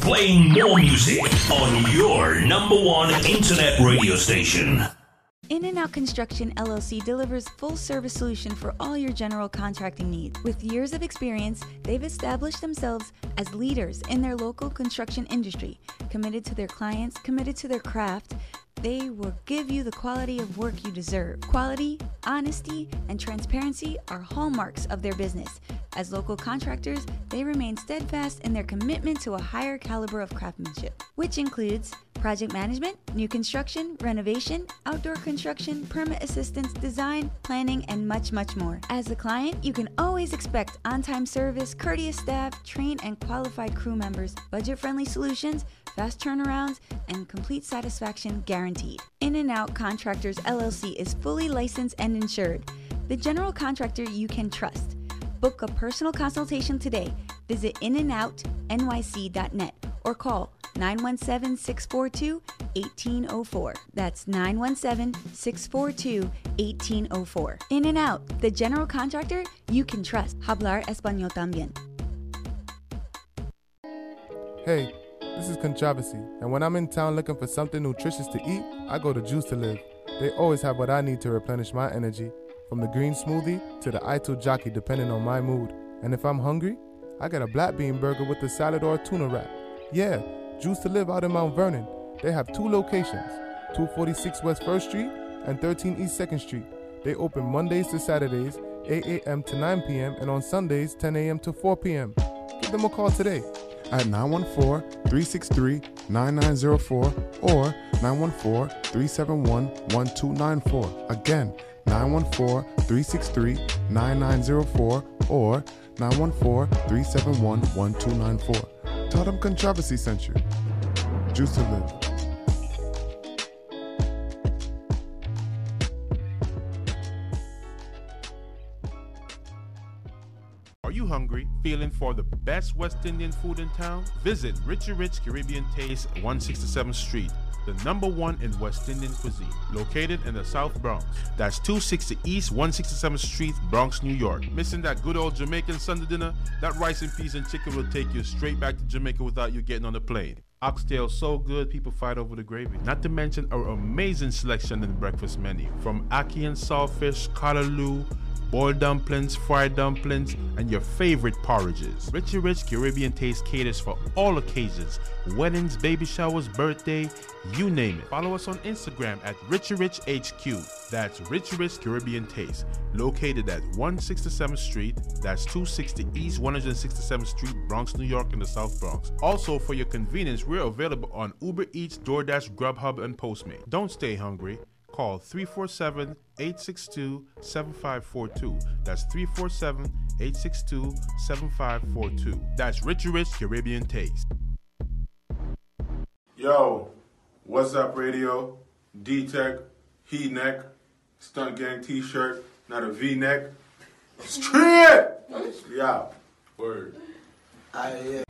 Playing more music on your number one internet radio station. In and Out Construction LLC delivers full service solution for all your general contracting needs. With years of experience, they've established themselves as leaders in their local construction industry, committed to their clients, committed to their craft. They will give you the quality of work you deserve. Quality, honesty, and transparency are hallmarks of their business. As local contractors, they remain steadfast in their commitment to a higher caliber of craftsmanship, which includes project management, new construction, renovation, outdoor construction, permit assistance, design, planning, and much, much more. As a client, you can always expect on time service, courteous staff, trained and qualified crew members, budget friendly solutions, fast turnarounds, and complete satisfaction guaranteed. In and Out Contractors LLC is fully licensed and insured. The general contractor you can trust. Book a personal consultation today. Visit inandoutnyc.net or call 917 642 1804. That's 917 642 1804. In and Out, the general contractor you can trust. Hablar Español también. Hey, this is Controversy, and when I'm in town looking for something nutritious to eat, I go to Juice to Live. They always have what I need to replenish my energy, from the green smoothie to the Ito jockey, depending on my mood. And if I'm hungry, I get a black bean burger with a salad or a tuna wrap. Yeah, Juice to Live out in Mount Vernon. They have two locations 246 West 1st Street and 13 East 2nd Street. They open Mondays to Saturdays, 8 a.m. to 9 p.m., and on Sundays, 10 a.m. to 4 p.m. Give them a call today at 914 363 9904 or 914 371 1294. Again, 914 363 9904 or 914 371 1294. Tell Controversy sent you. Juice to live. Are you hungry, feeling for the best West Indian food in town? Visit Richie Rich Caribbean Taste, 167th Street, the number one in West Indian cuisine, located in the South Bronx. That's 260 East 167th Street, Bronx, New York. Missing that good old Jamaican Sunday dinner? That rice and peas and chicken will take you straight back to Jamaica without you getting on the plane. Oxtail so good, people fight over the gravy. Not to mention our amazing selection in the breakfast menu, from ackee and saltfish, callaloo, boiled dumplings, fried dumplings, and your favorite porridges. Richie Rich Caribbean Taste caters for all occasions weddings, baby showers, birthday, you name it. Follow us on Instagram at Richie Rich HQ. That's Richie Rich Caribbean Taste, located at 167th Street, that's 260 East 167th Street, Bronx, New York, in the South Bronx. Also, for your convenience, we're available on Uber Eats, DoorDash, Grubhub, and Postmate. Don't stay hungry. Call 347 862 7542. That's 347 862 7542. That's Richie Rich Caribbean Taste. Yo, what's up, radio? D Tech, Heat Neck, Stunt Gang t shirt, not a V neck. Street! Yeah, word. Wake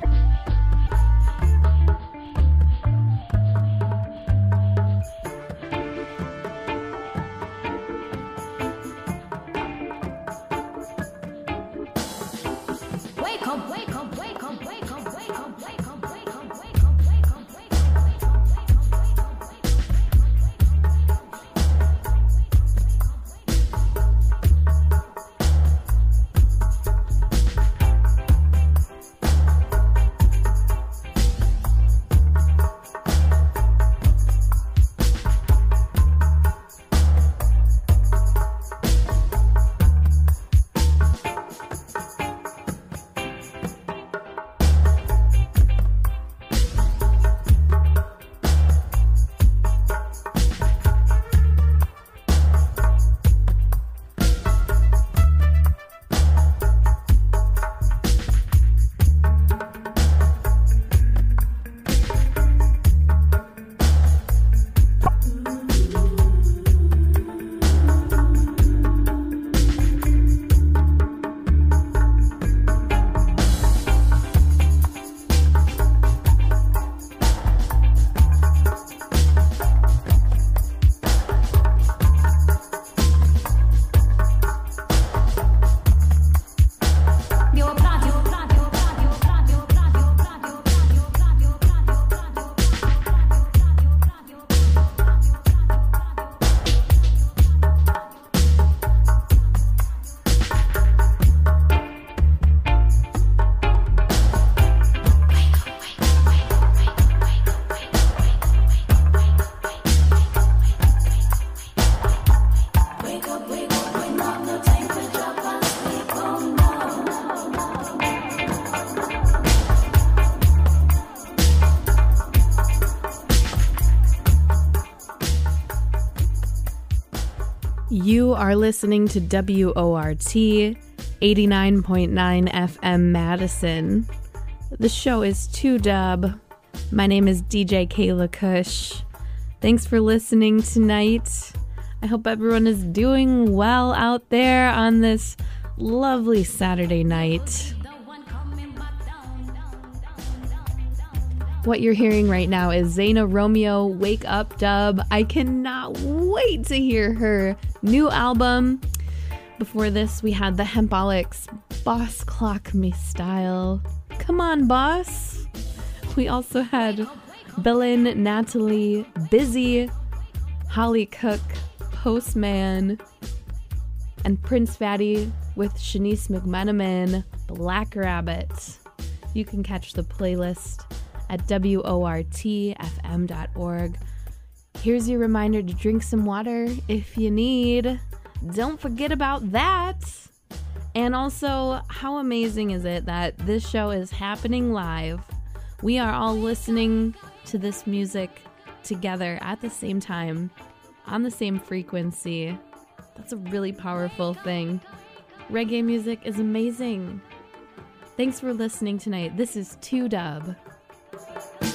You are listening to WORT 89.9 FM Madison. The show is 2 Dub. My name is DJ Kayla Kush. Thanks for listening tonight. I hope everyone is doing well out there on this lovely Saturday night. What you're hearing right now is Zaina Romeo Wake Up Dub. I cannot wait to hear her new album. Before this, we had the Hempolics Boss Clock Me Style. Come on, boss. We also had Belen, Natalie, Busy, Holly Cook, Postman, and Prince Fatty with Shniece McMenamin, Black Rabbit. You can catch the playlist at wortfm.org. Here's your reminder to drink some water if you need. Don't forget about that. And also, how amazing is it that this show is happening live? We are all listening to this music together at the same time, on the same frequency. That's a really powerful thing. Reggae music is amazing. Thanks for listening tonight. This is 2 Dub. You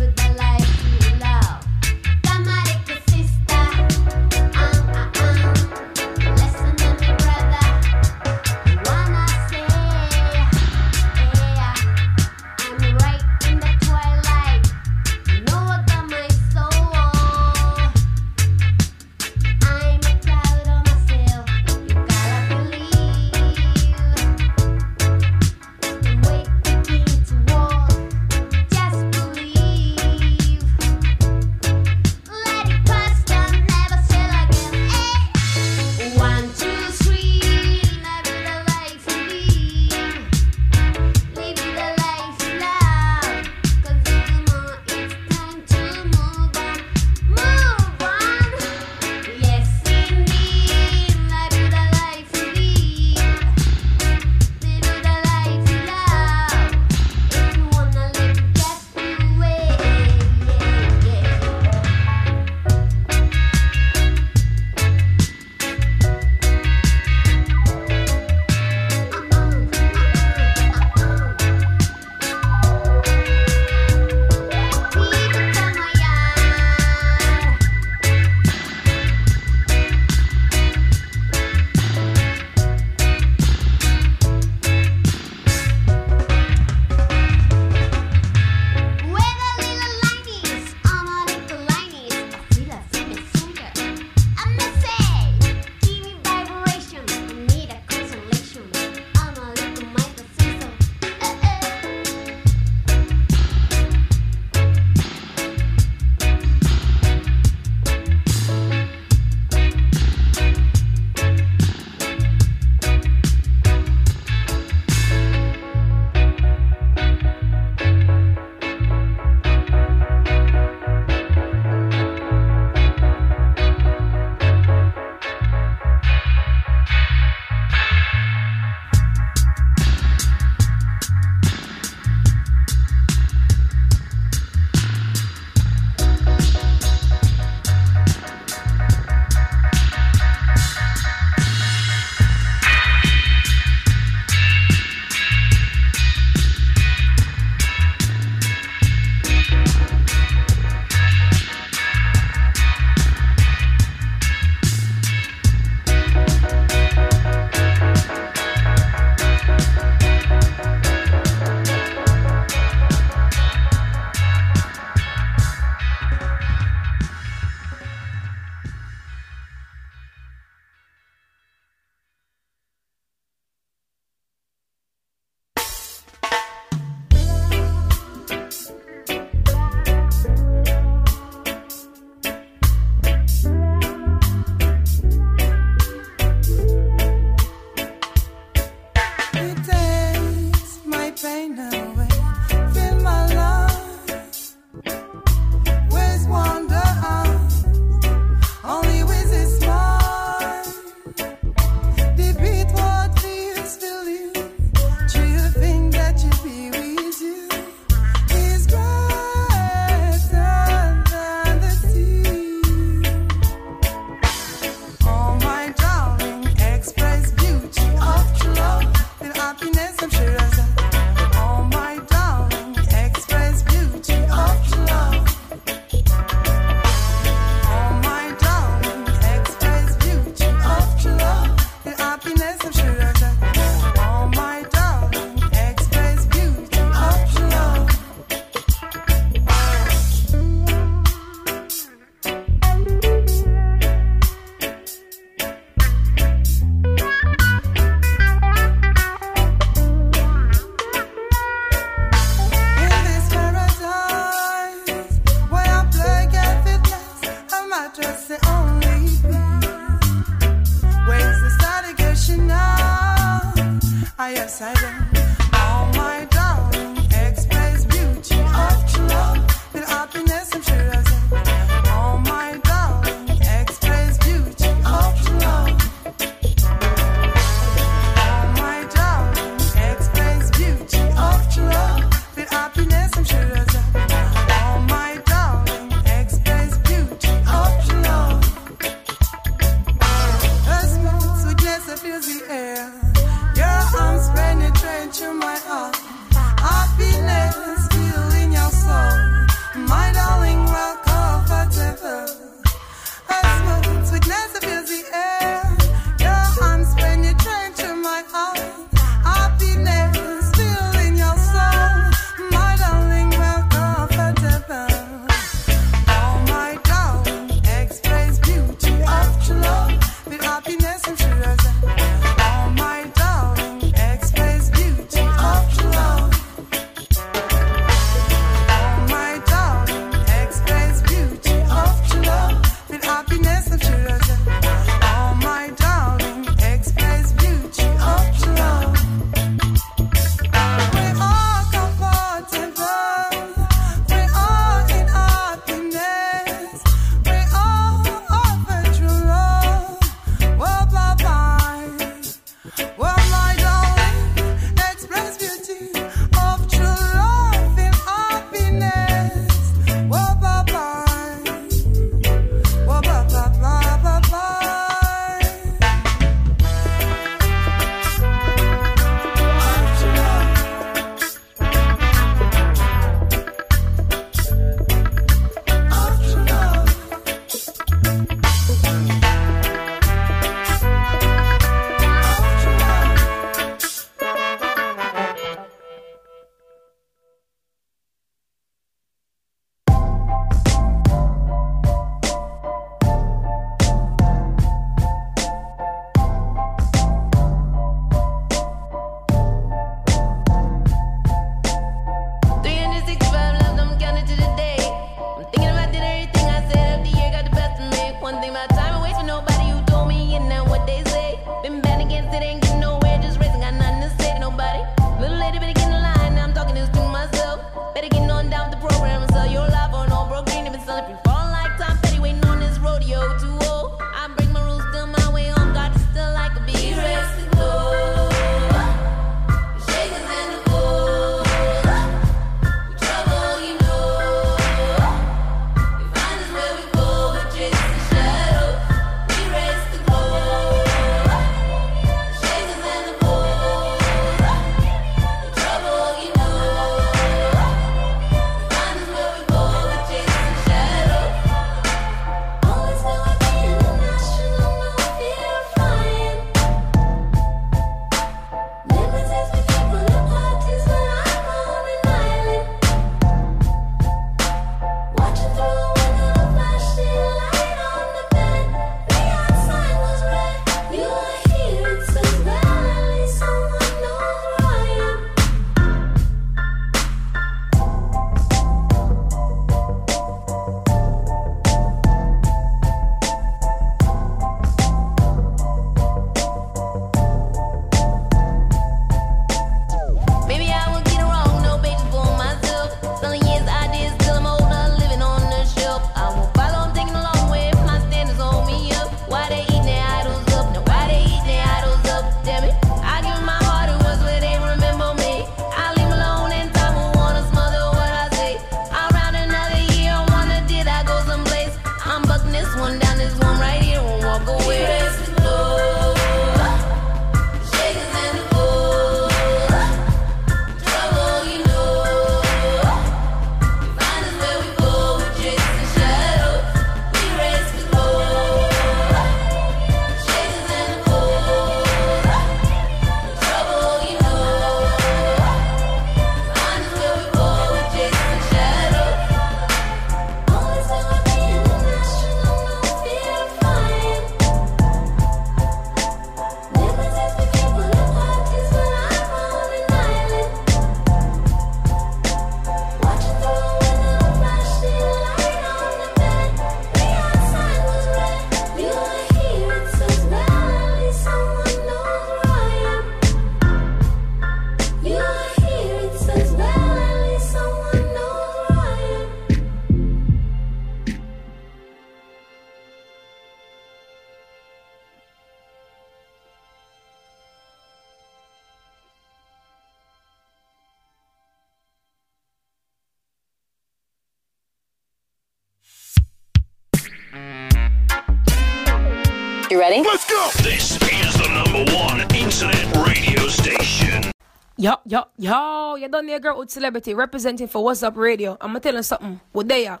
you done there, girl with celebrity representing for What's Up Radio. I'ma tell you something. What they are?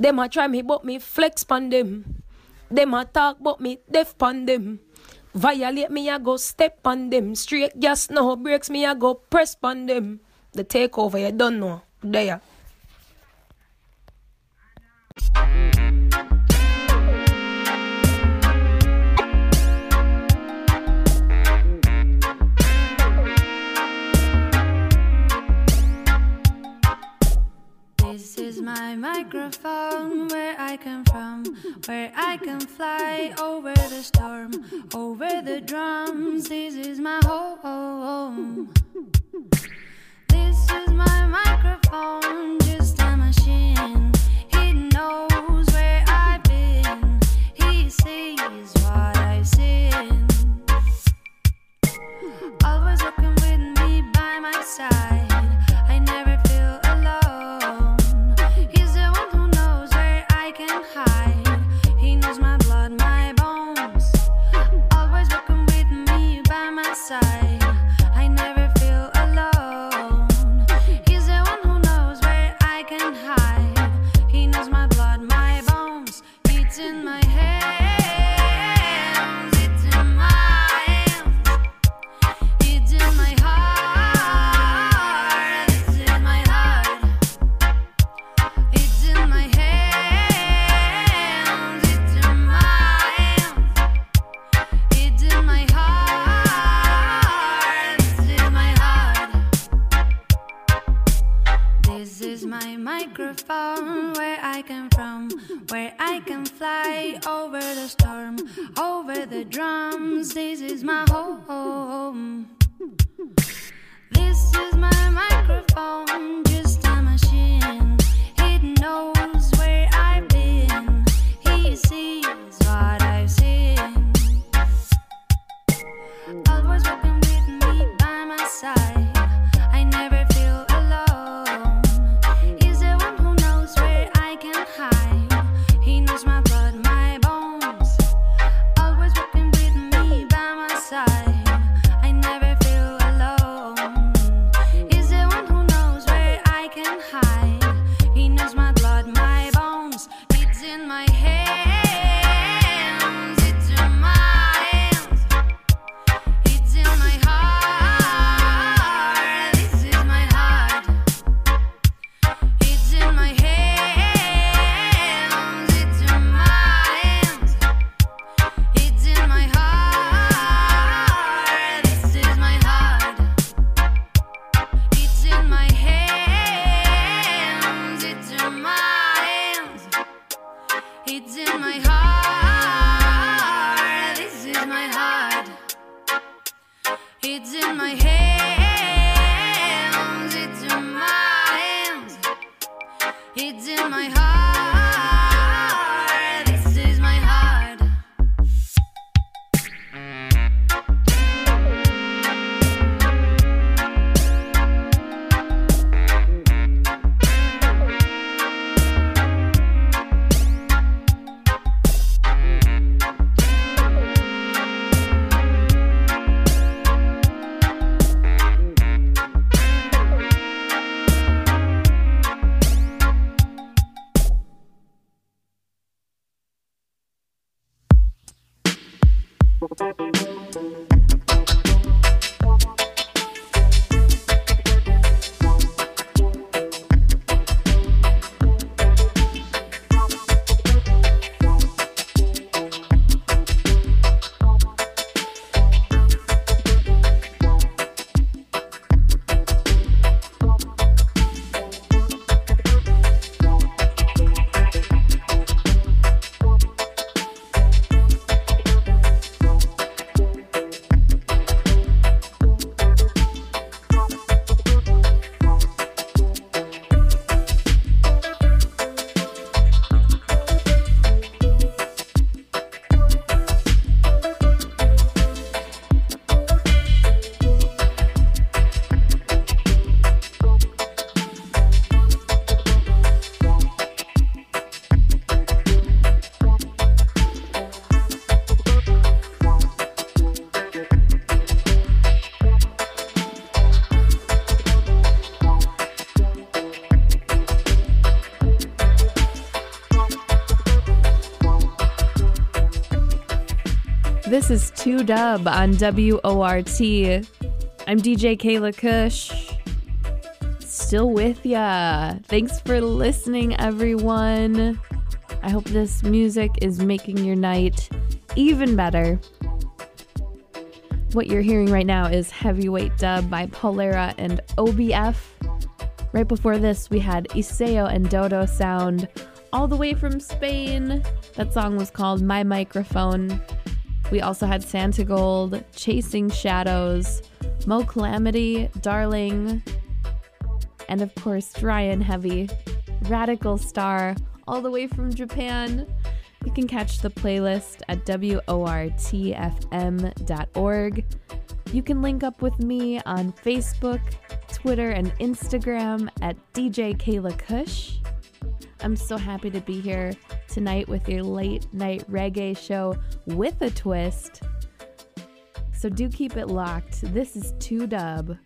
Them a try me, but me flex pon them. Them a talk, but me deaf pon them. Violate me, I go step on them. Straight gas, no breaks me, I go press pon them. The takeover, you don't know. There. My microphone where I come from, where I can fly over the storm, over the drums. This is my home. This is my microphone, just a machine. He knows where I've been, he sees what I've seen. Always walking with me by my side. By I come from, where I can fly over the storm, over the drums. This is my home. This is my microphone, just a machine. It knows where I've been, he sees what I've seen. Always walking with me by my side. Dub on WORT. I'm DJ Kayla Kush. Still with ya. Thanks for listening, everyone. I hope this music is making your night even better. What you're hearing right now is Heavyweight Dub by Polera and OBF. Right before this, we had Iseo and Dodo Sound all the way from Spain. That song was called My Microphone. We also had Santigold, Chasing Shadows, Mo'Kalamity, Darling, and of course, Dry and Heavy, Radical Star, all the way from Japan. You can catch the playlist at wortfm.org. You can link up with me on Facebook, Twitter, and Instagram at DJ Kayla Kush. I'm so happy to be here tonight with your late night reggae show with a twist. So do keep it locked. This is 2 Dub.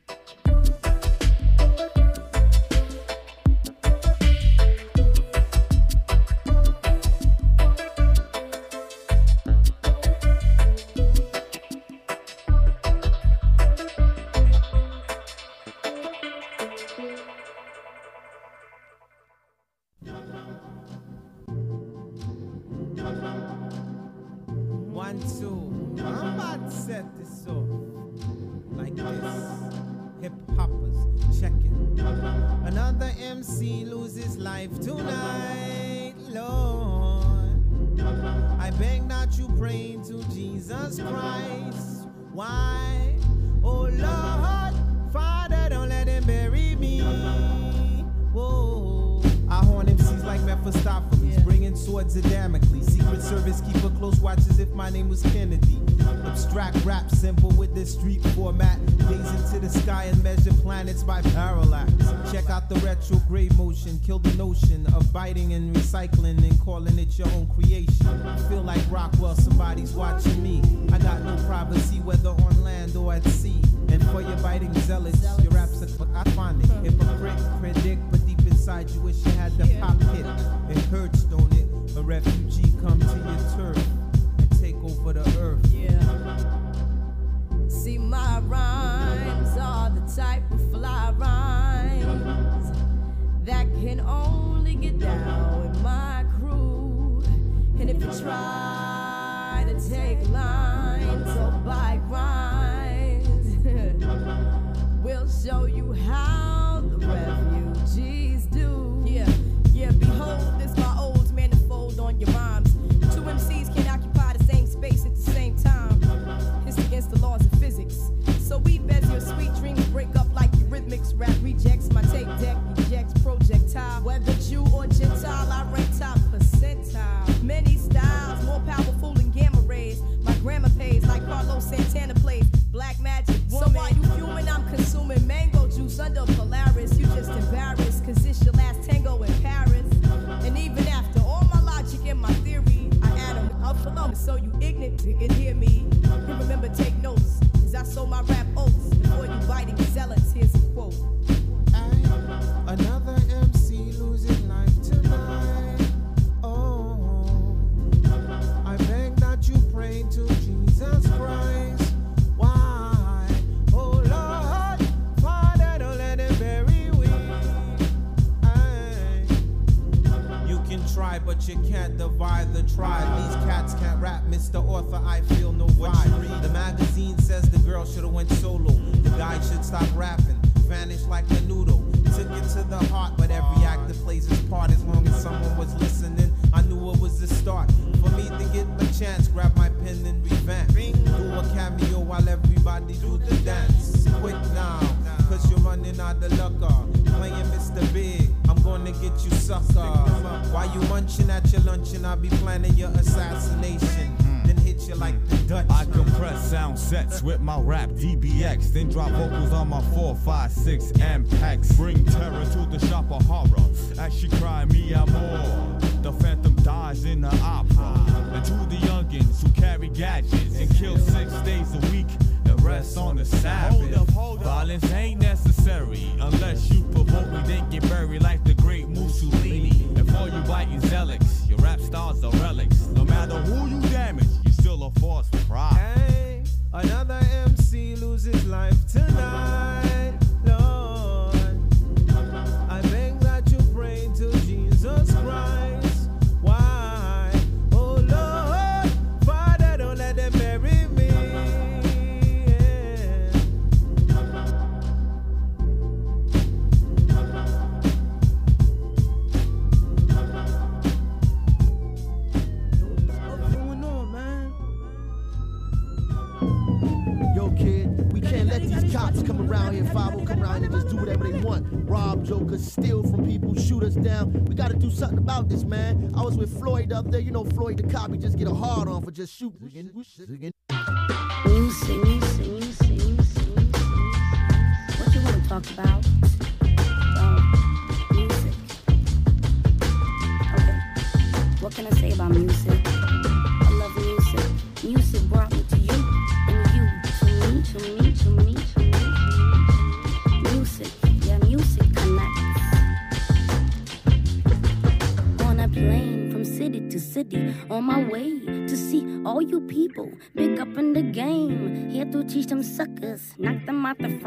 then drop vocals on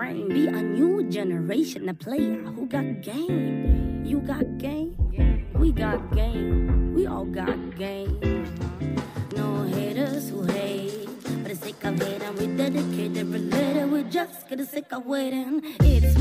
brain. Be a new generation a player who got game. You got game. We got game. We all got game. No haters who hate. For the sake of hating, we dedicated, related. We just get sick of waiting. It's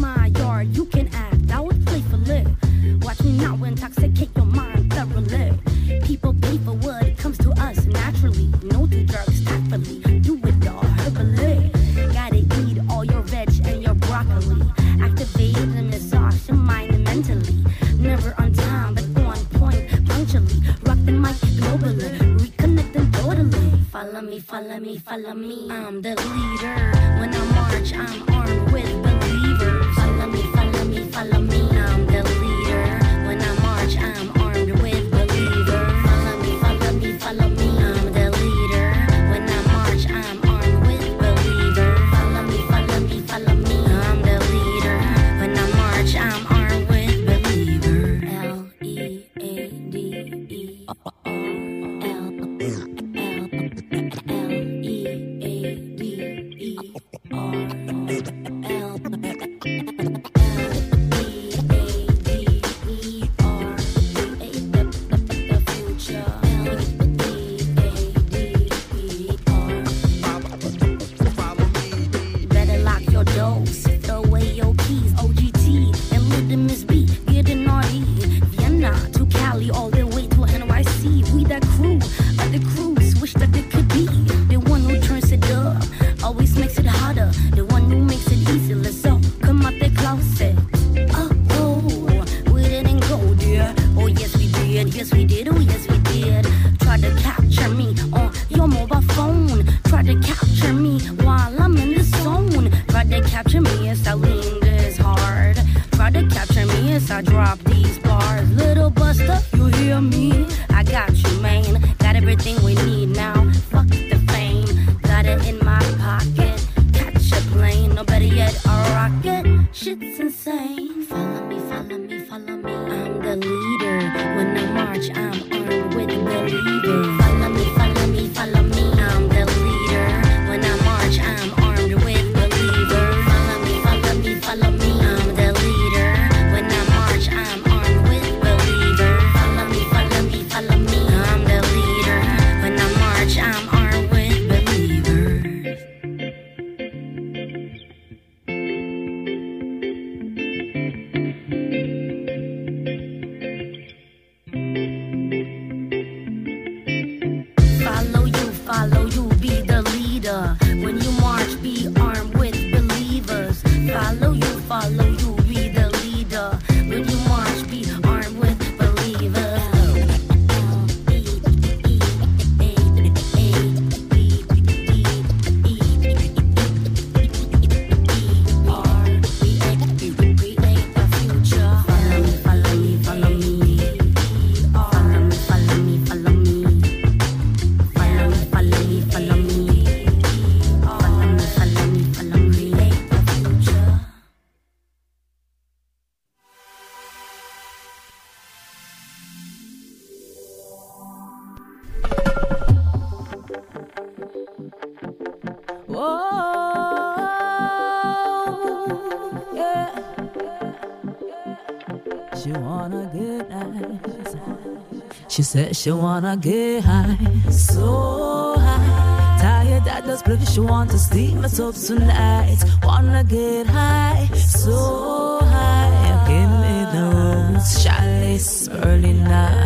said she wanna get high, so high. Tired that does bluff, she want to sleep myself tonight. Wanna get high, so high. Give me the roots, chalice, early night.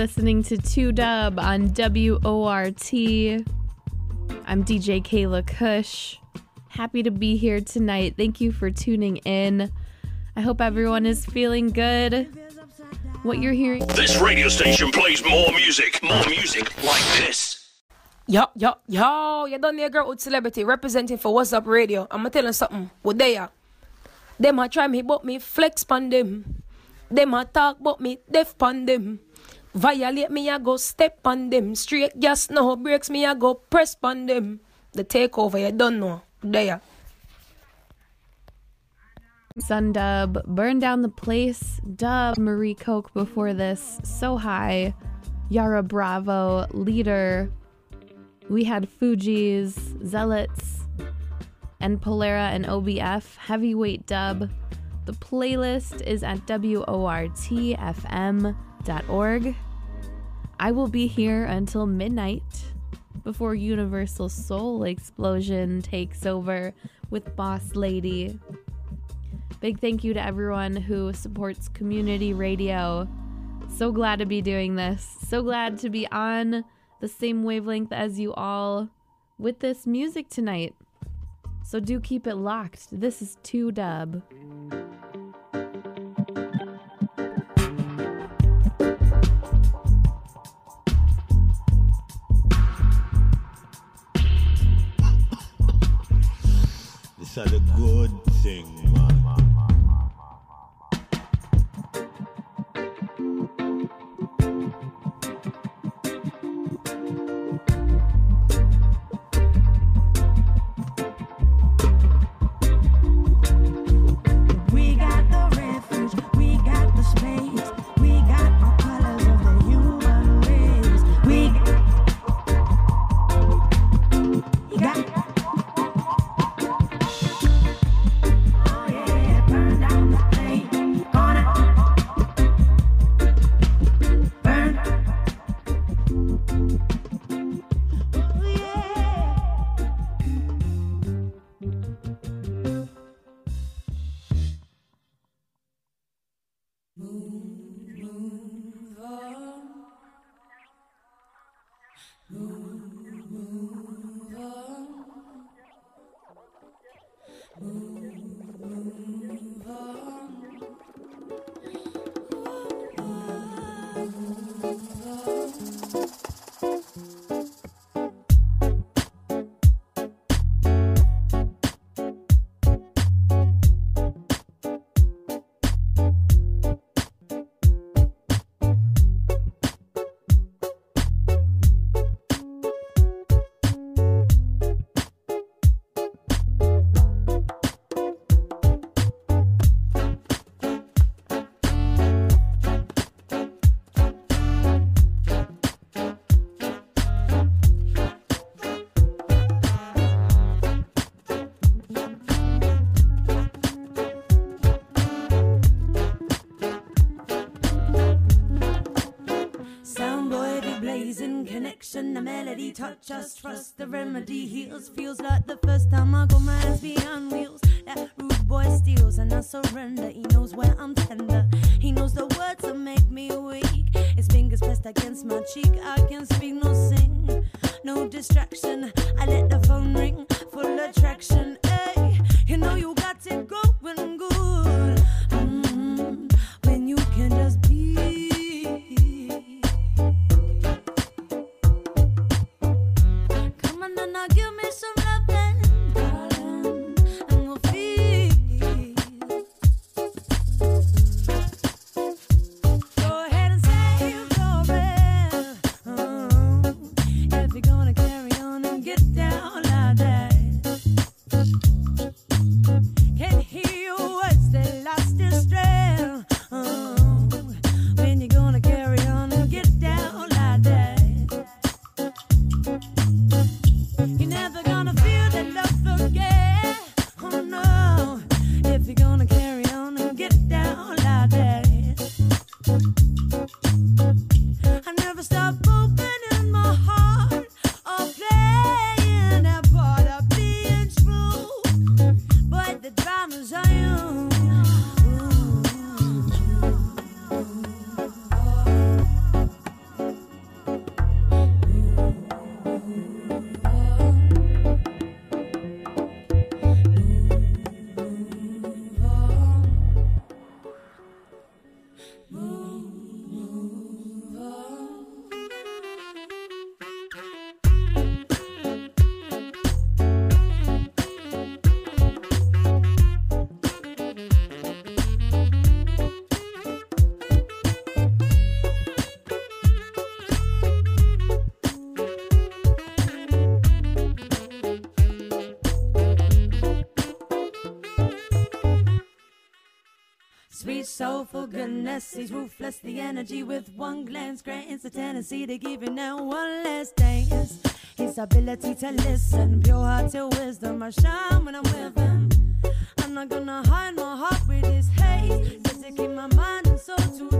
listening to 2Dub on WORT. I'm DJ Kayla Kush. Happy to be here tonight. Thank you for tuning in. I hope everyone is feeling good. What you're hearing. This radio station plays more music, more music like this. Yo, yo, yo, you done there, girl with celebrity representing for What's Up Radio. I'm gonna tell you something. What they are. Them a try me, but me flex pon them. Them a talk, but me deaf pon them. Violate me, I go step on them. Straight gas no breaks me, I go press on them. The takeover, you don't know. There. Sundub, Burn Down the Place, Dub, Marie Coke before this, So High, Yara Bravo, Leader. We had Fuji's, Zealots, and Polera and OBF, Heavyweight Dub. The playlist is at WORTFM universalsoul.org. I will be here until midnight before Universal Soul Explosion takes over with Boss Lady. Big thank you to everyone who supports community radio. So glad to be doing this. So glad to be on the same wavelength as you all with this music tonight. So do keep it locked. This is 2 Dub. This is a good thing, man. Melody touch us, trust the remedy heals. Feels like the first time I got my hands beyond wheels. That rude boy steals and I surrender. He knows where I'm tender. He knows the words that make me weak. His fingers pressed against my cheek. I can speak, no sing, no distraction. I let the phone ring, full attraction. Hey, you know you got it going soulful goodness, he's ruthless. The energy with one glance grants the tendency to give you now one last dance. His ability to listen, pure heart to wisdom. I shine when I'm with him. I'm not gonna hide my heart with his haze. Just to keep my mind and soul to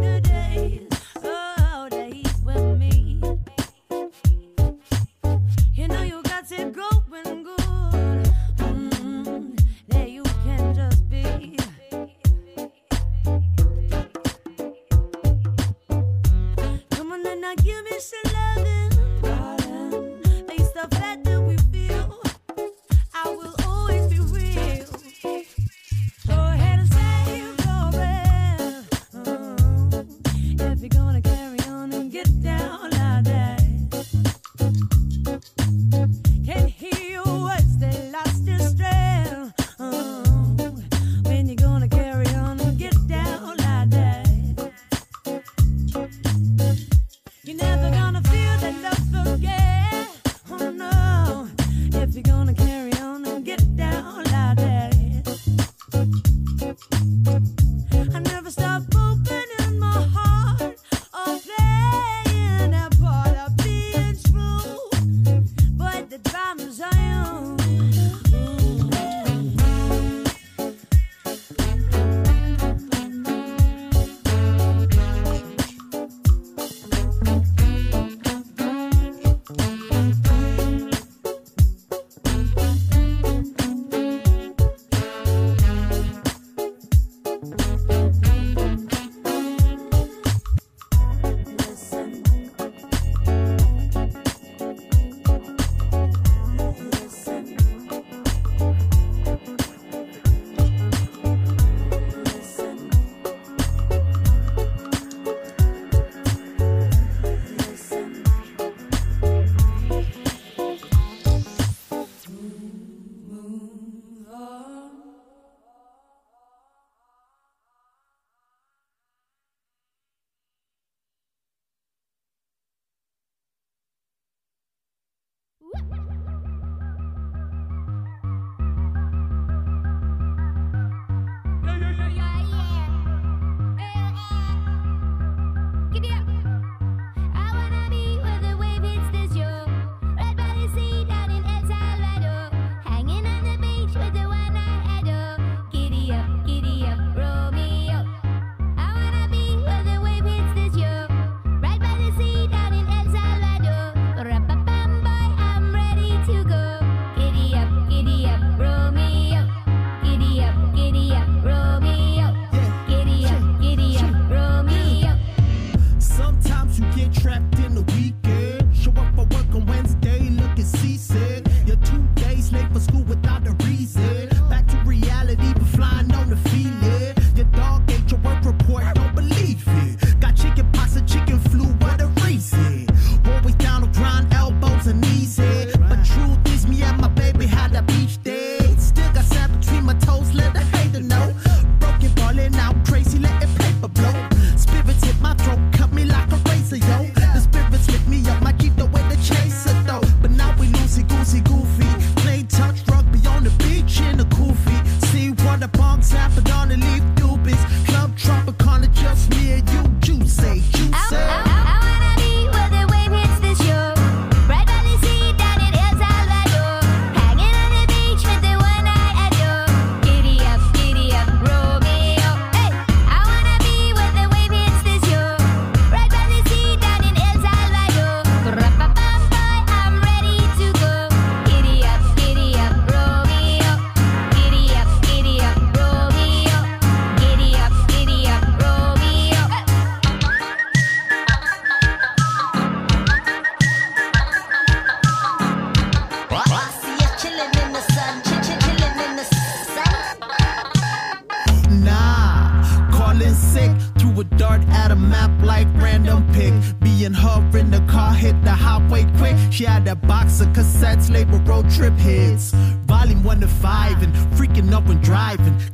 up when driving.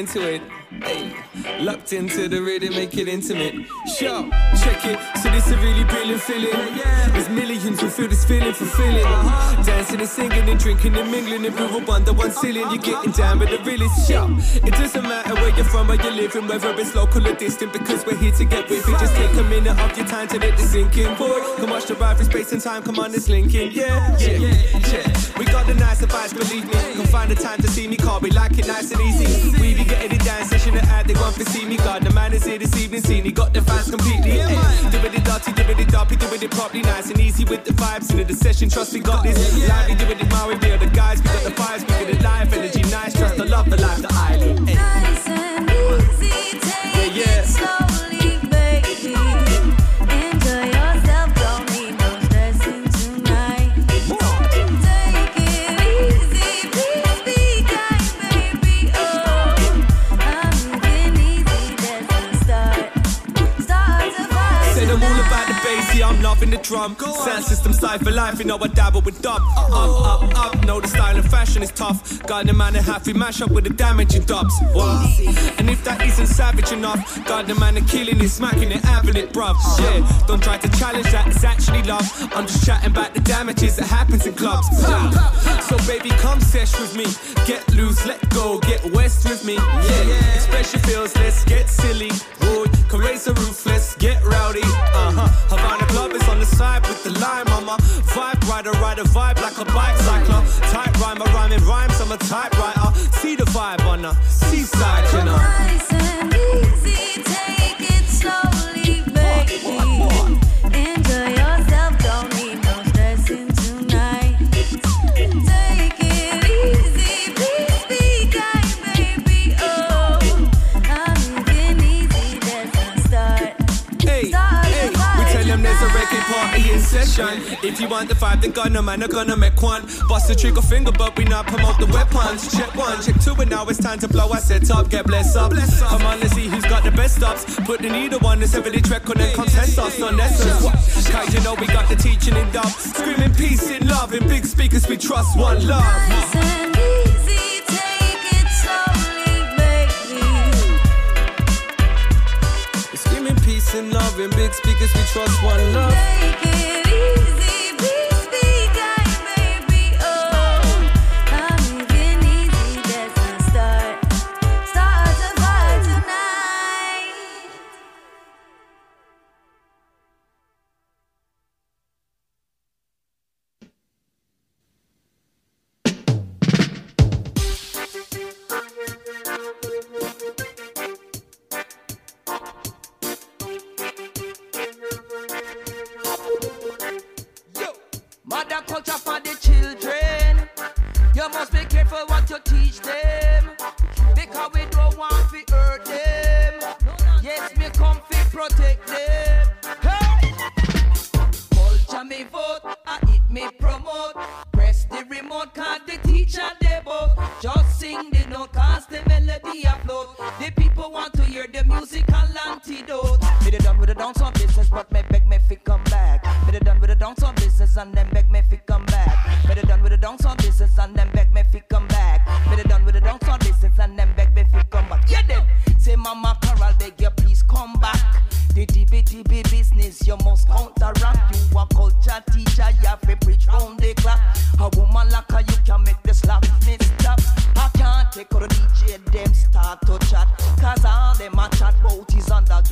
Into it. Singing and mingling move up under one ceiling. You're getting down with the realest show. It doesn't matter where you're from or you're living, whether it's local or distant, because we're here to get with it. Just take a minute of your time to let this sink in, boy. Come watch the ride for space and time. Come on, it's linking. Yeah, yeah, yeah. We got the nice advice, believe me. Come find the time to see me, call we like it nice and easy. We be getting it down, session at ad, they want to see me. God, the man is here this evening, seen he got the fans completely. Yeah, dirty, doing it dirty, doing it properly, nice and easy with the vibes. Into the session, trust we got this. Lively, doing it Maui, we are the guys, we got the vibes, we get it live, energy nice, trust the love, the life, the island. Nice and easy, take Yeah, yeah. Drum. Sound system side for life, you know I dabble with dub. Up, up, up, know the style and fashion is tough. Got the man half, we mash up with the damaging dubs. What? And if that isn't savage enough, got the man and killing it, smacking it, having it, bruv. Yeah, don't try to challenge that, it's actually love. I'm just chatting about the damages that happens in clubs. So baby, come sesh with me. Get loose, let go, get west with me. Yeah, express your feels, let's get silly. Boy, can raise the roof, let's get rowdy. Uh huh. Havana Rider, ride a vibe like a bike cycler. Type rhymer, rhyming rhymes, I'm a typewriter. See the vibe on the seaside, you know. If you want the vibe, then gonna man, are gonna make one. Bust the trigger finger, but we not promote the weapons. Check one, check two, and now it's time to blow our set up. Get blessed up. Come on, let's see who's got the best ups. Put the needle on this heavily track on and contest us on essence. Cause you know we got the teaching in dub. Screaming peace in love. In big speakers, we trust one love. Nice and easy, take it slowly, baby. Screaming peace and love. In big speakers, we trust one love.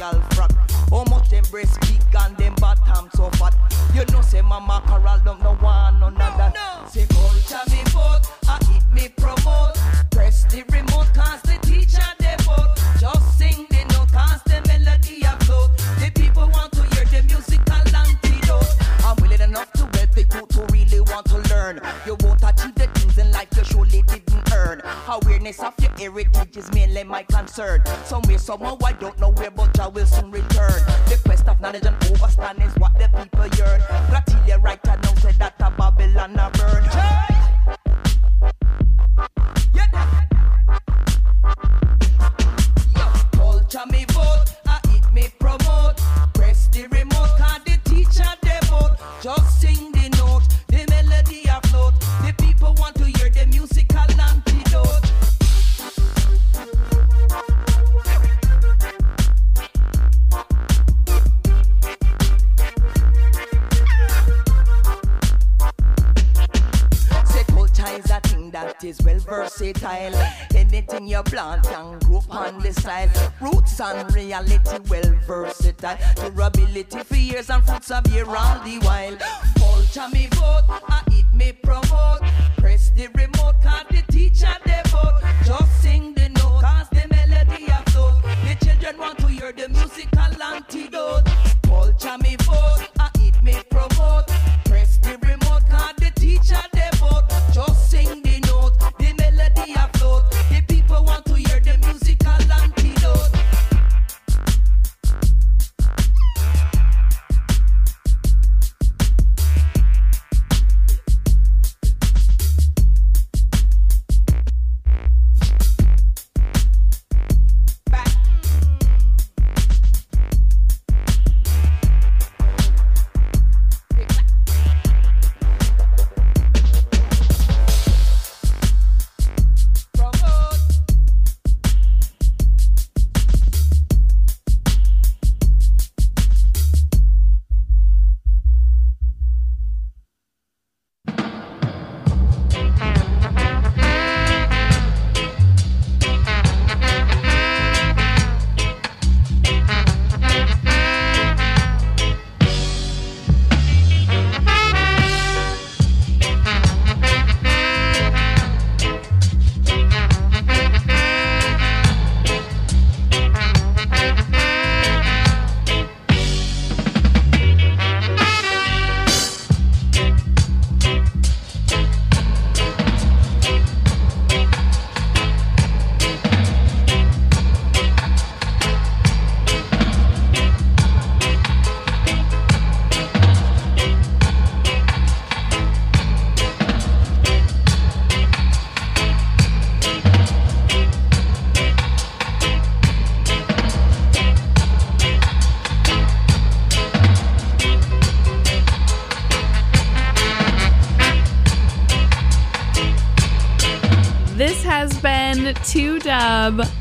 Under frack. How much them breast big and them bottom so fat. You know say Mama Carol don't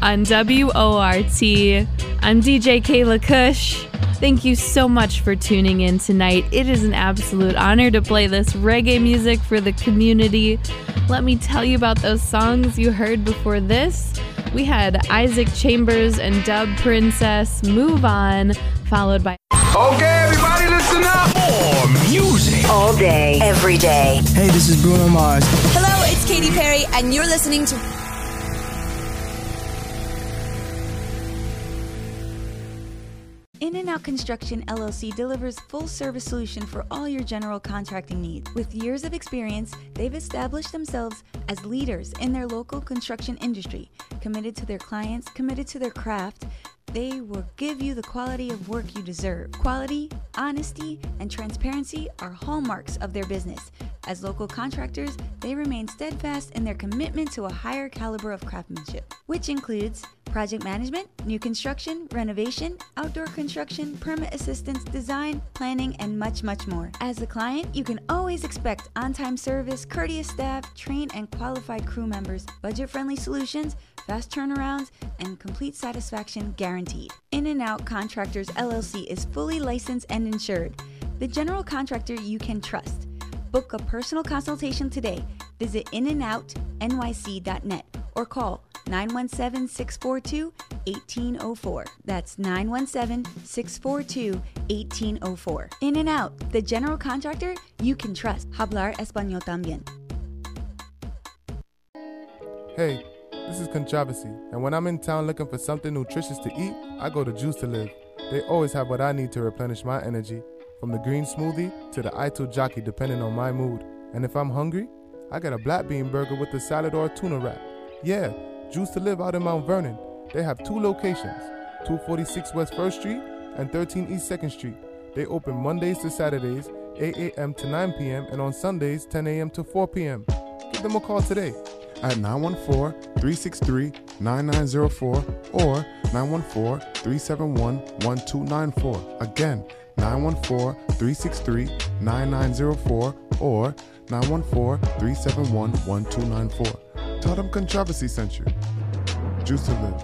on WORT. I'm DJ Kayla Kush. Thank you so much for tuning in tonight. It is an absolute honor to play this reggae music for the community. Let me tell you about those songs you heard before this. We had Isaac Chambers and Dub Princess Move On, followed by Okay, everybody, listen up. More music. All day, every day. Hey, this is Bruno Mars. Hello, it's Katy Perry, and you're listening to. Construction LLC delivers full service solution for all your general contracting needs. With years of experience, they've established themselves as leaders in their local construction industry, committed to their clients, committed to their craft. They will give you the quality of work you deserve. Quality, honesty, and transparency are hallmarks of their business. As local contractors, they remain steadfast in their commitment to a higher caliber of craftsmanship, which includes project management, new construction, renovation, outdoor construction, permit assistance, design, planning, and much, much more. As a client, you can always expect on time service, courteous staff, trained and qualified crew members, budget friendly solutions, fast turnarounds, and complete satisfaction guaranteed. In and Out Contractors LLC is fully licensed and insured. The general contractor you can trust. Book a personal consultation today. Visit inandoutnyc.net or call 917 642 1804. That's 917 642 1804. In and Out, the general contractor you can trust. Hablar Español también. Hey, this is Controversy, and when I'm in town looking for something nutritious to eat, I go to Juice to Live. They always have what I need to replenish my energy, from the green smoothie to the Ito jockey, depending on my mood. And if I'm hungry, I get a black bean burger with a salad or a tuna wrap. Yeah, Juice to Live out in Mount Vernon. They have two locations 246 West 1st Street and 13 East 2nd Street. They open Mondays to Saturdays, 8 a.m. to 9 p.m., and on Sundays, 10 a.m. to 4 p.m. Give them a call today. at 914-363-9904 or 914-371-1294. Again, 914-363-9904 or 914-371-1294. Them Controversy sent you. Juice to live.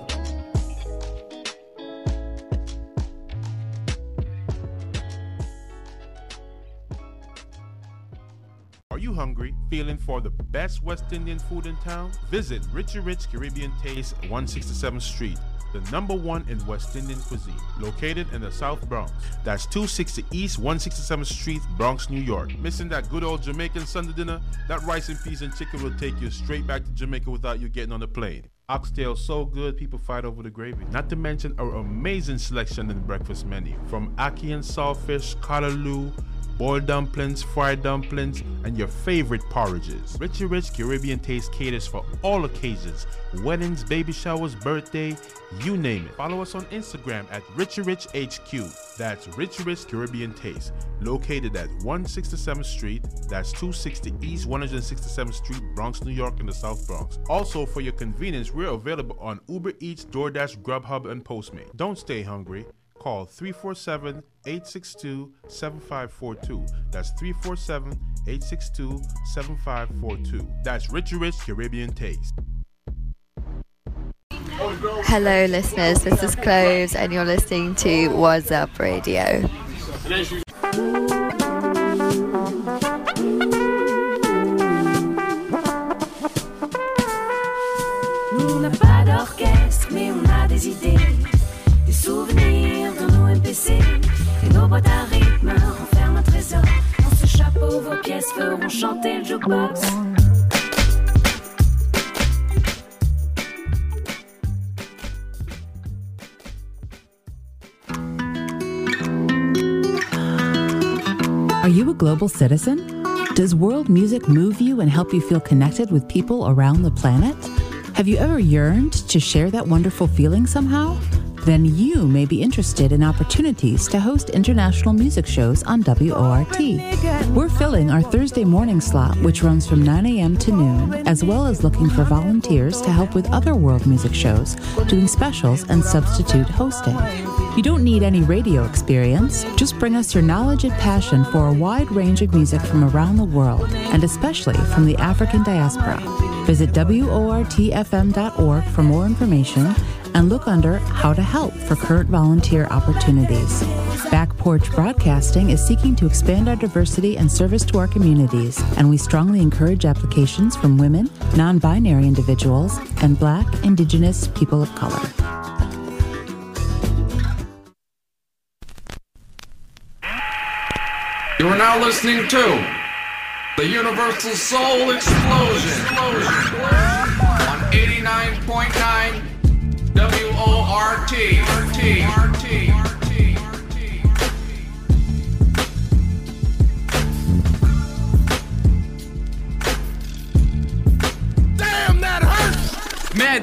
Are you hungry, feeling for the best West Indian food in town? Visit Richie Rich Caribbean Taste, 167th Street, the number one in West Indian cuisine, located in the South Bronx. That's 260 East 167th Street, Bronx, New York. Missing that good old Jamaican Sunday dinner? That rice and peas and chicken will take you straight back to Jamaica without you getting on the plane. Oxtail so good, people fight over the gravy. Not to mention our amazing selection in the breakfast menu, from ackee and saltfish, callaloo, boiled dumplings, fried dumplings, and your favorite porridges. Richie Rich Caribbean Taste caters for all occasions weddings, baby showers, birthday, you name it. Follow us on Instagram at Richie Rich HQ. That's Richie Rich Caribbean Taste, located at 167th Street. That's 260 East 167th Street, Bronx, New York, in the South Bronx. Also, for your convenience, we're available on Uber Eats, DoorDash, Grubhub, and Postmate. Don't stay hungry. Call 347 862 7542. That's 347 862 7542. That's Richie Rich Caribbean Taste. Hello, listeners. This is Cloves, and you're listening to What's Up Radio. Nous, n'a pas d'orchestre, mais on a des idées. Des souvenirs Et nos boîtes à rythme renferment un trésor. Dans ce chapeau, vos pièces feront chanter le jukebox. Are you a global citizen? Does world music move you and help you feel connected with people around the planet? Have you ever yearned to share that wonderful feeling somehow? Then you may be interested in opportunities to host international music shows on WORT. We're filling our Thursday morning slot, which runs from 9 a.m. to noon, as well as looking for volunteers to help with other world music shows, doing specials and substitute hosting. You don't need any radio experience. Just bring us your knowledge and passion for a wide range of music from around the world, and especially from the African diaspora. Visit WORTFM.org for more information and look under How to Help for current volunteer opportunities. Back Porch Broadcasting is seeking to expand our diversity and service to our communities, and we strongly encourage applications from women, non binary individuals, and Black, Indigenous people of color. You are now listening to the Universal Soul Explosion on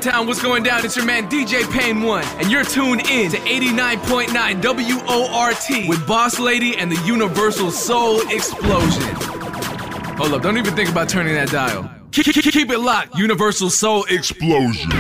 Madtown, what's going down? It's your man DJ Payne One, and you're tuned in to 89.9 WORT with Boss Lady and the Universal Soul Explosion. Hold up, don't even think about turning that dial. Keep, keep, keep it locked, Universal Soul Explosion.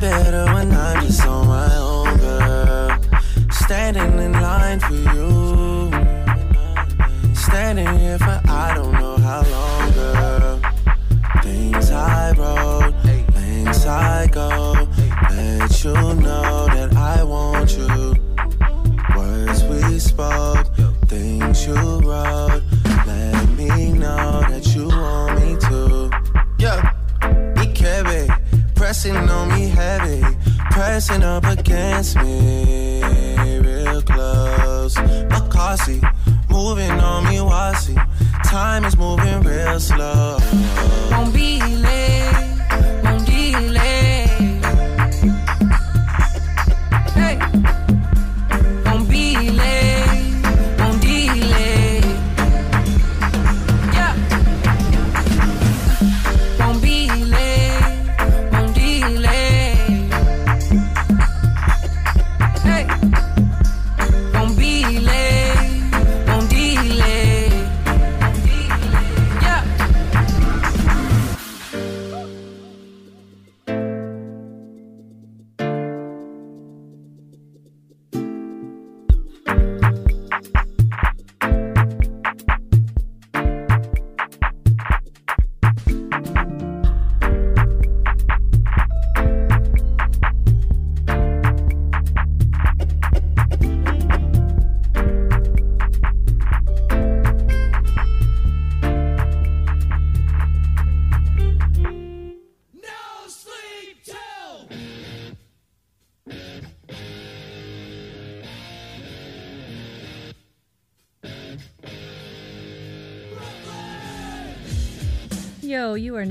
Better when I'm just on my own, girl. Standing in line for you. Standing here for I don't know how long, girl. Things I wrote, things I go. Let you know that I want you. Words we spoke, things you wrote. Let me know pressing on me heavy, pressing up against me, real close. Makasi, moving on me, wasi. Time is moving real slow. Won't be late,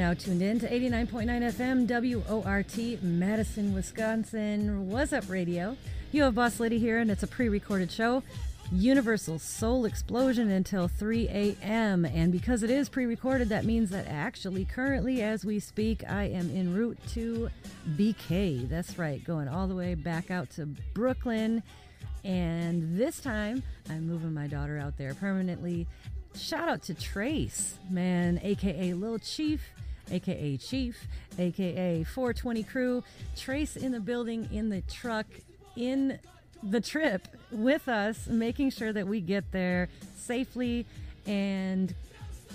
now tuned in to 89.9 FM WORT, Madison, Wisconsin. What's up, radio? You have Boss Lady here, and it's a pre recorded show. Universal Soul Explosion until 3 a.m. And because it is pre recorded, that means that actually, currently, as we speak, I am en route to BK. That's right, going all the way back out to Brooklyn. And this time, I'm moving my daughter out there permanently. Shout out to Trace, man, aka Lil Chief, aka Chief, aka 420 Crew. Trace in the building, in the truck, in the trip with us, making sure that we get there safely and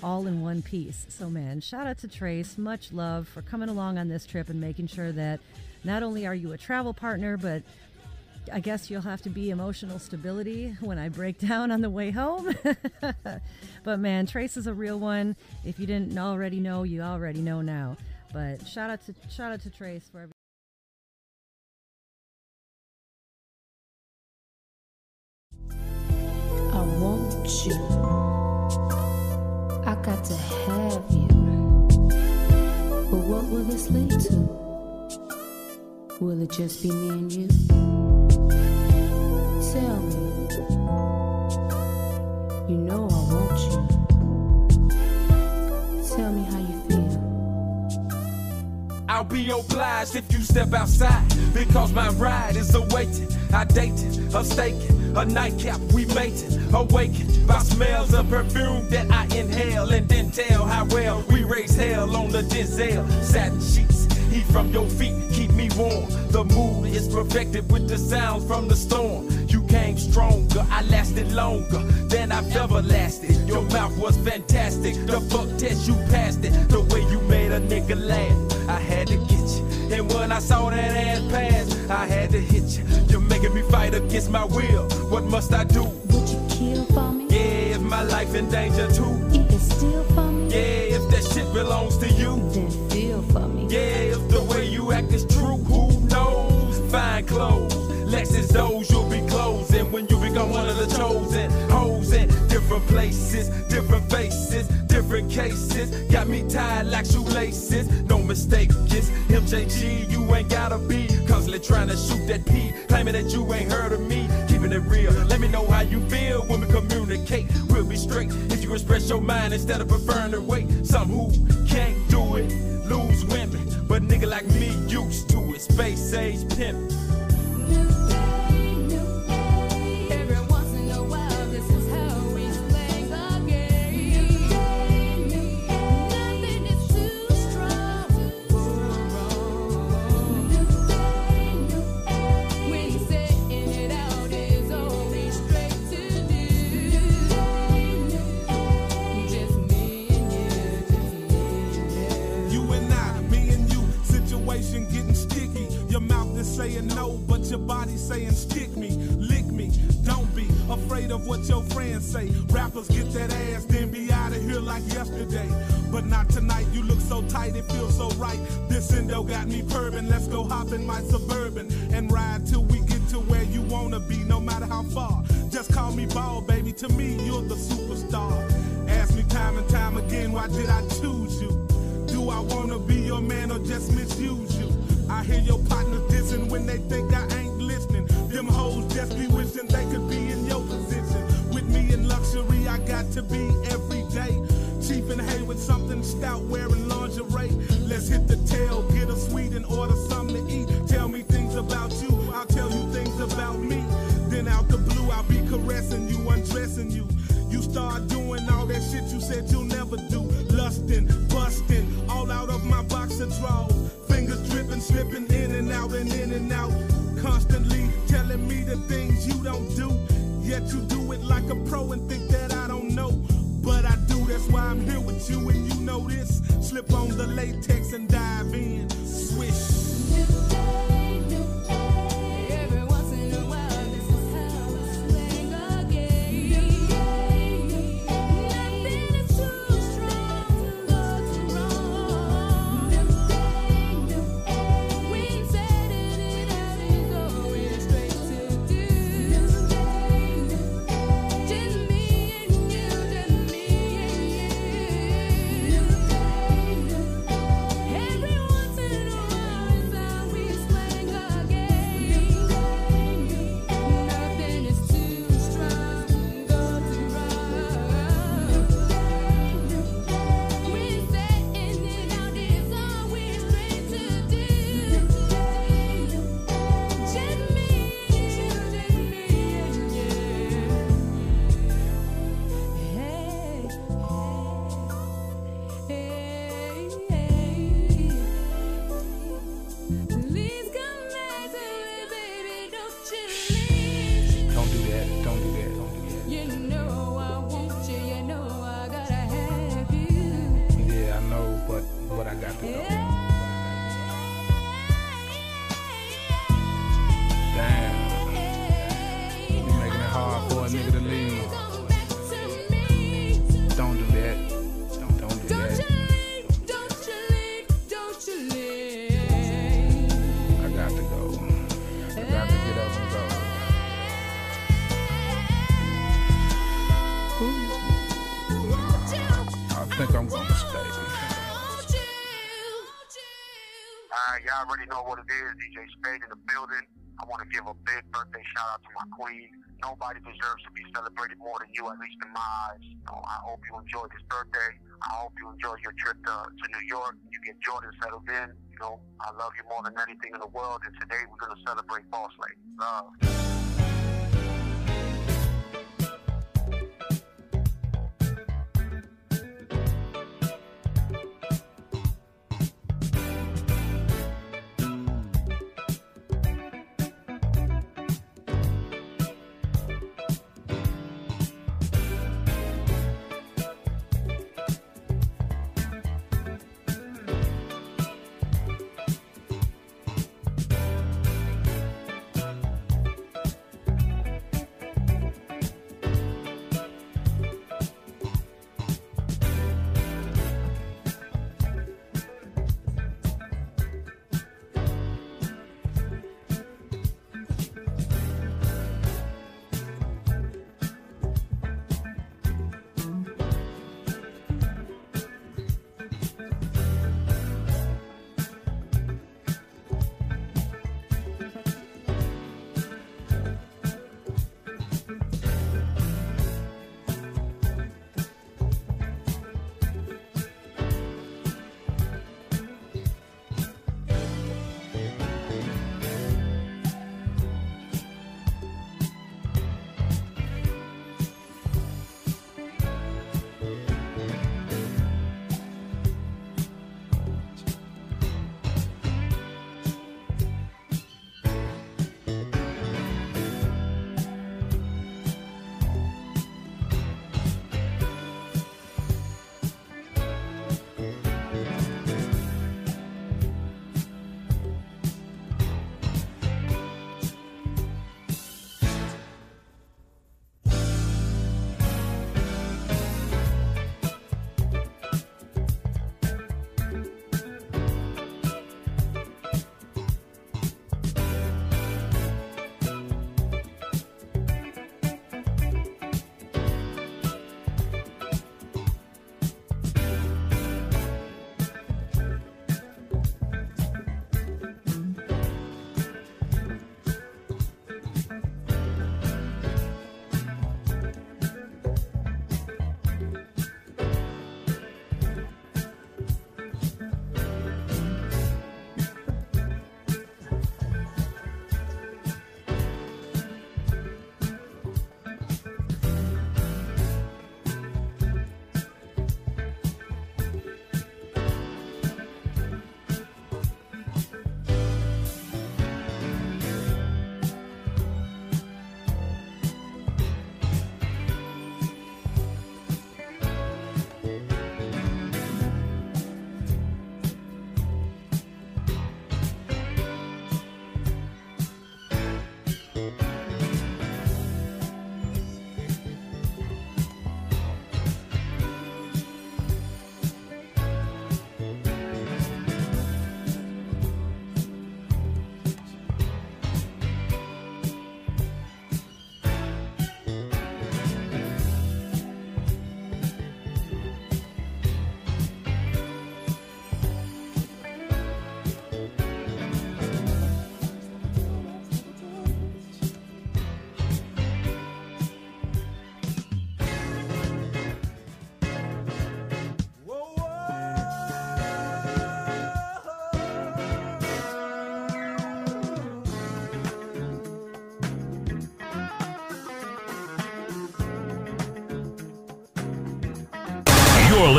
all in one piece. So, man, shout out to Trace. Much love for coming along on this trip and making sure that not only are you a travel partner, but I guess you'll have to be emotional stability when I break down on the way home. but man, Trace is a real one. If you didn't already know, you already know now. But shout out to shout out to Trace for I want you. I got to have you. But what will this lead to? Will it just be me and you? Tell me. You know I want you. Tell me how you feel. I'll be obliged if you step outside because my ride is awaiting. I dated, a staking, a nightcap we mating, awakened by smells of perfume that I inhale and then tell how well we raise hell on the Denzel satin sheets. Heat from your feet keep me warm. The mood is perfected with the sounds from the storm. Stronger, I lasted longer than I've ever lasted. Your mouth was fantastic. The fuck test you passed it. The way you made a nigga laugh, I had to get you. And when I saw that ass pass, I had to hit you. You're making me fight against my will. What must I do? Would you kill for me? Yeah, if my life in danger too. You can steal for me? Yeah, if that shit belongs to you. Then feel for me. Yeah, if the way you act is true, who knows? Fine clothes, the chosen. Hoes in different places, different faces, different cases. Got me tied like shoelaces. No mistake, it's MJG. You ain't gotta be constantly trying to shoot that P, claiming that you ain't heard of me. Keeping it real. Let me know how you feel when we communicate. We'll be straight if you express your mind instead of preferring to wait. Some who can't do it lose women, but nigga like me used to it. Space age pimp. Saying no, but your body saying stick me, lick me. Don't be afraid of what your friends say. Rappers get that ass, then be out of here like yesterday. But not tonight, you look so tight, it feels so right. This endo got me purring. Let's go hop in my suburban and ride till we get to where you wanna be, no matter how far. Just call me ball, baby. To me, you're the superstar. Ask me time and time again, why did I choose you? Do I wanna be your man or just misuse you? I hear your partners dissing when they think I ain't listening. Them hoes just be wishing they could be in your position. With me in luxury, I got to be every day. Chief and hay with something stout, wearing lingerie. Let's hit the tail, get a sweet and order something to eat. Tell me things about you, I'll tell you things about me. Then out the blue, I'll be caressing you, undressing you. You start doing all that shit you said you'll never do. Lusting, busting, all out of my box boxer drawers. Fingers dripping, slipping in and out and in and out. Constantly telling me the things you don't do. Yet you do it like a pro and think that I don't know. But I do, that's why I'm here with you and you know this. Slip on the latex and dive in. Swish. Already know what it is. DJ Spade in the building. I want to give a big birthday shout out to my queen. Nobody deserves to be celebrated more than you, at least in my eyes. Know, I hope you enjoy this birthday. I hope you enjoy your trip to, to New York. You get Jordan settled in. You know, I love you more than anything in the world. And today we're going to celebrate Boss. Love.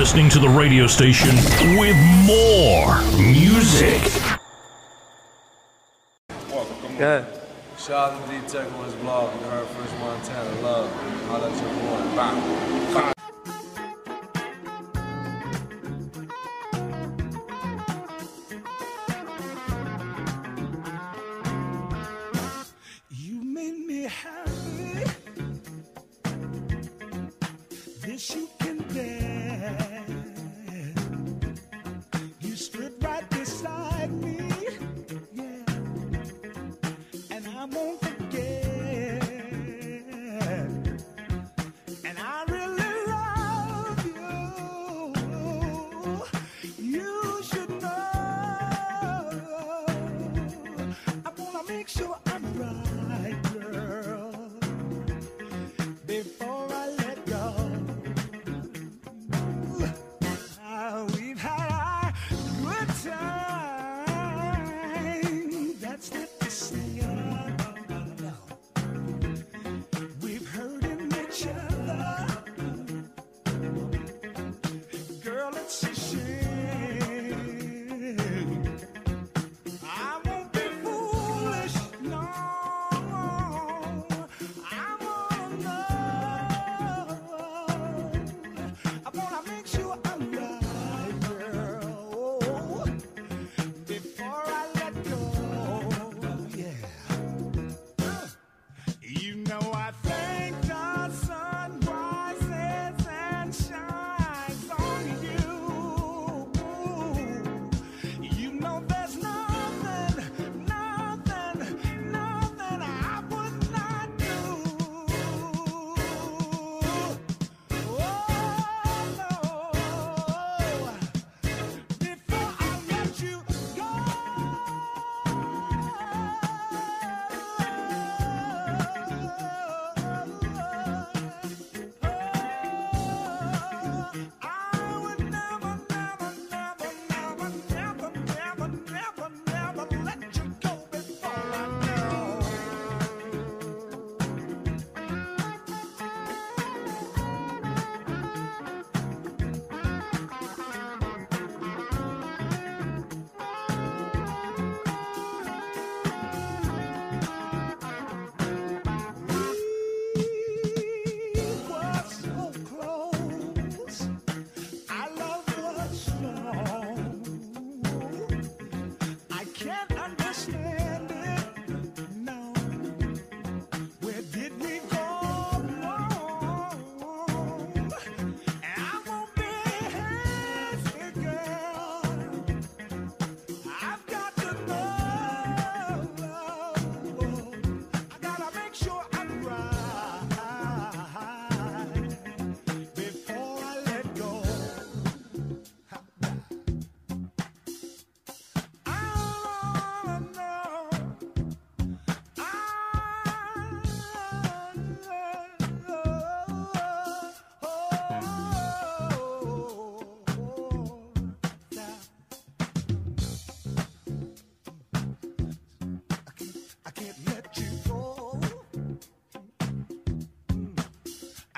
Listening to the radio station with more music. Good. Shout out to D Tech on his blog. You heard First Montana Love. Holla at your boy.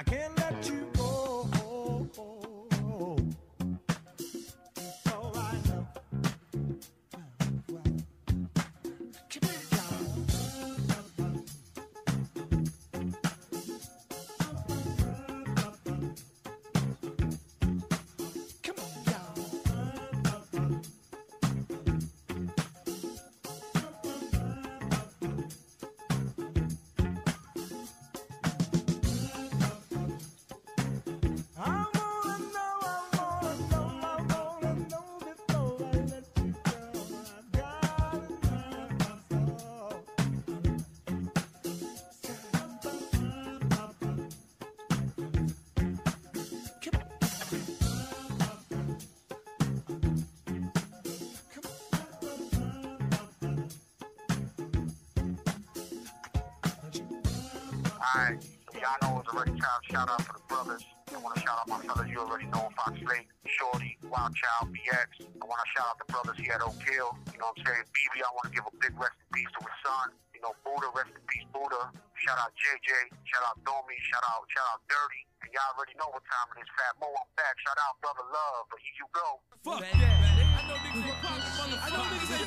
Can't let you Y'all know it's already time. Shout out to the brothers. I want to shout out my fellas you already know Fox Lake, Shorty, Wild Child, BX. I want to shout out the brothers here at Oak Hill. You know what I'm saying? BB, I want to give a big rest in peace to his son. you know, Buddha, rest in peace, Buddha. Shout out JJ. Shout out Domi. Shout out, shout out Dirty. And y'all already know what time it is. Fat Mo, I'm back. Shout out Brother Love. But here you go. Fuck that. I know niggas ain't poppin', motherfuckers. I know niggas ain't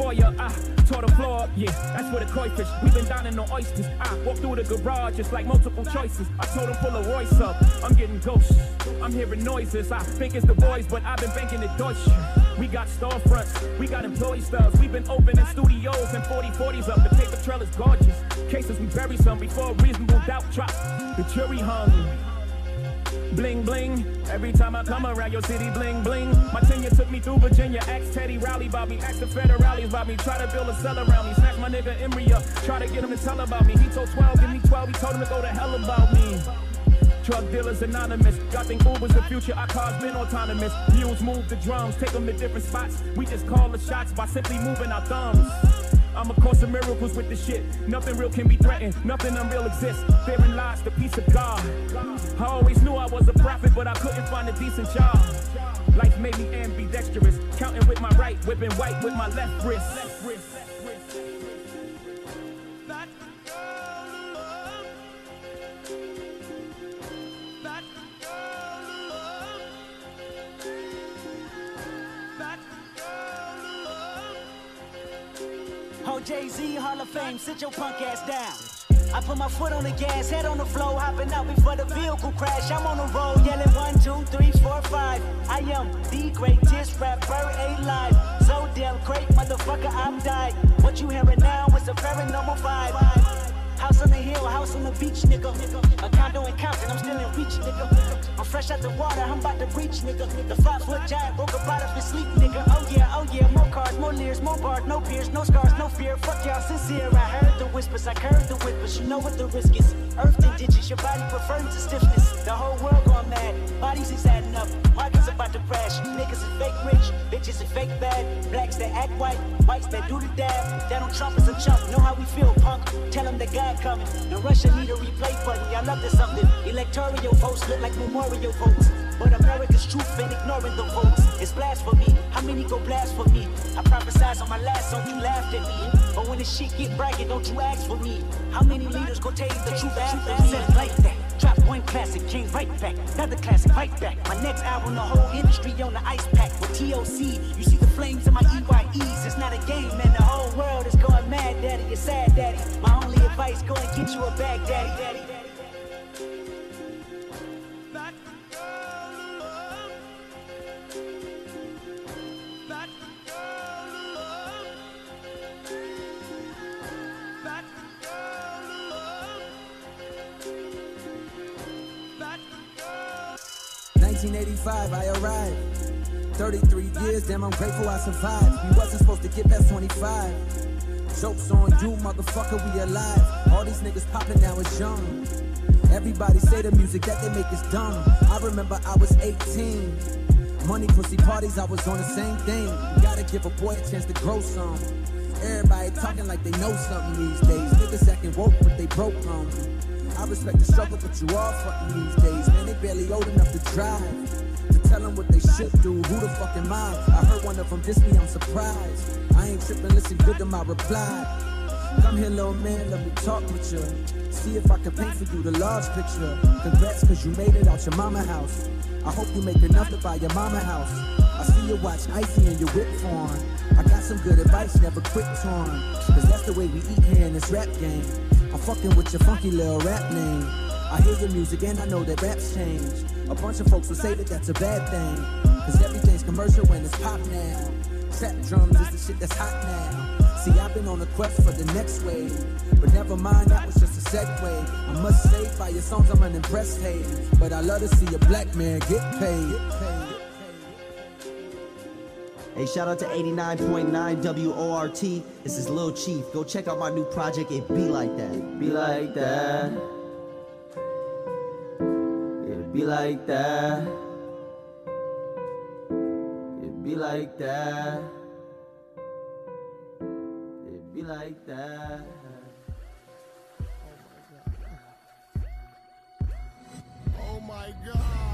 I ah, tore the floor up, yeah, that's where the koi fish. We've been dining on oysters. Ah, I walked through the garage, it's like multiple choices. I told them pull a Royce up. I'm getting ghosts. I'm hearing noises. I think it's the boys, but I've been banking the Deutsch. We got storefronts, we got employee stubs. We've been opening studios and 4040s up. The paper trail is gorgeous. Cases we bury some before reasonable doubt drops. The jury hung. Bling bling. Every time I come around your city, bling bling. My tenure took me through Virginia. Ask Teddy Riley about me. Ask the rallies about me. Try to build a cell around me. Smack my nigga Emory up. Try to get him to tell about me. He told 12, give me 12. He told him to go to hell about me. Drug dealers anonymous. Y'all think Uber's the future, our cars been autonomous. Mules move the drums, take them to different spots. We just call the shots by simply moving our thumbs. I'ma cause miracles with this shit. Nothing real can be threatened, nothing unreal exists. Therein lies the peace of God. I always knew I was a prophet, but I couldn't find a decent job. Life made me ambidextrous, counting with my right, whipping white with my left wrist. Left wrist. Jay-Z Hall of Fame, sit your punk ass down. I put my foot on the gas, head on the floor, hopping out before the vehicle crash. I'm on the road, yelling one, two, three, four, five. I am the greatest rapper alive. So damn great, motherfucker, I'm died. What you hearing now is a paranormal vibe. House on the hill, house on the beach, nigga. A condo in Compton, I'm still in reach, nigga. I'm fresh out the water, I'm about to reach, nigga. The five foot giant about up and sleep, nigga. Oh yeah, oh yeah, more cars, more Lears, more bars, no peers, no scars, no fear. Fuck y'all sincere. I heard the whispers, I heard the whispers. You know what the risk is. Earth and ditches, your body preferring to stiffness. The whole world gone mad, bodies is adding up. Markets about to crash. Niggas is fake rich, bitches is fake bad. Blacks that act white, whites that do the dab. Donald Trump is a chump, know how we feel, punk. Tell him the God coming. The Russia need a replay button. Y'all up to something. Electoral votes look like memorial votes. But America's truth been ignoring the votes. It's blasphemy. How many go blasphemy? I prophesied on my last song, you laughed at me. But when the shit get bragging, don't you ask for me. How many leaders go tell you the truth after me? Said like that. Drop one classic, came right back. Another classic, right back. My next album, the whole industry on the ice pack. With TDE, you see the flames in my EYEs. It's not a game, man. The whole world is going mad, daddy. You're sad, daddy. My only advice, go and get you a bag, daddy. daddy. Nineteen eighty-five, I arrived. 33 years, damn, I'm grateful I survived. We wasn't supposed to get past 25. Jokes on you, motherfucker, we alive. All these niggas popping now is young. Everybody say the music that they make is dumb. I remember I was 18. Money, pussy parties, I was on the same thing. You gotta give a boy a chance to grow some. Everybody talking like they know something these days. Niggas acting woke, but they broke on I respect the struggle, but you all fucking these days. Man, they barely old enough to drive. Tell them what they should do. Who the fuck am I? I heard one of them diss me, I'm surprised. I ain't tripping, listen good to my reply. Come here, little man, let me talk with you. See if I can paint for you the large picture. Congrats, cause you made it out your mama house. I hope you make enough to buy your mama house. I see you watch icy and your whip form. I got some good advice, never quit torn. Cause that's the way we eat here in this rap game. I'm fucking with your funky little rap name. I hear your music and I know that raps change. A bunch of folks will say that that's a bad thing. Cause everything's commercial when it's pop now. Trap drums is the shit that's hot now. See, I've been on a quest for the next wave. But never mind, that was just a segue. I must say, by your songs, I'm unimpressed, hey. But I love to see a black man get paid. Hey, shout out to 89.9 WORT. This is Lil Chief. Go check out my new project, It Be Like That. Be like that. Be like that. It be like that. It be like that. Oh my god. Microphone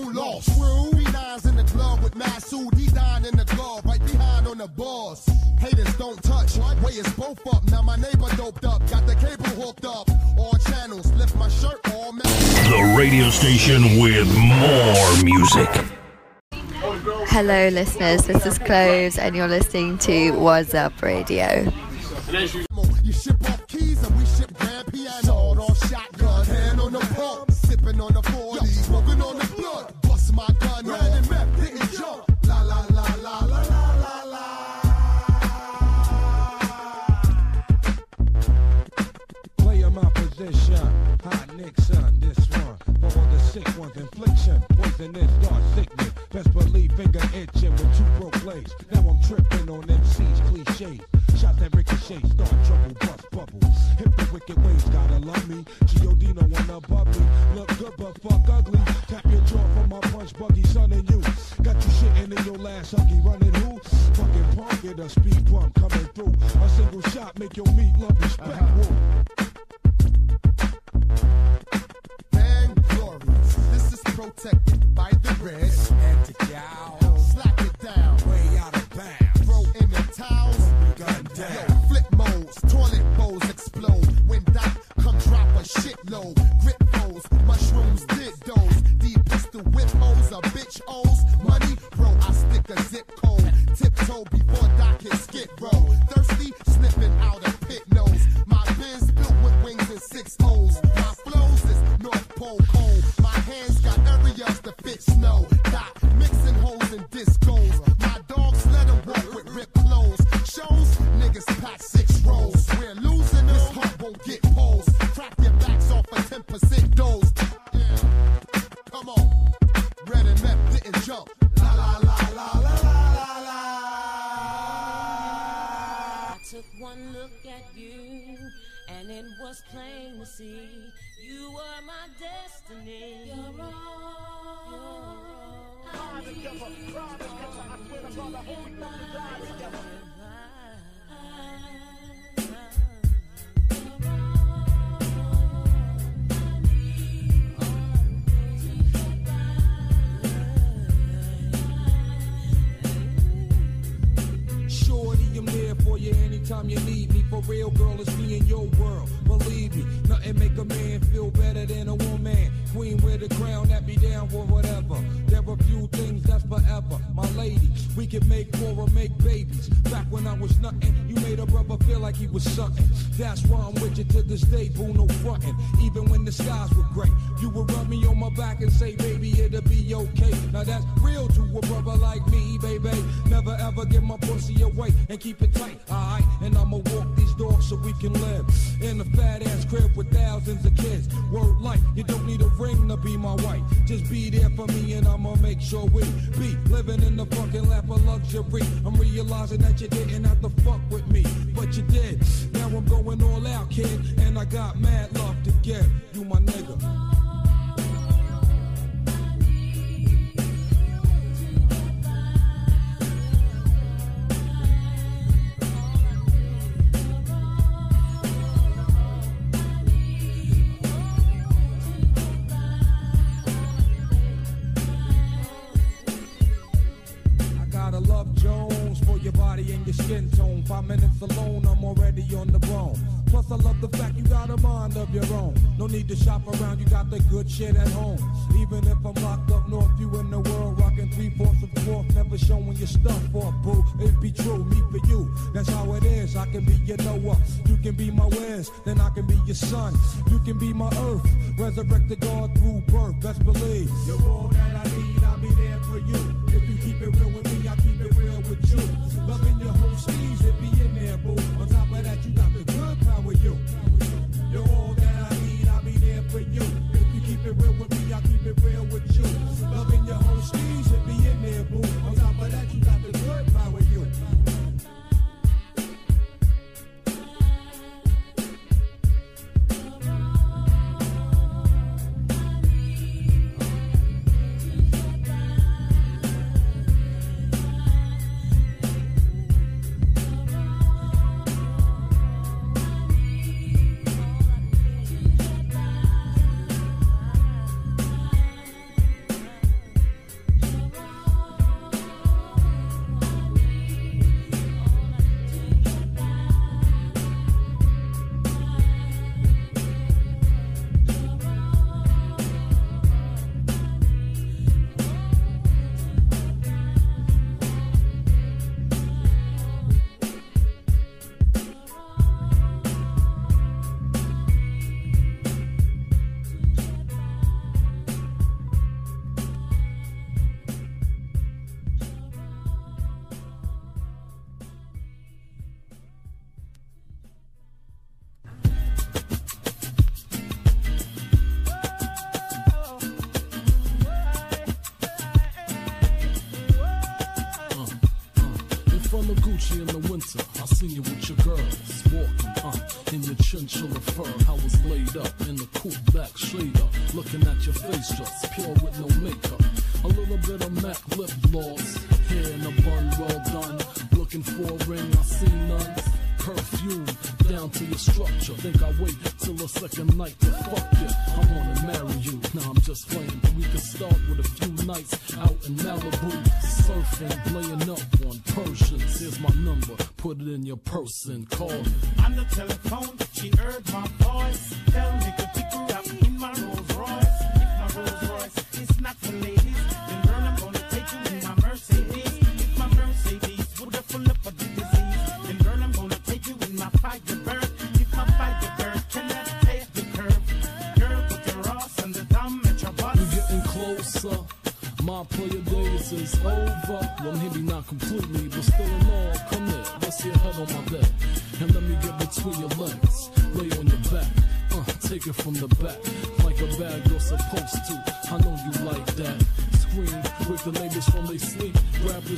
Lost? Three nines in the with Masu, D in the glove, right behind on the. Haters don't touch. What? Way is both up. Now my neighbor doped up. Got the cable hooked up. All channels. Lift my shirt. All man. The radio station with more music. Hello, listeners. This is Cloves, and you're listening to What's Up Radio. You ship off keys and we ship grand piano. Shotgun. Hand on the pump. Sipping on the sick ones, infliction, poisonous, dark sickness. Best believe finger itching with two broke legs. Now I'm tripping on MC's cliches. Shots that ricochet, start trouble, bust bubbles. Hit the wicked waves, gotta love me. Giordino one above me. Look good but fuck ugly. Tap your jaw for my punch buggy, son and you. Got you shitting in your last huggy, running who? Fucking punk, get a speed bump coming through. A single shot make your meat love respect. Uh-huh. protected by the red and the gal. Slack it down, way out of bounds. Throw in the towels, gun down. Yo, flip modes, toilet bowls explode. When Doc come drop a shitload.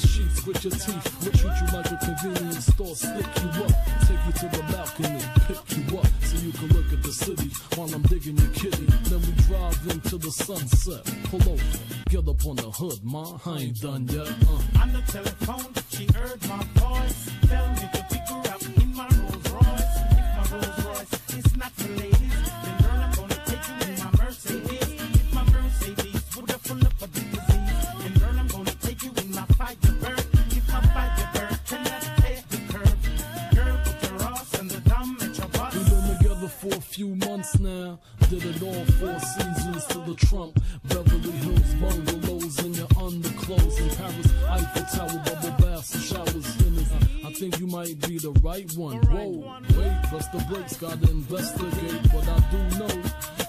Sheets with your teeth. We'll treat you like a convenience store. Stick you up. Take you to the balcony. Pick you up so you can look at the city while I'm digging your kitty. Then we drive into the sunset. Pull over. Get up on the hood, ma. I ain't done yet. Uh. On the telephone, she heard my voice. Tell me to pick might be the right one. Whoa, wait, bust the brakes, gotta investigate. But I do know,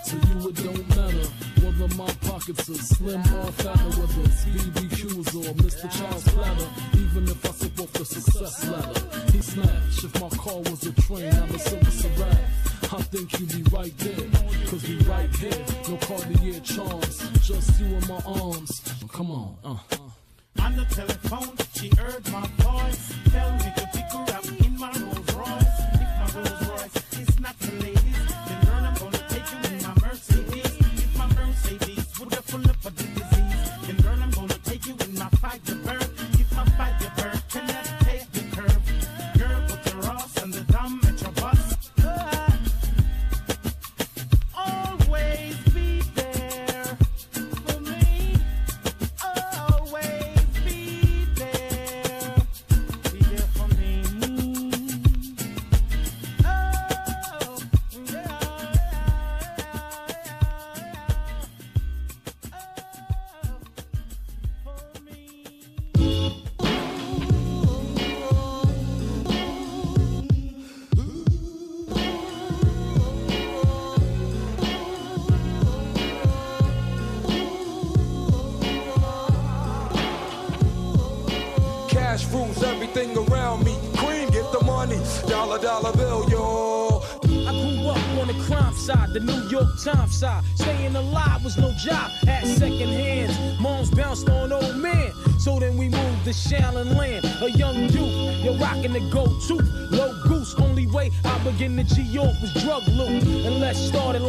to you it don't matter. Whether my pockets are slim or fatter, whether it's BBQs or Mr. Child's platter. Even if I slip off the success ladder, he smash. If my car was a train, I'm a silver Seraph. I think you'd be right there, cause we right here. No Cartier charms, just you in my arms. Come on, uh. On the telephone, she heard my voice. Tell me to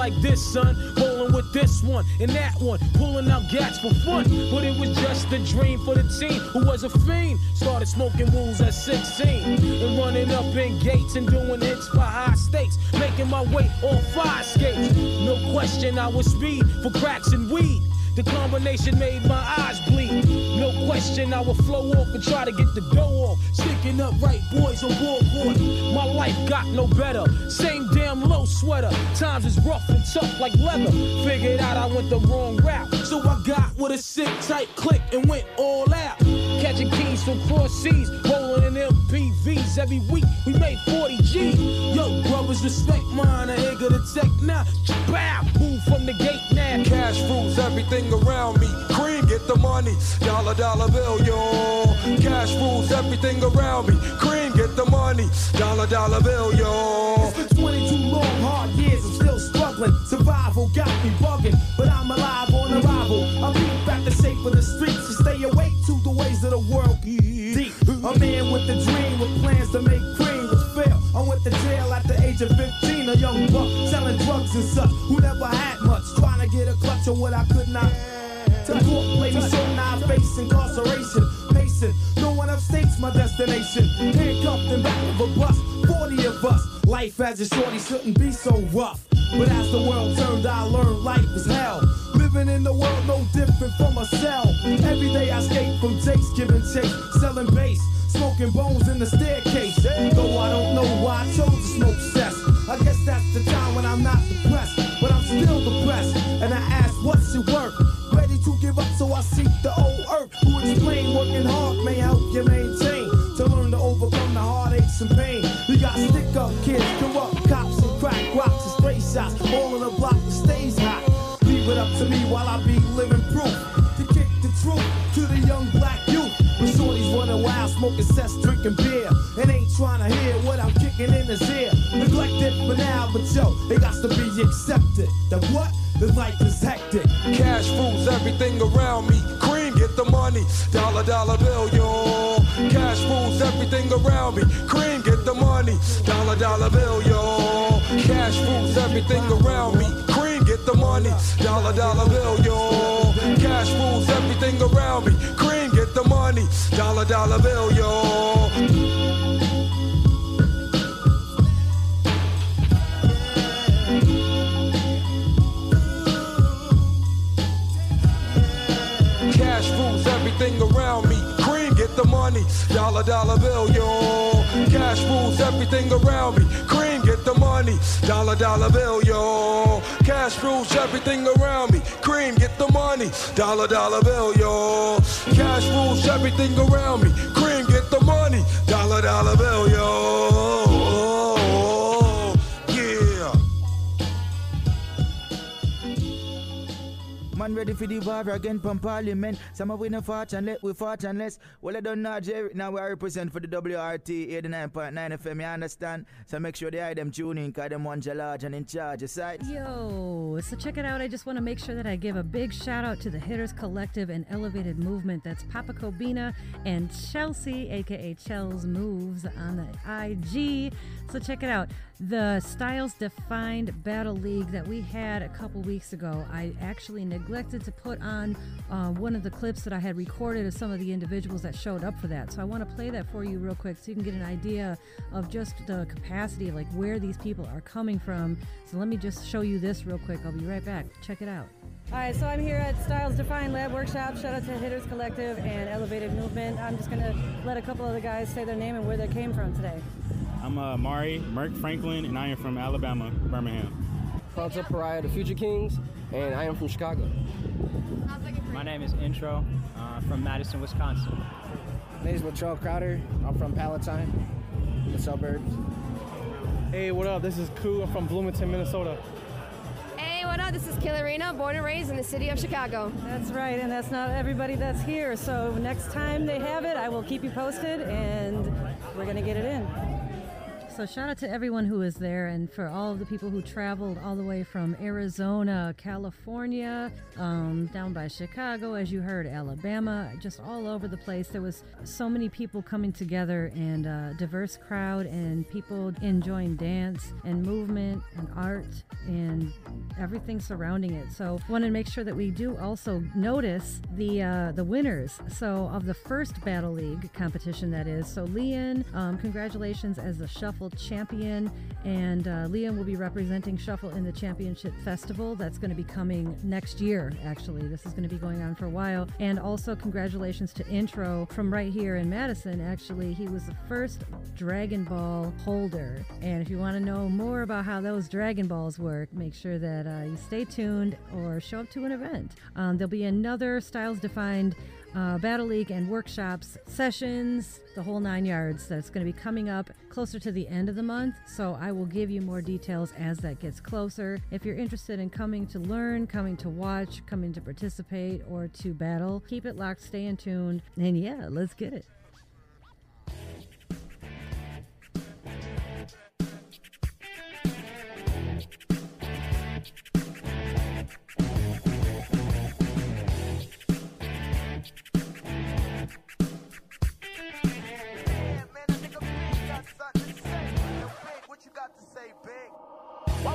like this, son. Rolling with this one and that one, pulling out gats for fun. But it was just a dream for the teen who was a fiend. Started smoking wools at 16 and running up in gates and doing hits for high stakes. Making my way on fire skates. No question, I was speed for cracks and weed. The combination made my eyes question, I would flow off and try to get the dough off. Sticking up right boys on board. My life got no better. Same damn low sweater. Times is rough and tough like leather. Figured out I went the wrong route. So I got with a sick tight click and went all out. Catching keys from cross seas, rolling MPVs every week. We made 40 G. Yo, brothers, respect mine. I ain't gonna take now. Bow, move from the gate now. Cash rules everything around me. Cream, get the money. Dollar, dollar bill, yo. Cash rules everything around me. Cream, get the money. Dollar, dollar bill, yo. It's been 22 long, hard years, I'm still struggling. Survival got me bugging, but I'm alive on arrival. I beat back the shape of the streets to stay awake to the ways of the world. A man with a dream with plans to make cream was failed. I went to jail at the age of 15, a young buck selling drugs and such, who never had much, trying to get a clutch on what I could not. To court, lady, so now I face incarceration, pacing. No one upstates my destination. Handcuffed in back of a bus, 40 of us. Life as a shorty shouldn't be so rough. But as the world turned, I learned life is hell. Living in the world no different from a cell. Every day I skate from takes, giving chase, selling base smoking bones in the staircase. Though I don't know why I chose to smoke cess. I guess that's the time when I'm not depressed, but I'm still depressed. And I ask, what's it worth? Ready to give up, so I seek the old earth. Who explain working hard may help you maintain to learn to overcome the heartaches and pain. We got stick up kids, corrupt cops and crack rocks and stray shots. All in the block that stays hot. Leave it up to me while I be living smoking cess, drinking beer, and ain't trying to hear what I'm kicking in his ear. Neglected for now, but yo, it got to be accepted. That what? The life is hectic. Cash rules everything around me. Cream, get the money. Dollar, dollar bill, yo. Cash rules everything around me. Cream, get the money. Dollar, dollar bill, yo. Cash rules everything around me. Get the money. Dollar, dollar bill, yo. Cash rules everything around me. Cream, get the money. Dollar, dollar bill, yo. Everything around me. Cream, get the money. Dollar, dollar bill, yo. Cash rules everything around me. Cream, get the money. Dollar, dollar bill, yo. Cash rules everything around me. Cream, get the money. Dollar, dollar bill, yo. Cash rules everything around me. Cream, get the money. Dollar, dollar bill, yo. Man ready for the war again from parliament. Some of we no fortune let we fortune less. Well I don't know Jerry. Now we are represent for the WORT 89.9 FM, you understand? So make sure they eye them tuning cause them one large and in charge, aside. Yo, so check it out. I just want to make sure that I give a big shout out to the Hitters Collective and Elevated Movement. That's Papa Kobina and Chelsea, aka Chels Moves, on the IG. So check it out. The Styles Defined Battle League that we had a couple weeks ago, I actually neglected to put on uh, one of the clips that I had recorded of some of the individuals that showed up for that. So I want to play that for you real quick so you can get an idea of just the capacity like where these people are coming from. So let me just show you this real quick. I'll be right back. Check it out. All right, so I'm here at Styles Defined Lab Workshop. Shout out to Hitters Collective and Elevated Movement. I'm just going to let a couple of the guys say their name and where they came from today. I'm uh, Mari Merck Franklin, and I am from Alabama, Birmingham. Pronto Pariah, the Future Kings, and I am from Chicago. My name is Intro uh, from Madison, Wisconsin. My name is Latrell Crowder. I'm from Palatine, in the suburbs. Hey, what up? This is Koo. I'm from Bloomington, Minnesota. Hey, what up? This is Killarina, born and raised in the city of Chicago. That's right, and that's not everybody that's here. So next time they have it, I will keep you posted, and we're gonna get it in. So shout out to everyone who was there, and for all the people who traveled all the way from Arizona, California, um, down by Chicago, as you heard, Alabama, just all over the place. There was so many people coming together, and a diverse crowd, and people enjoying dance and movement and art and everything surrounding it. So wanted to make sure that we do also notice the uh, the winners. So of the first Battle League competition, that is. So Leon, um, congratulations as the Shuffle champion, and uh, Leon will be representing Shuffle in the Championship Festival. That's going to be coming next year. Actually, this is going to be going on for a while. And also congratulations to Intro from right here in Madison. Actually, he was the first Dragon Ball holder. And if you want to know more about how those Dragon Balls work, make sure that uh, you stay tuned or show up to an event. Um, there'll be another Styles Defined uh, Battle League and workshops, sessions, the whole nine yards that's going to be coming up closer to the end of the month. So I will give you more details as that gets closer. If you're interested in coming to learn, coming to watch, coming to participate, or to battle, keep it locked, stay in tuned, and yeah, let's get it.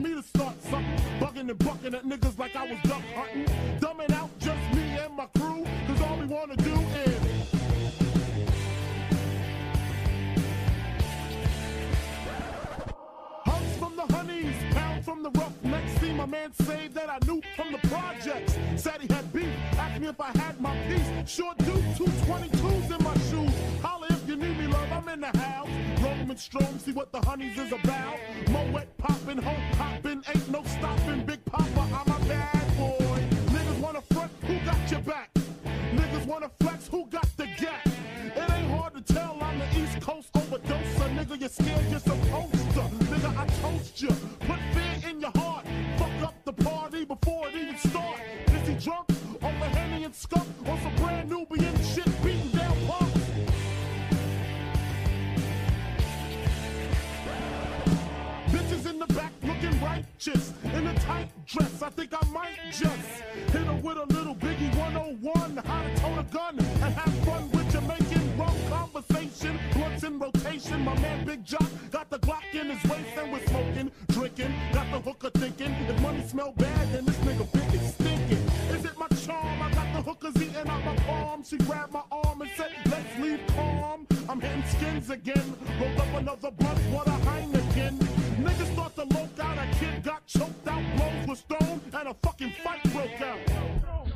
me to start something. Bugging and bucking at niggas like I was duck hunting. Dumbing out just me and my crew, cause all we wanna do is. Hugs from the honeys, pound from the rough next. See my man say that I knew from the projects. Said he had beef, asked me if I had my piece. Sure do, 222s in my shoes. Holla you need me, love, I'm in the house. Roman strong, see what the honeys is about. Moet poppin', home poppin', ain't no stopping. Big Papa, I'm a bad boy. Niggas wanna front, who got your back? Niggas wanna flex, who got the gap? It ain't hard to tell I'm the East Coast overdoser. Nigga, you're scared, you're supposed to. Nigga, I toast you. Put fear in your heart. Fuck up the party before it even start. Is he drunk? Over Henny and skunk? Or some brand Nubian shit beating In a tight dress, I think I might just hit her with a little Biggie 101. How to tote a gun and have fun with Jamaican rum conversation. Blunts in rotation. My man Big Jock got the Glock in his waist and we're smoking, drinking. Got the hooker thinking if money smell bad, then this nigga big is stinking. Is it my charm? I got the hookers eating out my palm. She grabbed my arm and said, Let's leave calm. I'm hitting skins again. Rolled up another blunt, what a Heineken. Niggas thought the loc out, a kid got choked out, blows was thrown, and a fucking fight broke out.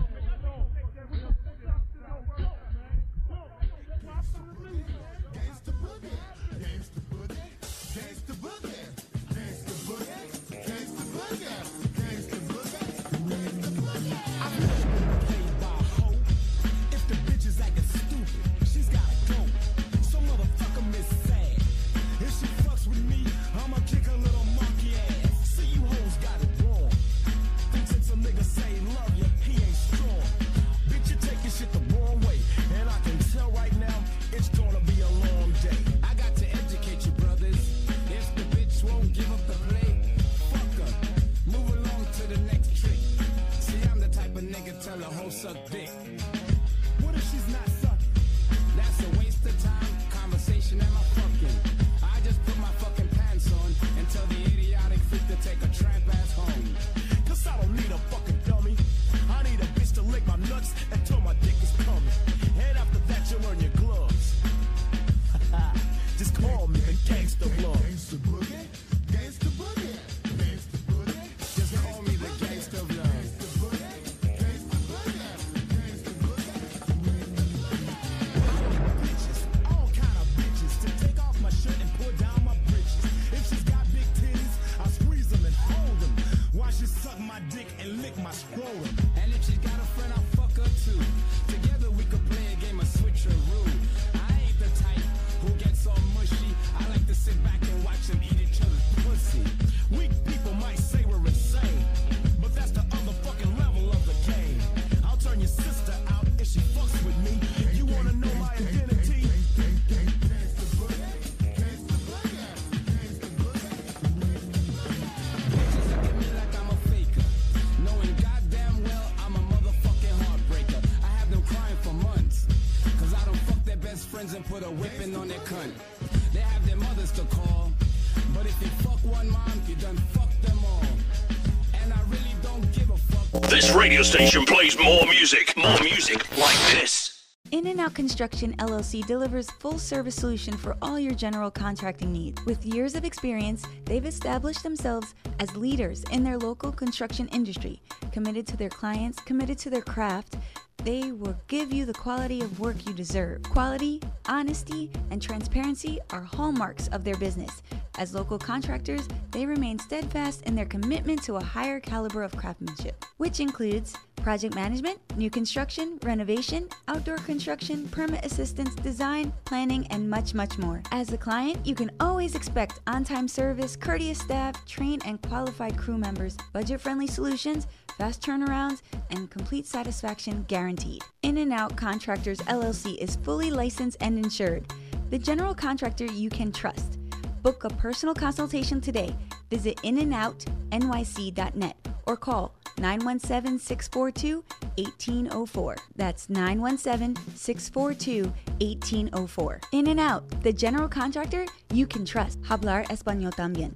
This radio station plays more music, more music like this. In and Out Construction LLC delivers full service solution for all your general contracting needs. With years of experience, they've established themselves as leaders in their local construction industry, committed to their clients, committed to their craft. They will give you the quality of work you deserve. Quality, honesty, and transparency are hallmarks of their business. As local contractors, they remain steadfast in their commitment to a higher caliber of craftsmanship, which includes project management, new construction, renovation, outdoor construction, permit assistance, design, planning, and much, much more. As a client, you can always expect on time service, courteous staff, trained and qualified crew members, budget friendly solutions, fast turnarounds, and complete satisfaction guaranteed. In and Out Contractors LLC is fully licensed and insured. The general contractor you can trust. Book a personal consultation today. Visit inandoutnyc.net or call 917 642 1804. That's 917 642 1804. In and Out, the general contractor you can trust. Hablar Español también.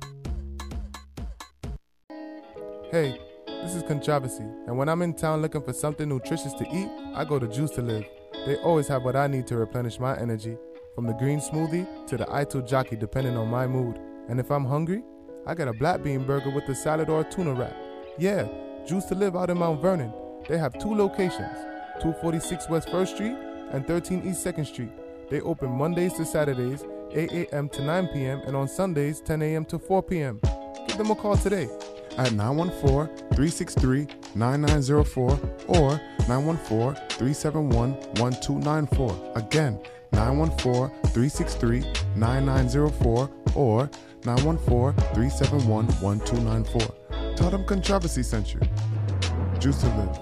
Hey, this is Controversy, and when I'm in town looking for something nutritious to eat, I go to Juice to Live. They always have what I need to replenish my energy, from the green smoothie to the Ito jockey, depending on my mood. And if I'm hungry, I got a black bean burger with a salad or a tuna wrap. Yeah, Juice to Live out in Mount Vernon. They have two locations 246 West 1st Street and 13 East 2nd Street. They open Mondays to Saturdays, 8 a.m. to 9 p.m., and on Sundays, 10 a.m. to 4 p.m. Give them a call today at 914 363 9904 or 914 371 1294. Again, 914 363 9904 or 914 371 1294. Tell them Controversy sent you. Juice to live.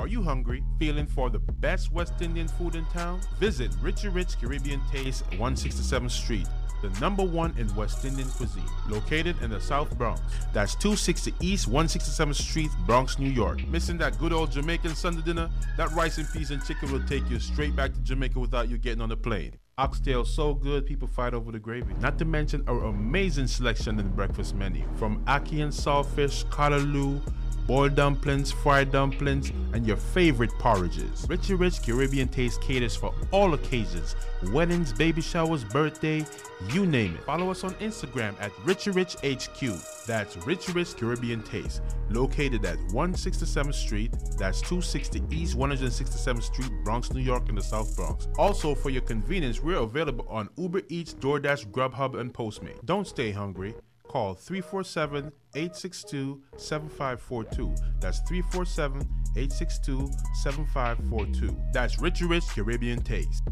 Are you hungry? Feeling for the best West Indian food in town? Visit Richie Rich Caribbean Taste, 167th Street, the number one in West Indian cuisine, located in the South Bronx. That's 260 East 167th Street, Bronx, New York. Missing that good old Jamaican Sunday dinner? That rice and peas and chicken will take you straight back to Jamaica without you getting on a plane. Oxtail so good, people fight over the gravy. Not to mention our amazing selection in the breakfast menu, from ackee and saltfish, callaloo, boiled dumplings, fried dumplings, and your favorite porridges. Richie Rich Caribbean Taste caters for all occasions weddings, baby showers, birthday, you name it. Follow us on Instagram at Richie Rich HQ. That's Richie Rich Caribbean Taste, located at 167th Street, that's 260 East 167th Street, Bronx, New York, in the South Bronx. Also, for your convenience, we're available on Uber Eats, DoorDash, Grubhub, and Postmate. Don't stay hungry. Call 347 862 7542. That's 347 862 7542. That's Richie Rich Caribbean Taste.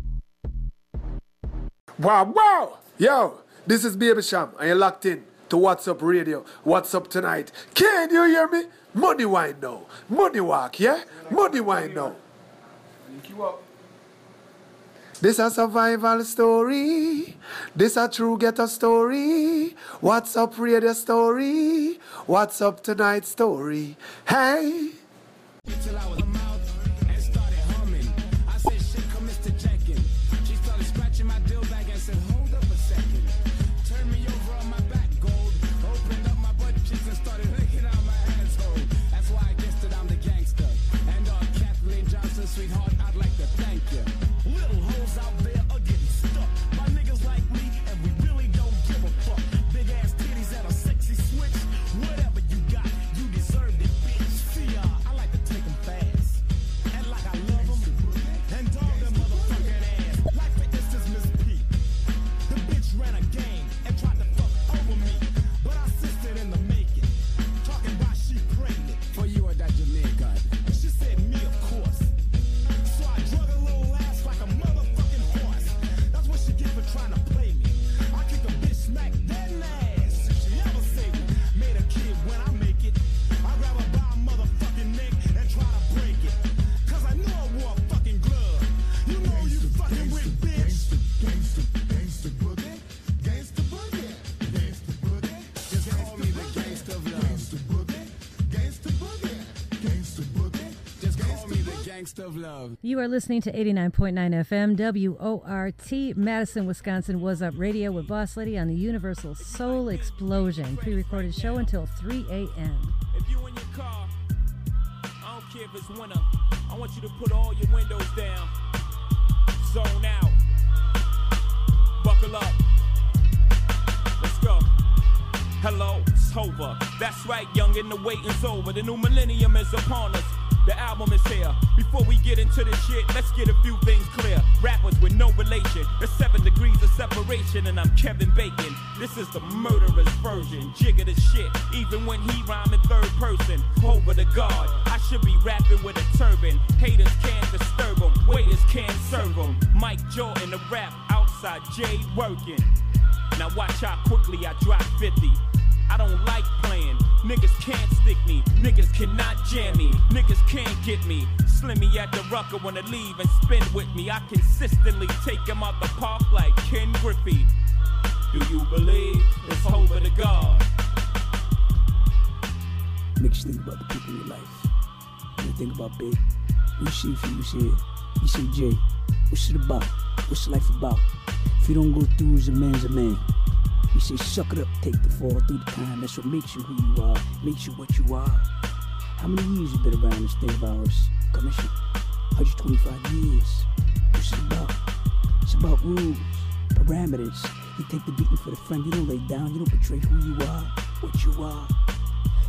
Wow, wow! Yo, this is Baby Cham, and you're locked in to What's Up Radio. What's Up Tonight? Can you hear me? Money wine now. Money walk, yeah? Money wine now. This a survival story. This a true ghetto story. What's up radio story? What's up tonight story? Hey. Love. You are listening to 89.9 FM WORT Madison, Wisconsin. Was Up Radio with Boss Lady on the Universal Soul Explosion. Pre recorded show until 3 a.m. If you in your car, I don't care if it's winter. I want you to put all your windows down. Zone out. Buckle up. Let's go. Hello, it's over. That's right, young, and the waiting's over. The new millennium is upon us. The album is here. Before we get into this shit, let's get a few things clear. Rappers with no relation, there's seven degrees of separation, and I'm Kevin Bacon. This is the murderous version. Jigga the shit, even when he rhyme in third person. Over the guard, I should be rapping with a turban. Haters can't disturb them, waiters can't serve them. Mike Jordan, the rap outside, Jay working. Now watch how quickly I drop 50. I don't like playing. Niggas can't stick me. Niggas cannot jam me. Niggas can't get me. Slimmy at the rucker wanna leave and spin with me. I consistently take him out the park like Ken Griffey. Do you believe it's over to God? Makes you think about the people in your life. When you think about Big, you see if you was here. You see Jay. What's it about? What's life about? If you don't go through as a man's a man. You say, suck it up, take the fall through the time. That's what makes you who you are, makes you what you are. How many years you been around this thing of ours? Commission. 125 years. What's it about? It's about rules, parameters. You take the beating for the friend. You don't lay down. You don't betray who you are, what you are.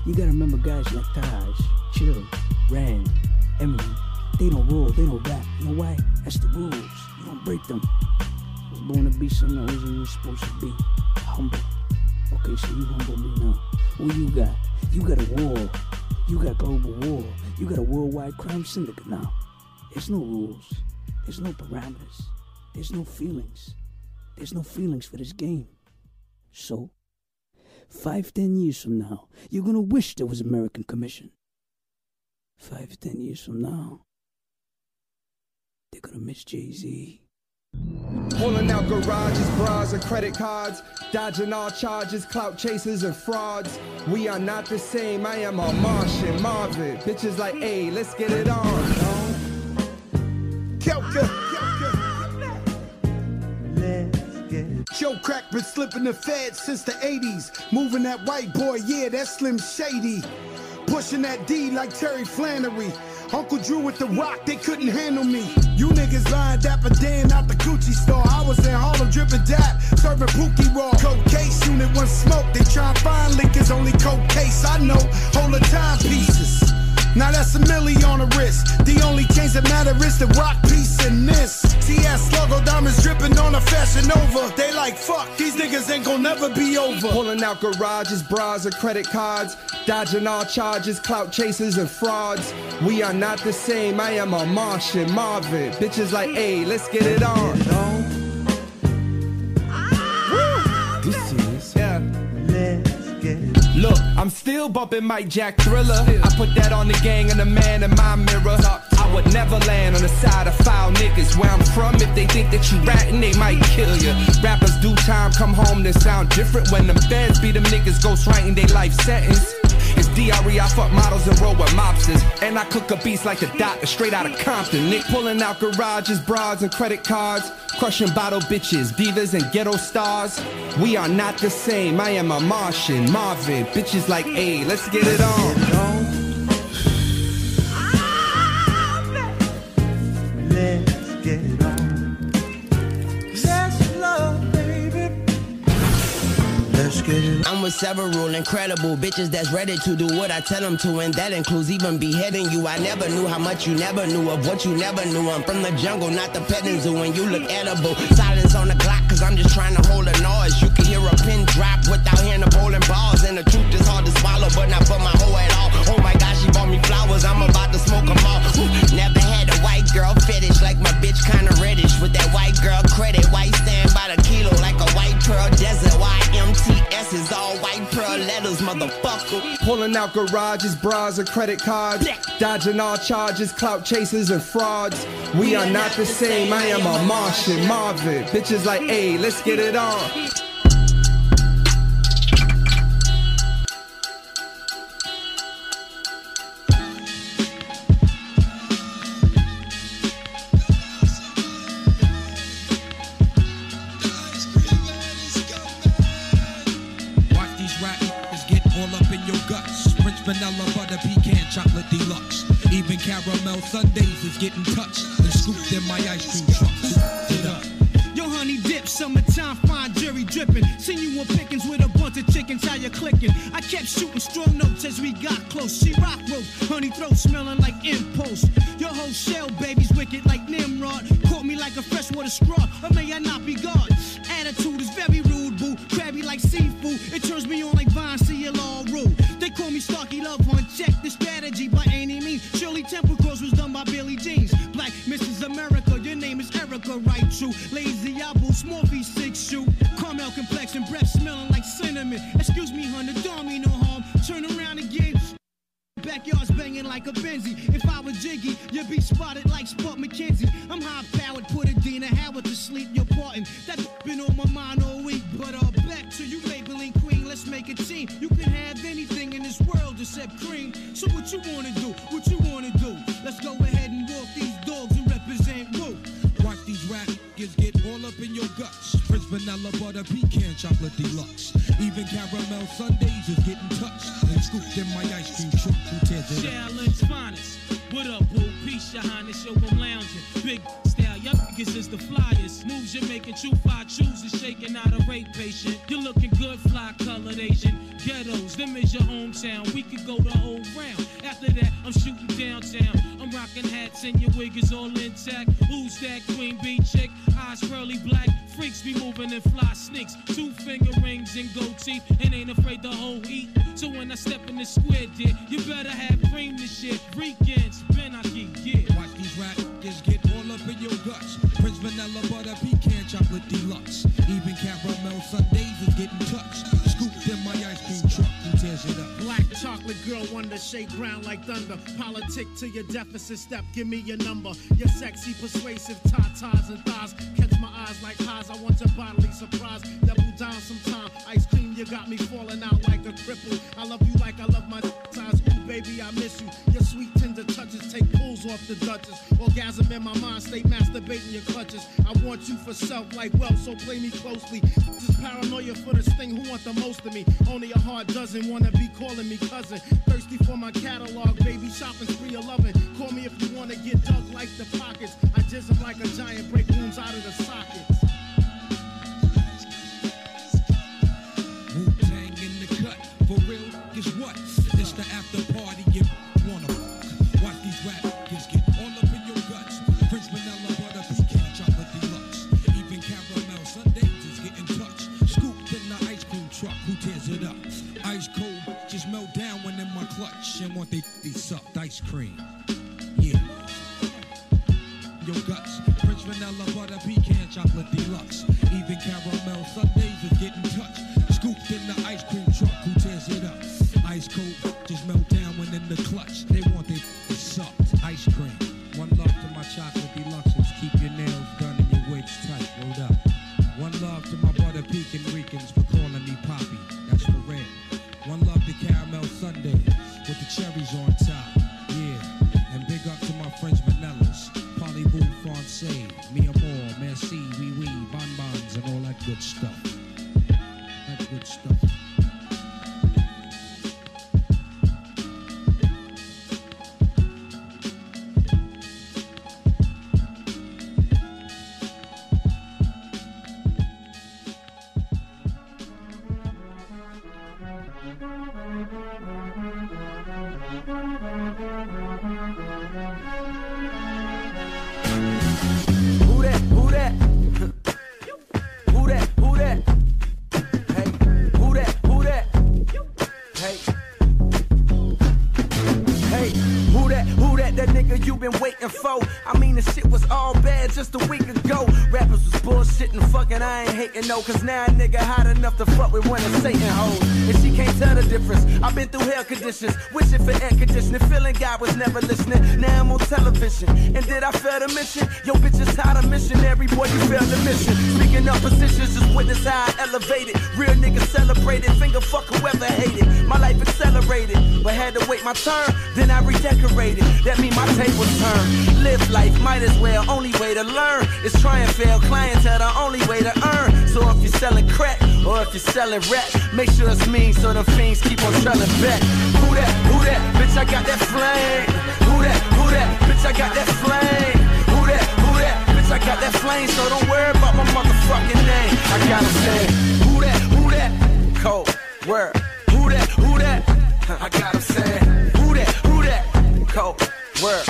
You gotta remember guys like Taj, Chill, Rand, Emily. They don't roll, they don't rap. You know why? That's the rules. You don't break them. I was born to be something I wasn't supposed to be. Humble. Okay, so you humble me now. What you got? You got a war. You got global war. You got a worldwide crime syndicate now. There's no rules. There's no parameters. There's no feelings. There's no feelings for this game. So, five, ten years from now, you're gonna wish there was American Commission. Five, ten years from now, they're gonna miss Jay Z. Pulling out garages, bras, and credit cards. Dodging all charges, clout chasers, and frauds. We are not the same. I am a Martian, Marvin. Bitches like, hey, let's get it on. Kelka. Joe Crack been slipping the fed since the 80s. Moving that white boy, yeah, that's Slim Shady. Pushing that D like Terry Flannery. Uncle Drew with the rock, they couldn't handle me. You niggas lying dapper Dan out the Gucci store. I was in Harlem dripping dap, serving Pookie Raw. Coke case unit, one smoke. They try and find liquors, only coke case. I know, hold the timepieces. Now that's a milli on the wrist. The only change that matter is the rock piece in this. TS logo diamonds dripping on a fashion over. They like fuck, these niggas ain't gon' never be over. Pulling out garages, bras, and credit cards. Dodging all charges, clout chasers, and frauds. We are not the same. I am a Martian, Marvin. Bitches like, hey, let's get it on. This is, yeah. Look, I'm still bumping Mike Jack Thriller. I put that on the gang and the man in my mirror. I would never land on the side of foul niggas. Where I'm from, if they think that you ratting, they might kill you. Rappers do time, come home, they sound different when them feds be them niggas ghost writing their life sentence. DRE, I fuck models and roll with mobsters. And I cook a beast like the doctor, straight out of Compton. Nick pulling out garages, bras, and credit cards. Crushing bottle bitches, divas, and ghetto stars. We are not the same. I am a Martian, Marvin. Bitches like, hey, let's get it on. It I'm with several incredible bitches that's ready to do what I tell them to, and that includes even beheading you. I never knew how much you never knew of what you never knew. I'm from the jungle, not the petting zoo, and you look edible. Silence on the Glock, cause I'm just trying to hold a noise. You can hear a pin drop without hearing the bowling balls, and the truth is hard to swallow, but not for my Pulling out garages, bras, and credit cards. Dodging all charges, clout chasers, and frauds. We are not the same. I am a Martian, Marvin. Bitches like, hey, let's get it on. Sundaes is getting touched and scooped in my ice cream truck. Yo, honey dip, Summertime, fine jury dripping. Seen you on pickings with a bunch of chickens, how you clicking? I kept shooting strong notes as we got close. She rock rope, honey throat smelling like impulse. Your whole shell, baby's wicked like Nimrod. Caught me like a freshwater straw, like a Benzie. If I was Jiggy, you'd be spotted like Spuds McKenzie. I'm high powered, put Adina Howard to sleep. You're parting. That been on my mind all week. But uh, back to you, Maybelline Queen. Let's make a team. You can have anything in this world except cream. So what you wanna do? What you wanna do? Let's go ahead and walk these dogs and represent Woo. Watch these rap get all up in your guts. Prince vanilla butter pecan chocolate deluxe. Even caramel sundaes and your wig is all intact. Who's that queen bee chick? Eyes pearly black. Freaks be moving and fly sneaks. Two finger rings and gold teeth. And ain't afraid to whole eat. So when I step in the square, dear, you better have cream this shit. Weekends, shake ground like thunder. Politic to your deficit step, give me your number. Your sexy, persuasive tatas and thighs. Catch my eyes like highs. I want your bodily surprise. Double down sometime. Ice cream, you got me falling out like a cripple. I love you like I love my size. Baby, I miss you. Your sweet tender touches take pulls off the Duchess. Orgasm in my mind, stay masturbating your clutches. I want you for self like wealth, so play me closely. Is paranoia for this thing. Who want the most of me? Only a heart doesn't wanna be calling me cousin. Thirsty for my catalog, baby. Shopping spree 11. Call me if you wanna get dug like the pockets. I just am like a giant, break wounds out of the sockets. Sucked Cause now try and fail. Clientele, the only way to earn. So if you're selling crack or if you're selling rap, make sure it's mean so the fiends keep on trailing back. Who that? Who that? Bitch, I got that flame. Who that? Who that? Bitch, I got that flame. Who that? Who that? Bitch, I got that flame, so don't worry about my motherfucking name. I gotta say, who that, who that? Cold word. Who that, who that? I gotta say, who that, who that? Cold word.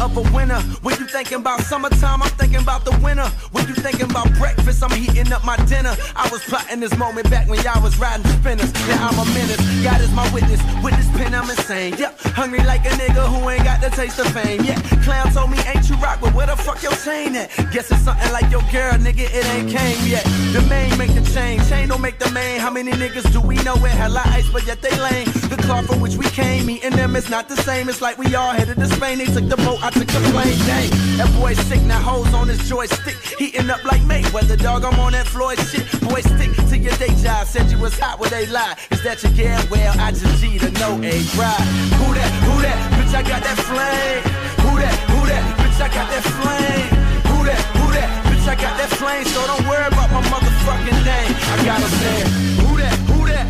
Of a winner. When you thinking about summertime, I'm thinking about the winter. When you thinking about breakfast, I'm heating up my dinner. I was plotting this moment back when y'all was riding spinners. Now I'm a menace. God is my witness. With this pen, I'm insane. Yep, hungry like a nigga who ain't got the taste of fame. Yeah, clown told me ain't you rock, but where the fuck your chain at? Guess it's something like your girl, nigga. It ain't came yet. The main make the chain, chain don't make the main. How many niggas do we know with hella ice, but yet they lame? Car from which we came, me and them is not the same. It's like we all headed to Spain. They took the boat, I took the plane. Dang, that boy sick, now hoes on his joystick. Heating up like Mayweather, dog. I'm on that Floyd shit. Boy, stick to your day job. Said you was hot, where they lie. Is that your gal? Well, I just G to know a ride. Who that? Who that? Bitch, I got that flame. Who that? Who that? Bitch, I got that flame. Who that? Who that? Bitch, I got that flame. So don't worry about my motherfucking name. I gotta say, who that? Who that?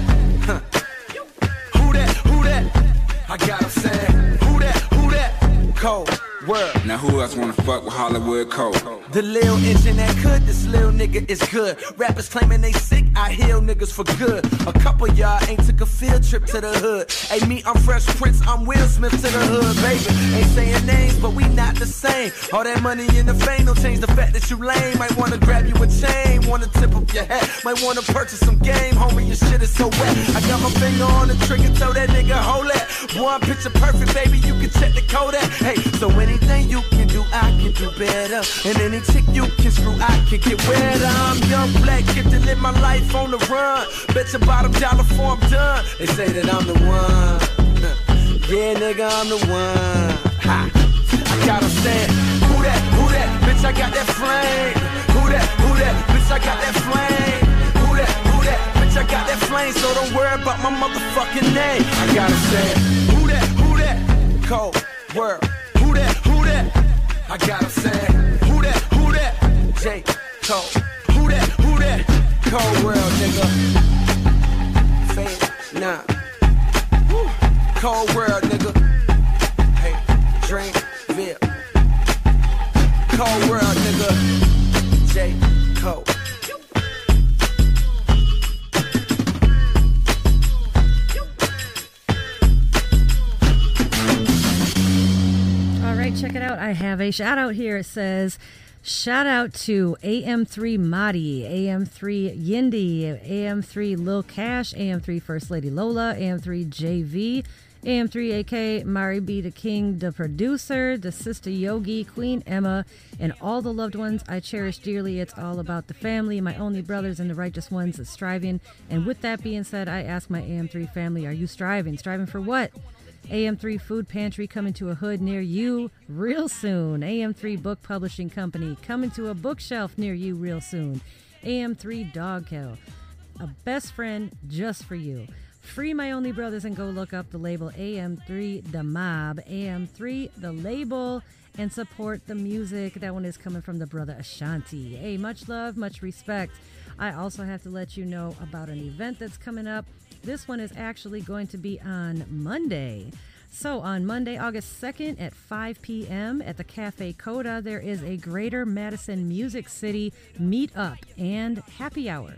Huh. That? I gotta say, who that? Who that? Cold word. Now who else wanna fuck with Hollywood Cole? The lil engine that could, this lil nigga is good. Rappers claiming they sick, I heal niggas for good. A couple y'all ain't took a field trip to the hood. Hey, me, I'm Fresh Prince, I'm Will Smith to the hood, baby. Ain't saying names, but we not the same. All that money in the fame don't change the fact that you lame. Might wanna grab you a chain, wanna tip up your hat. Might wanna purchase some game, homie, your shit is so wet. I got my finger on the trigger, tell that nigga, hold that. One picture perfect, baby, you can check the code at. Hey, so anything you can do, I can do better. And any chick you can screw, I can get wetter. I'm young, black, get to live my life on the run. Bet your bottom dollar for I'm done. They say that I'm the one. Yeah, nigga, I'm the one. Ha. I gotta stand. Who that? Who that? Bitch, I got that flame. Who that? Who that? Bitch, I got that flame. Who that? Who that? Bitch, I got that flame. So don't worry about my motherfucking name. I gotta stand. Who that? Who that? Cold world. Who that? I gotta say, who that? Who that? J. Cole. Who that? Who that? Cold world, nigga. Fame, nah. Woo. Cold world, nigga. Hey, Dreamville. Cold world, nigga. J. Cole. Right, check it out. I have a shout out here. It says, Shout out to AM3 Madi, AM3 Yindi, AM3 Lil Cash, AM3 First Lady Lola, AM3 JV, AM3 AK, Mari B. the King, the producer, the sister Yogi, Queen Emma, and all the loved ones I cherish dearly. It's all about the family, my only brothers, and the righteous ones that's striving. And with that being said, I ask my AM3 family, are you striving? Striving for what? AM3 Food Pantry coming to a hood near you real soon. AM3 Book Publishing Company coming to a bookshelf near you real soon. AM3 Dog Kill, a best friend just for you. Free My Only Brothers and go look up the label AM3 The Mob, AM3 The Label, and support the music. That one is coming from the brother Ashanti. Hey, much love, much respect. I also have to let you know about an event that's coming up. This one is actually going to be on Monday. So, on Monday, August 2nd at 5 p.m. at the Cafe Coda, there is a Greater Madison Music City meetup and happy hour.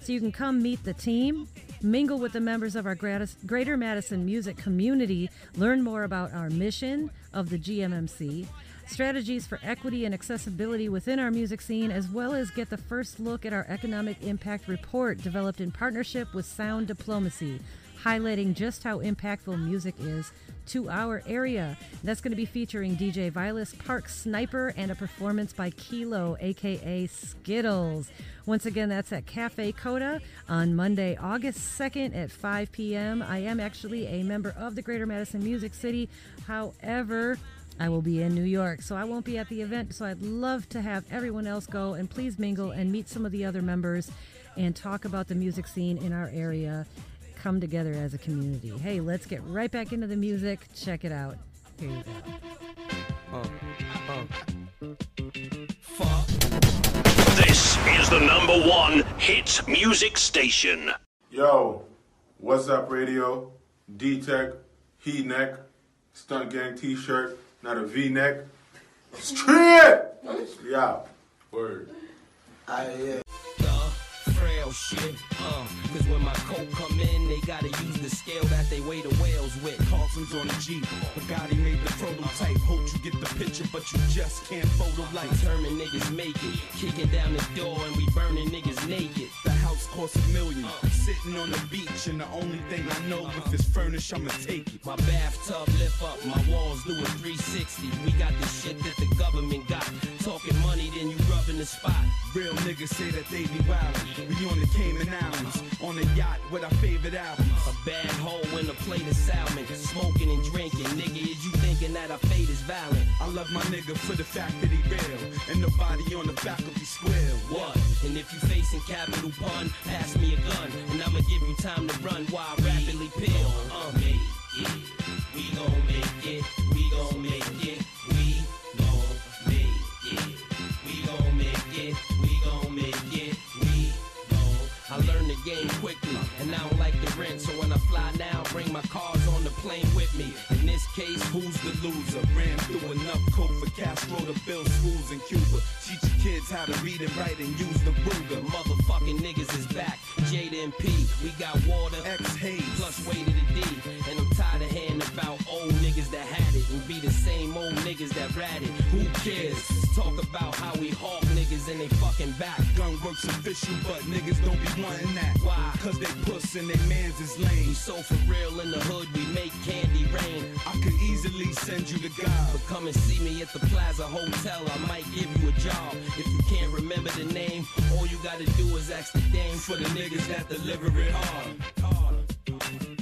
So, you can come meet the team, mingle with the members of our Greater Madison music community, learn more about our mission of the GMMC, strategies for equity and accessibility within our music scene, as well as get the first look at our economic impact report developed in partnership with Sound Diplomacy, highlighting just how impactful music is to our area. That's going to be featuring DJ Vilas, Park Sniper, and a performance by Kilo, aka Skittles. Once again, that's at Cafe Coda on Monday, August 2nd at 5 p.m. I am actually a member of the Greater Madison Music City. However, I will be in New York, so I won't be at the event. So I'd love to have everyone else go and please mingle and meet some of the other members and talk about the music scene in our area. Come together as a community. Hey, let's get right back into the music. Check it out. Here you go. This is the number one hit music station. Yo, what's up, radio? D Tech, Heat Neck, Stunt Gang t shirt, not a V-neck. Straight. Yeah. Word. I, frail shit. Uh, cause when my coat come in, they gotta use the scale that they weigh the whales with. Carlson's on the Jeep. Bugatti made the prototype. Hope you get the picture, but you just can't photo like. Determined niggas make it. Kicking down the door and we burning niggas naked. The house costs a million. Sitting on the beach, and the only thing I know if it's furnished, I'ma take it. My bathtub lift up, my walls do a 360. We got the shit that the government got. Talking money, then you rubbing the spot. Real niggas say that they be wild. We on the Cayman Islands, on a yacht with our favorite albums. A bad hole in a plate of salmon. Smoking and drinking. Nigga, is you thinking that our fate is violent? I love my nigga for the fact that he real. And nobody on the faculty square. What? And if you facing capital pun, pass me a gun. And I'ma give you time to run while I rapidly peel. Uh. We gon' make it. We gon' make it. My cars on the plane with me. In this case, Who's the loser? Ran through enough coke for Castro to build schools in Cuba. Teach your kids how to read and write and use the Ruger. motherfucking niggas is back. Jada and P, we got water, X Hayes. plus way to the D. And I'm tired of hearing about old niggas that had it and be the same old niggas that ratted. Who cares? Talk about how we hawk niggas in they fucking back. Gunworks official, but niggas don't be wanting that. Why? Cause they puss and they mans is lame. We so for real in the hood, we make candy rain. I could easily send you to God. But come and see me at the Plaza Hotel, I might give you a job. If you can't remember the name, all you gotta do is ask the dame For the niggas that deliver it hard. We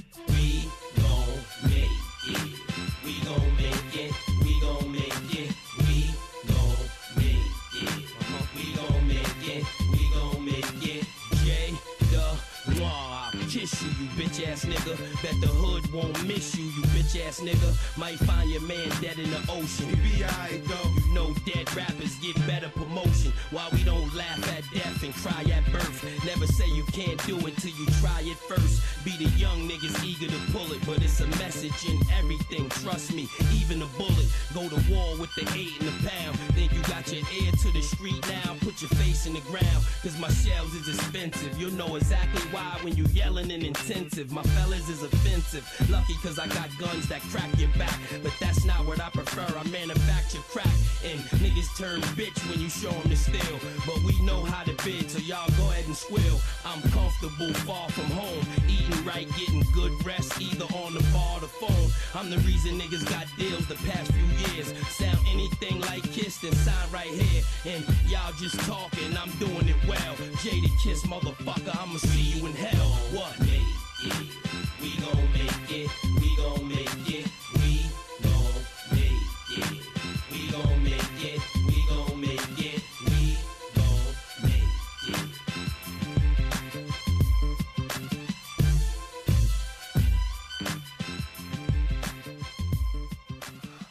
bitch ass nigga. Bet the hood won't miss you, you bitch ass nigga. Might find your man dead in the ocean. He be alright though. You know dead rappers get better promotion. Why we don't laugh at death and cry at birth. Never say you can't do it till you try it first. Be the young niggas eager to pull it, but it's a message in everything. Trust me, even a bullet. Go to war with the eight and the pound. Think you got your ear to the street now. Put your face in the ground, cause my shells is expensive. You'll know exactly why when you yelling and My fellas is offensive. Lucky cause I got guns that crack your back. But that's not what I prefer. I manufacture crack. And niggas turn bitch when you show them the steel. But we know how to bid, so y'all go ahead and squill. I'm comfortable, far from home. Eating right, getting good rest, either on the bar or the phone. I'm the reason niggas got deals the past few years. Sound anything like Kiss, then sign right here. And y'all just talking, I'm doing it well. Jadakiss, motherfucker, I'ma see you in hell. What? Make it. We gon' make it. We gon' make it. We gon' make it. We gon' make it. We gon' make it. We gon' make it.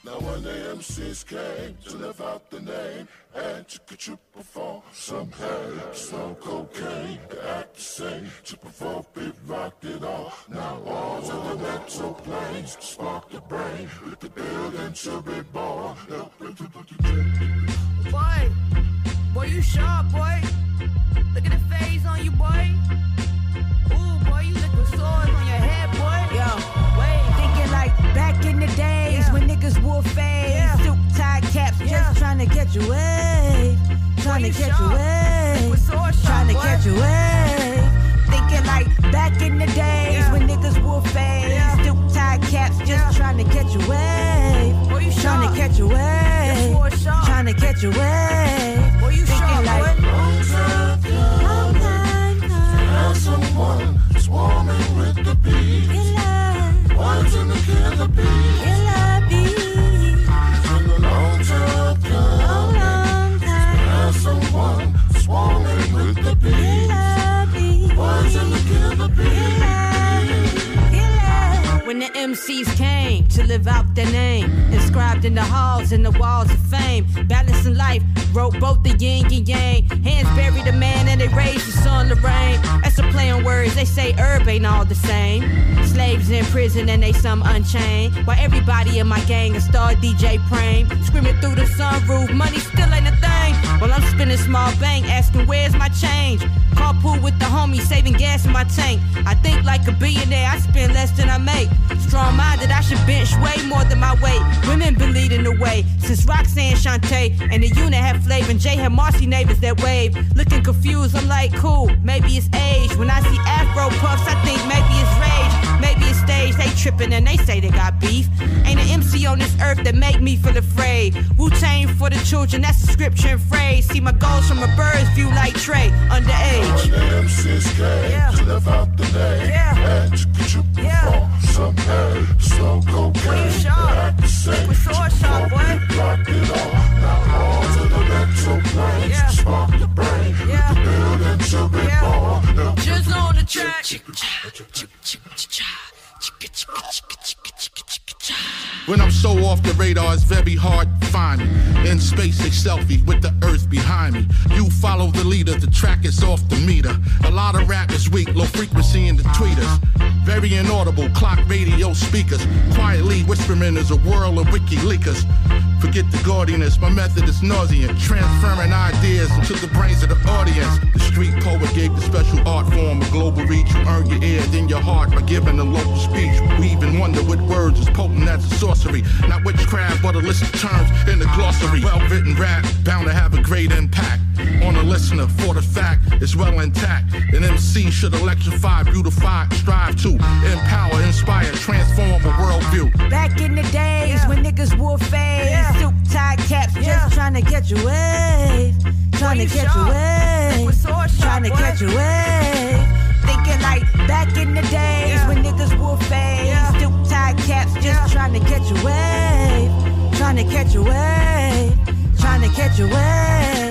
Now when the MCs came to live out the name and to get you perform some hay, some cocaine, to act the same, to provoke beat rock it all. Now all to the mental planes, spark the brain, with the building to be born. Boy, boy, you sharp, boy. Look at the phase on you, boy. Ooh, boy, you liquid swords on your head, boy. Yo, wait, Thinking like back in the day. when niggas wore fades, suit tie caps, just trying to catch a wave, trying to you catch a wave, Liquid trying to catch a wave. Thinking like back in the days when niggas wore fades, suit tie caps, just trying to catch a wave, Boy, trying sharp. to catch a wave, sword trying to catch a wave. You Thinking sharp, like boy. long time Have someone swarming with the bees. One's in the killer. bees. Swarming with the bees. The MCs came to live out their name, inscribed in the halls and the walls of fame, balancing life, wrote both the yin and yang. Hands buried the man and they raised the sun to rain. That's a play on words, they say herb ain't all the same. Slaves in prison and they some unchained. While everybody in my gang is star DJ Prame. Screaming through the sunroof, money still ain't a thing. While I'm spinning small bank, asking where's my change. Carpool with the homies, saving gas in my tank. I think like a billionaire, I spend less than I make. Strong minded, I should bench way more than my weight. Women been leading the way since Roxanne Shante and the unit had flavor. And Jay had Marcy neighbors that wave. Looking confused, I'm like, cool, maybe it's age. When I see Afro puffs, I think maybe it's rage. Maybe it's stage, they tripping and they say they got beef. Ain't an MC on this earth that make me feel afraid. Wu Tang for the children, that's the scripture and phrase. See my goals from a bird's view like Trey, underage. Yeah. To live out the name. Yeah. And to get you yeah. some pay. Slow cocaine. What you sharp? The same. We saw it sharp, boy. Blocked it all. Now all to the mental planes. Yeah. Spark the brain. Yeah. The building to be Yeah. born. Now Just on the track. When I'm so off the radar, it's very hard to find me. In space, a selfie with the earth behind me. You follow the leader, the track is off the meter. A lot of rap is weak, low frequency in the tweeters. Very inaudible, clock radio speakers. Quietly whispering is a whirl of wiki leakers. Forget the gaudiness, my method is nauseant. Transferring ideas into the brains of the audience. The street poet gave the special art form a global reach. You earn your ear, then your heart by giving a local speech. We even wonder what words is potent as a sorcery. Not witchcraft, but a list of terms in the glossary. Well written rap, bound to have a great impact on a listener. For the fact it's well intact. An MC should electrify, beautify, strive to empower, inspire, transform a worldview. Back in the days when niggas wore fades, suit tie caps, just trying to catch a wave, trying to catch a wave, We trying to catch a wave. Thinking like back in the days when niggas wore fades, suit tie caps, just trying to catch a wave, trying to catch a wave, trying to catch a wave.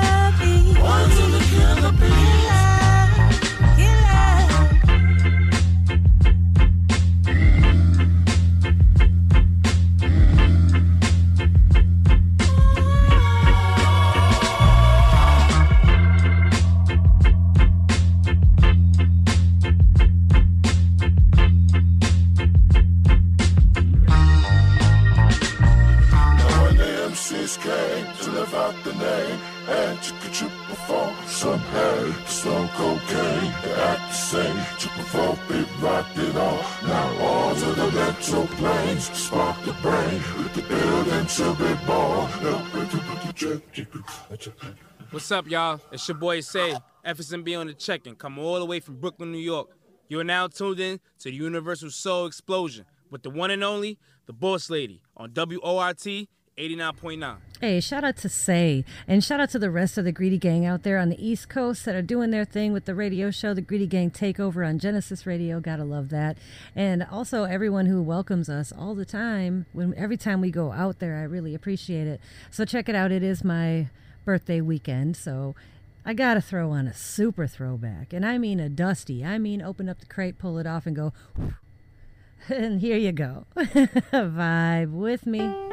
it, all. Now all to the mental planes, spark the brain, the building to be born. What's up, y'all? It's your boy Say, FSMB on the check-in, coming all the way from Brooklyn, New York. You are now tuned in to the Universal Soul Explosion with the one and only, the Boss Lady, on WORT 89.9. Hey, shout out to Say, and shout out to the rest of the Greedy Gang out there on the East Coast that are doing their thing with the radio show, the Greedy Gang Takeover on Genesis Radio. Gotta love that. And also everyone who welcomes us all the time. When every time we go out there, I really appreciate it. So check it out. It is my birthday weekend, so I gotta throw on a super throwback, and I mean a dusty. I mean open up the crate, pull it off, and go. And here you go. Vibe with me.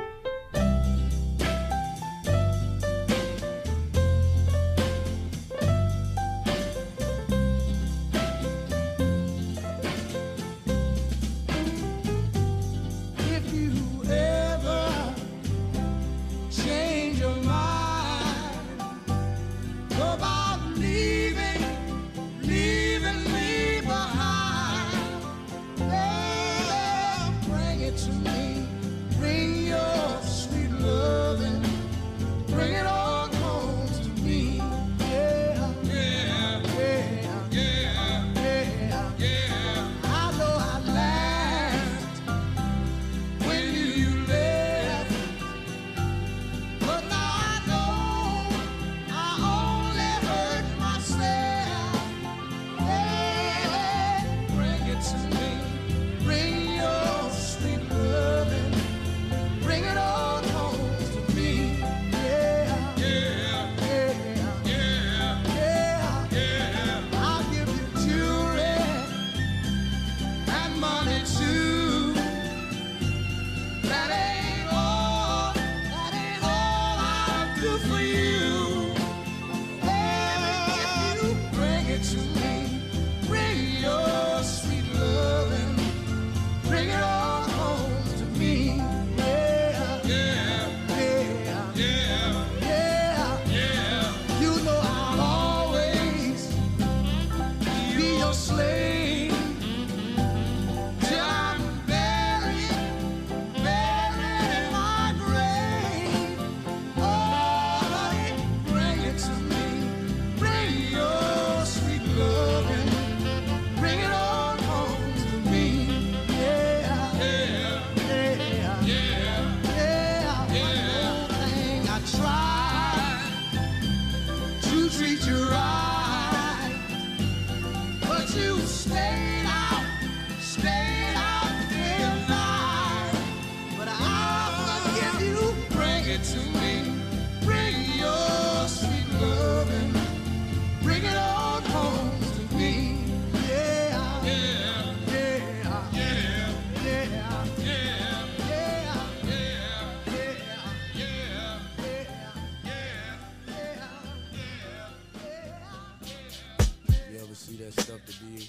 that stuff to be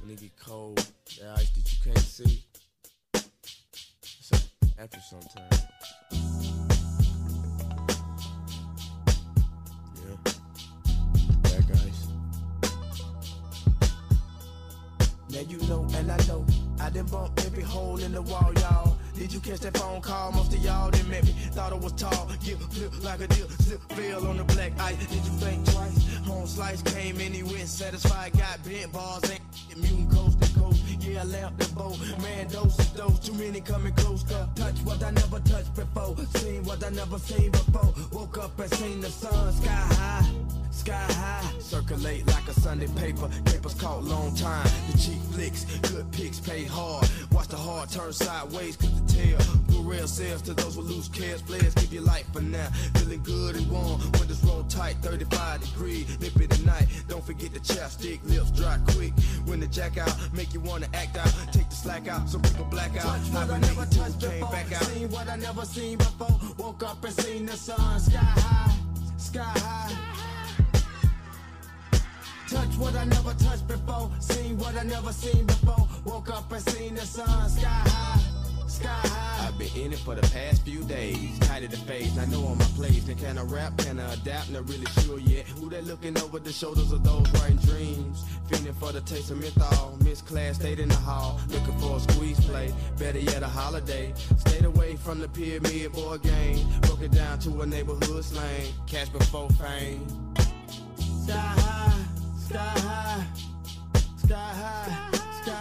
when it get cold, that ice that you can't see. After sometimes. Now you know and I know I done bumped every hole in the wall, y'all. Did you catch that phone call? Most of y'all didn't met me. Thought I was tall, get flipped like a deal, slip fell on the black ice. Did you think twice? Home slice came and he went satisfied. Got bent bars, ain't mutant coast to coast. Yeah, I left the boat. Man, dose is dose. Too many coming close. Cause touch what I never touched before. Seen what I never seen before. Woke up and seen the sun sky high. Sky high, circulate like a Sunday paper. Papers caught long time. The cheap flicks, good picks pay hard. Watch the heart turn sideways, cause the tail. Rail sails to those with loose cares. Players give you life for now. Feeling good and warm. Windows roll tight, 35 degrees. Nip it at night. Don't forget the chapstick. Lips dry quick. When the jack out, make you wanna act out. Take the slack out, some people black out. Touch what I never touched came before. back out. Seen what I never seen before. Woke up and seen the sun sky high, sky high. Touch what I never touched before. Seen what I never seen before. Woke up and seen the sun sky high, sky high. I've been in it for the past few days. Tight of the face, I know on my place. Then can I rap, can I adapt? Not really sure yet. Who they looking over the shoulders of those writing dreams? Feeling for the taste of menthol. Miss class, stayed in the hall. Looking for a squeeze play. Better yet, a holiday. Stayed away from the pyramid board game. Broke it down to a neighborhood slang. Cash before fame. Sky high, sky high, sky high, sky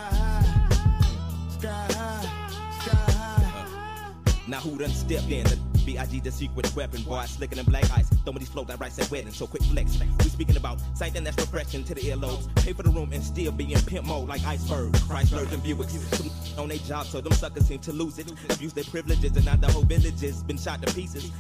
high, sky high. Now who done stepped in? The B.I.G. the secret weapon, boy, slicker than black ice. Throwing these flows like rice at wedding, so quick flex. We speaking about something that's refreshing to the earlobes. Pay for the room and still be in pimp mode like iceberg. Chrysler and Buicks. Some on their job, so them suckers seem to lose it. Abuse their privileges and now the whole village has been shot to pieces.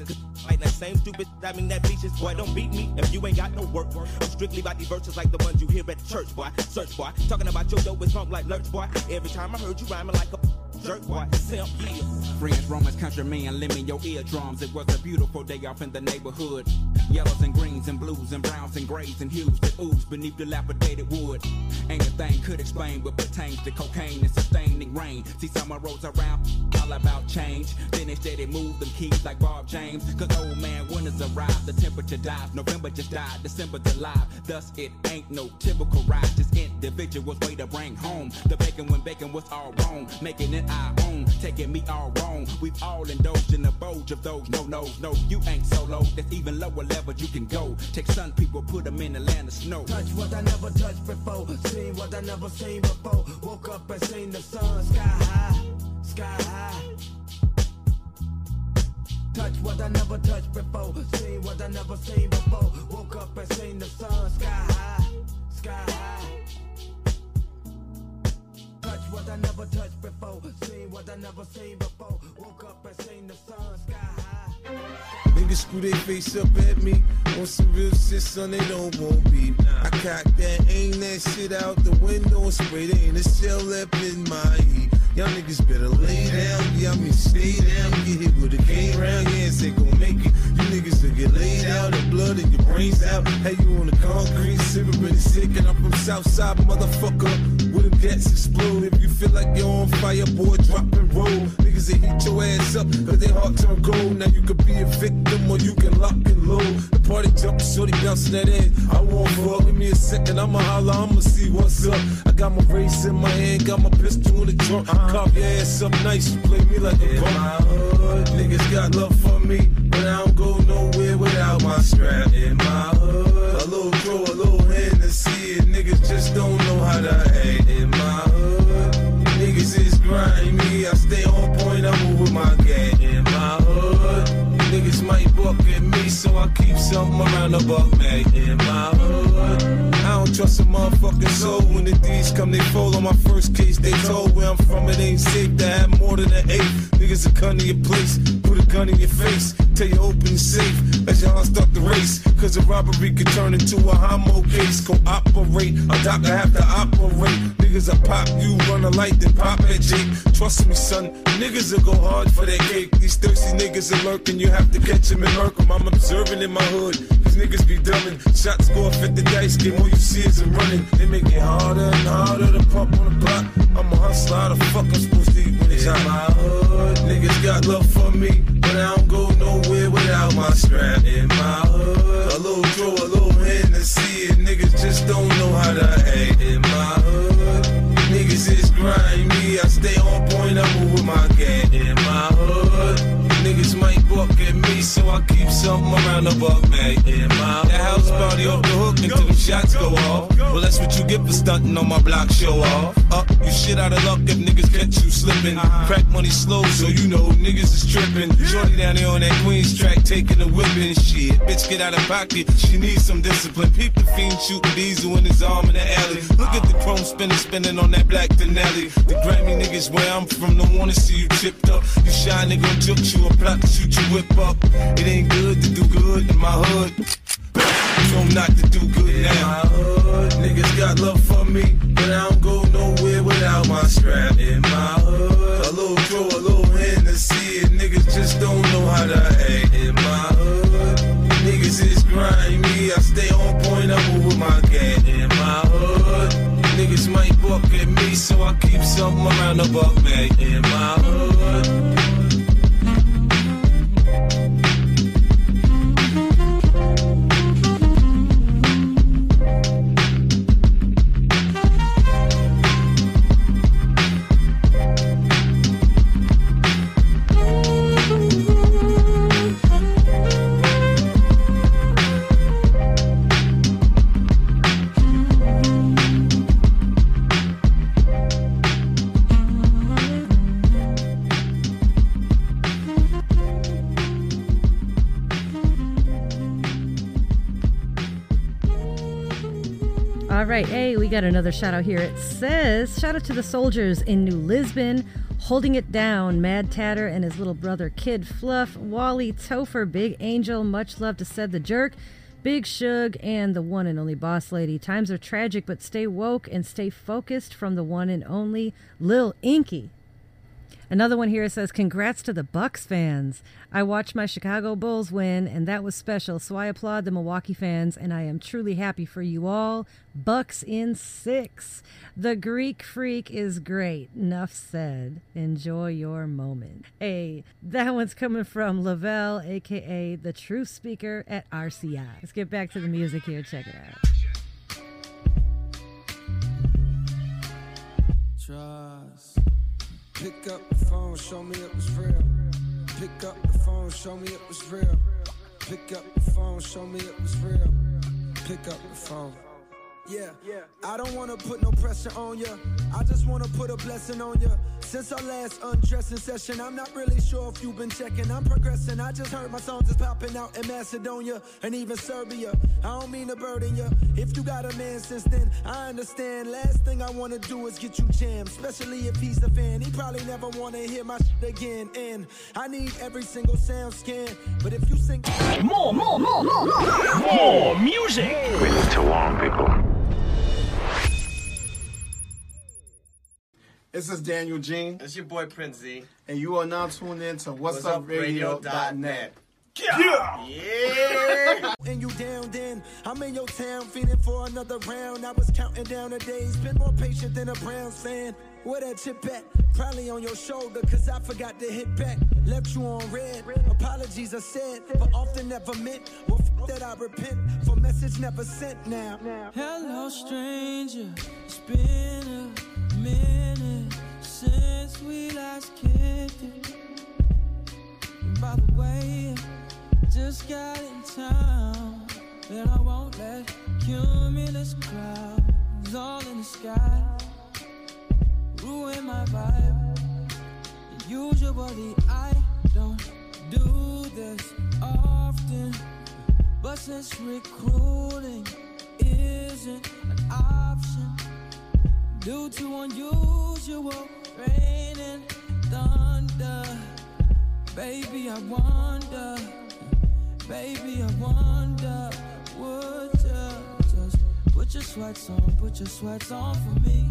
Like that same stupid, I mean that beaches, boy, don't beat me if you ain't got no work. I'm strictly about these verses like the ones you hear at church, boy. Search, boy. Talking about your dough is funk like lurch, boy. Every time I heard you rhyming like a jerk, boy. Simp, yeah. Friends, Romans, countrymen, me your eardrums. It was a beautiful day off in the neighborhood. Yellows and greens and blues and browns and grays and hues that ooze beneath dilapidated wood. Ain't a thing could explain what pertains to cocaine and sustaining rain. See summer rolls around, all about change. Then they steady move them keys like Bob James. Cause old man winters arrive, the temperature dives. November just died, December's alive. Thus it ain't no typical ride, just individuals way to bring home. The bacon when bacon was all wrong, making it our own, taking me all wrong. We've all indulged in the bulge of those no nos. No, you ain't so low, there's even lower levels you can go. Take sun people, put them in the land of snow. Touch what I never touched before. Seen what I never seen before. Woke up and seen the sun sky high, sky high. Touch what I never touched before. Seen what I never seen before. Woke up and seen the sun sky high, sky high. I never touched before. Seen what I never seen before. Woke up and seen the sun sky high. Niggas screw their face up at me. On some real shit, son, they don't want beef. I cock that, aim that shit out the window and spray that in the shell left in my heat. Y'all niggas better lay down, I mean stay down. Get hit with a cane round, yeah, it's ain't gon' make it. You niggas will get laid out, and blood in your brains out. Hey, you on the concrete, cigarette sick, and I'm from Southside, motherfucker. With them gats explode. If you feel like you're on fire, boy, drop and roll. Niggas, they heat your ass up, cause they heart turn cold. Now you could be a victim or you can lock and load. The party jump, shorty bouncing that in. I won't fuck, give me a second, I'ma holler, I'ma see what's up. I got my race in my hand, got my pistol in the trunk. Carve your ass up nice, play me like a bum. my hood, niggas got love for me, but I don't go nowhere without my strap. In my hood, a little draw, a little Hennessy, and niggas just don't know how to act. In my hood, niggas is grimy, I stay so I keep something around the buck bag. In my hood, I don't trust a motherfucking soul. When the D's come, they fall on my first case. They told where I'm from, it ain't safe to have more than an eight. Niggas will come to your place, put a gun in your face, tell you open the safe. as heart start the race, cause a robbery could turn into a homo case. Cooperate, a doctor have to operate. Niggas will pop you, run a light, then pop at Jake. Trust me, son, niggas will go hard for that cake. These thirsty niggas are lurking, you have to catch them and murk 'em. I'm observing in my hood, these niggas be dumbing. Shots go off at the dice game, all you see is them running. They make it harder and harder to pump on the block. I'm a hustler, how the fuck I'm supposed to eat when Cause I'm my hood. Niggas got love for me, but I don't go nowhere without my strap in my hood. A little draw, a little Hennessy. niggas just don't know how to act in my hood. Niggas is grimy, I stay on point, I move with my gang in my hood. So I keep something around the my The house party off the hook until them shots go off. Well, that's what you get for stunting on my block, show off. Up, you shit out of luck if niggas catch you slipping. Crack money slow, so you know niggas is tripping. Shorty down there on that Queens track, taking the whipping shit. Bitch, get out of pocket, she needs some discipline. Peep the fiend shooting diesel in his arm in the alley. Look at the chrome spinning, spinning on that black Denali. The Grammy niggas where I'm from don't wanna see you chipped up. You shy nigga tilt you a to shoot your whip up. It ain't good to do good in my hood. You know not to do good now. My hood, niggas got love for me, but I don't go nowhere without my strap in my hood. A little draw, a little Hennessy. niggas just don't know how to act in my hood. Niggas is grimy, I stay on point, I move with my gang in my hood. Niggas might buck at me, so I keep something around the buck bag in my hood. Got another shout out here. It says, shout out to the soldiers in New Lisbon, holding it down. Mad Tatter and his little brother Kid Fluff, Wally Topher, Big Angel, much love to Said the Jerk, Big Shug, and the one and only Boss Lady. Times are tragic, but stay woke and stay focused from the one and only Lil Inky. Another one here says, "Congrats to the Bucks fans. I watched my Chicago Bulls win, and that was special. So I applaud the Milwaukee fans, and I am truly happy for you all. Bucks in six. The Greek Freak is great. Enough said. Enjoy your moment. Hey, that one's coming from Lavelle, aka the Truth Speaker at RCI. Let's get back to the music here. Check it out. Trust. Pick up the phone, show me it was real. Pick up the phone, show me it was real. Pick up the phone, show me it was real. Pick up the phone. Yeah, I don't wanna put no pressure on ya. I just wanna put a blessing on ya. Since our last undressing session, I'm not really sure if you've been checking. I'm progressing. I just heard my songs is popping out in Macedonia and even Serbia. I don't mean to burden ya. If you got a man since then, I understand. Last thing I wanna do is get you jammed, especially if he's a fan. He probably never wanna hear my shit again. And I need every single SoundScan. But if you sing more, more, more, more, more, more music. We need to warn people. This is Daniel Jean. It's your boy Prince Z. And you are now tuned in to What's, What's Up Up Radio.net. Radio.net. Yeah. Yeah. And you down then I'm in your town feeling for another round I was counting down the days Been more patient than a Browns fan Where that chip at? Probably on your shoulder Cause I forgot to hit back Left you on red Apologies are said But often never meant Well f- that I repent For message never sent now Hello, stranger. It's been a since we last. And by the way, just got in town. And I won't let cumulus clouds all in the sky ruin my vibe. Usually I don't do this often, but since recruiting isn't an option due to unusual rain and thunder, baby, I wonder, baby, I wonder, would you just put your sweats on, put your sweats on for me?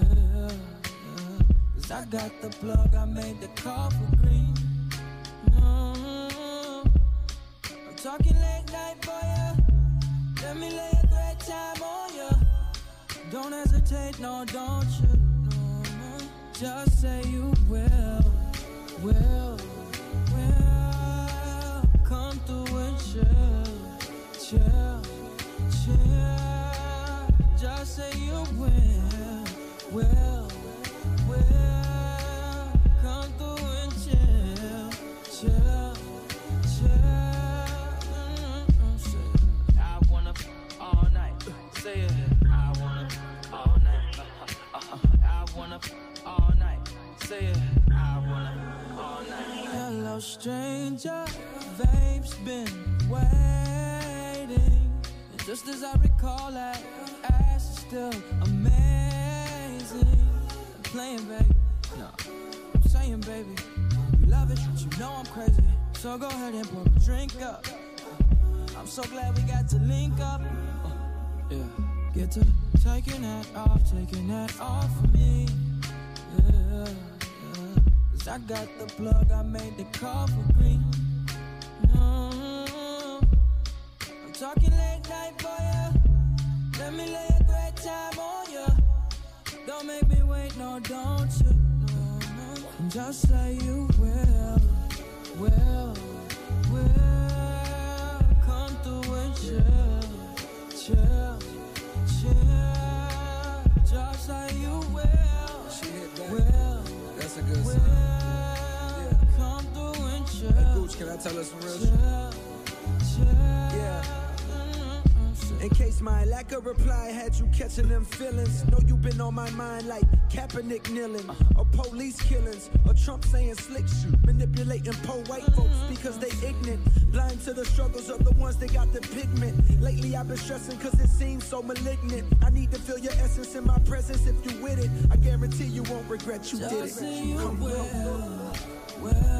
Yeah, yeah. Cause I got the plug, I made the call for green. Mhm. I'm talking late night for ya. Let me lay a great time on ya. Don't hesitate, no, don't you? No, no. Just say you will, will, will. Come through and chill, chill, chill. Just say you will, will, will. Say it. Hello, stranger. Vape's been waiting. And just as I recall, that ass is still amazing. I'm playing, baby. No, I'm saying, baby. You love it, but you know I'm crazy. So go ahead and pour a drink up. I'm so glad we got to link up. Uh, yeah. Get to taking that off, taking that off for me. Yeah. Cause I got the plug, I made the call for green. Mhm. I'm talking late night for ya. Let me lay a great time on ya. Don't make me wait, no, don't you? No, no. Just say you will, will, will. Come through and chill, chill. That's a good will. sign. Come through and chill. Hey, Gooch, can I tell us some real shit? Yeah. In case my lack of reply had you catching them feelings, know you been on my mind like Kaepernick kneeling, or police killings, or Trump saying slick shit, manipulating poor white folks because they ignorant, blind to the struggles of the ones that got the pigment. Lately I've been stressing cause it seems so malignant. I need to feel your essence in my presence if you with it. I guarantee you won't regret you did it. Just you Come, will, come,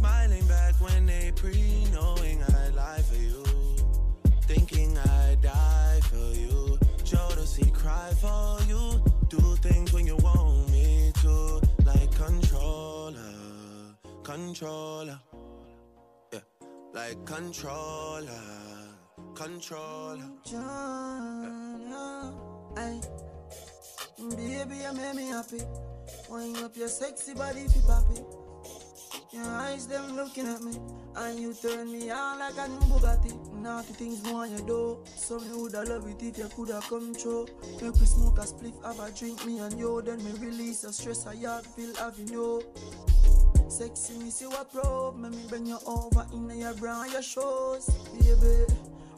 smiling back when they pre knowing I lie for you. Thinking I die for you. Jodeci cry for you. Do things when you want me to. Like controller, controller. Yeah, like controller, controller. John, hey. Baby, you make me happy. Wind up your sexy body fi poppy. Your eyes them looking at me, and you turn me on like a new Bugatti. Naughty things more you do, so me woulda love it if you coulda come through. Make we smoke a spliff, have a drink, me and you, then me release the stress I have feel having you. Sexy, me see what probe, me me bring you over in your bra and your shoes, baby.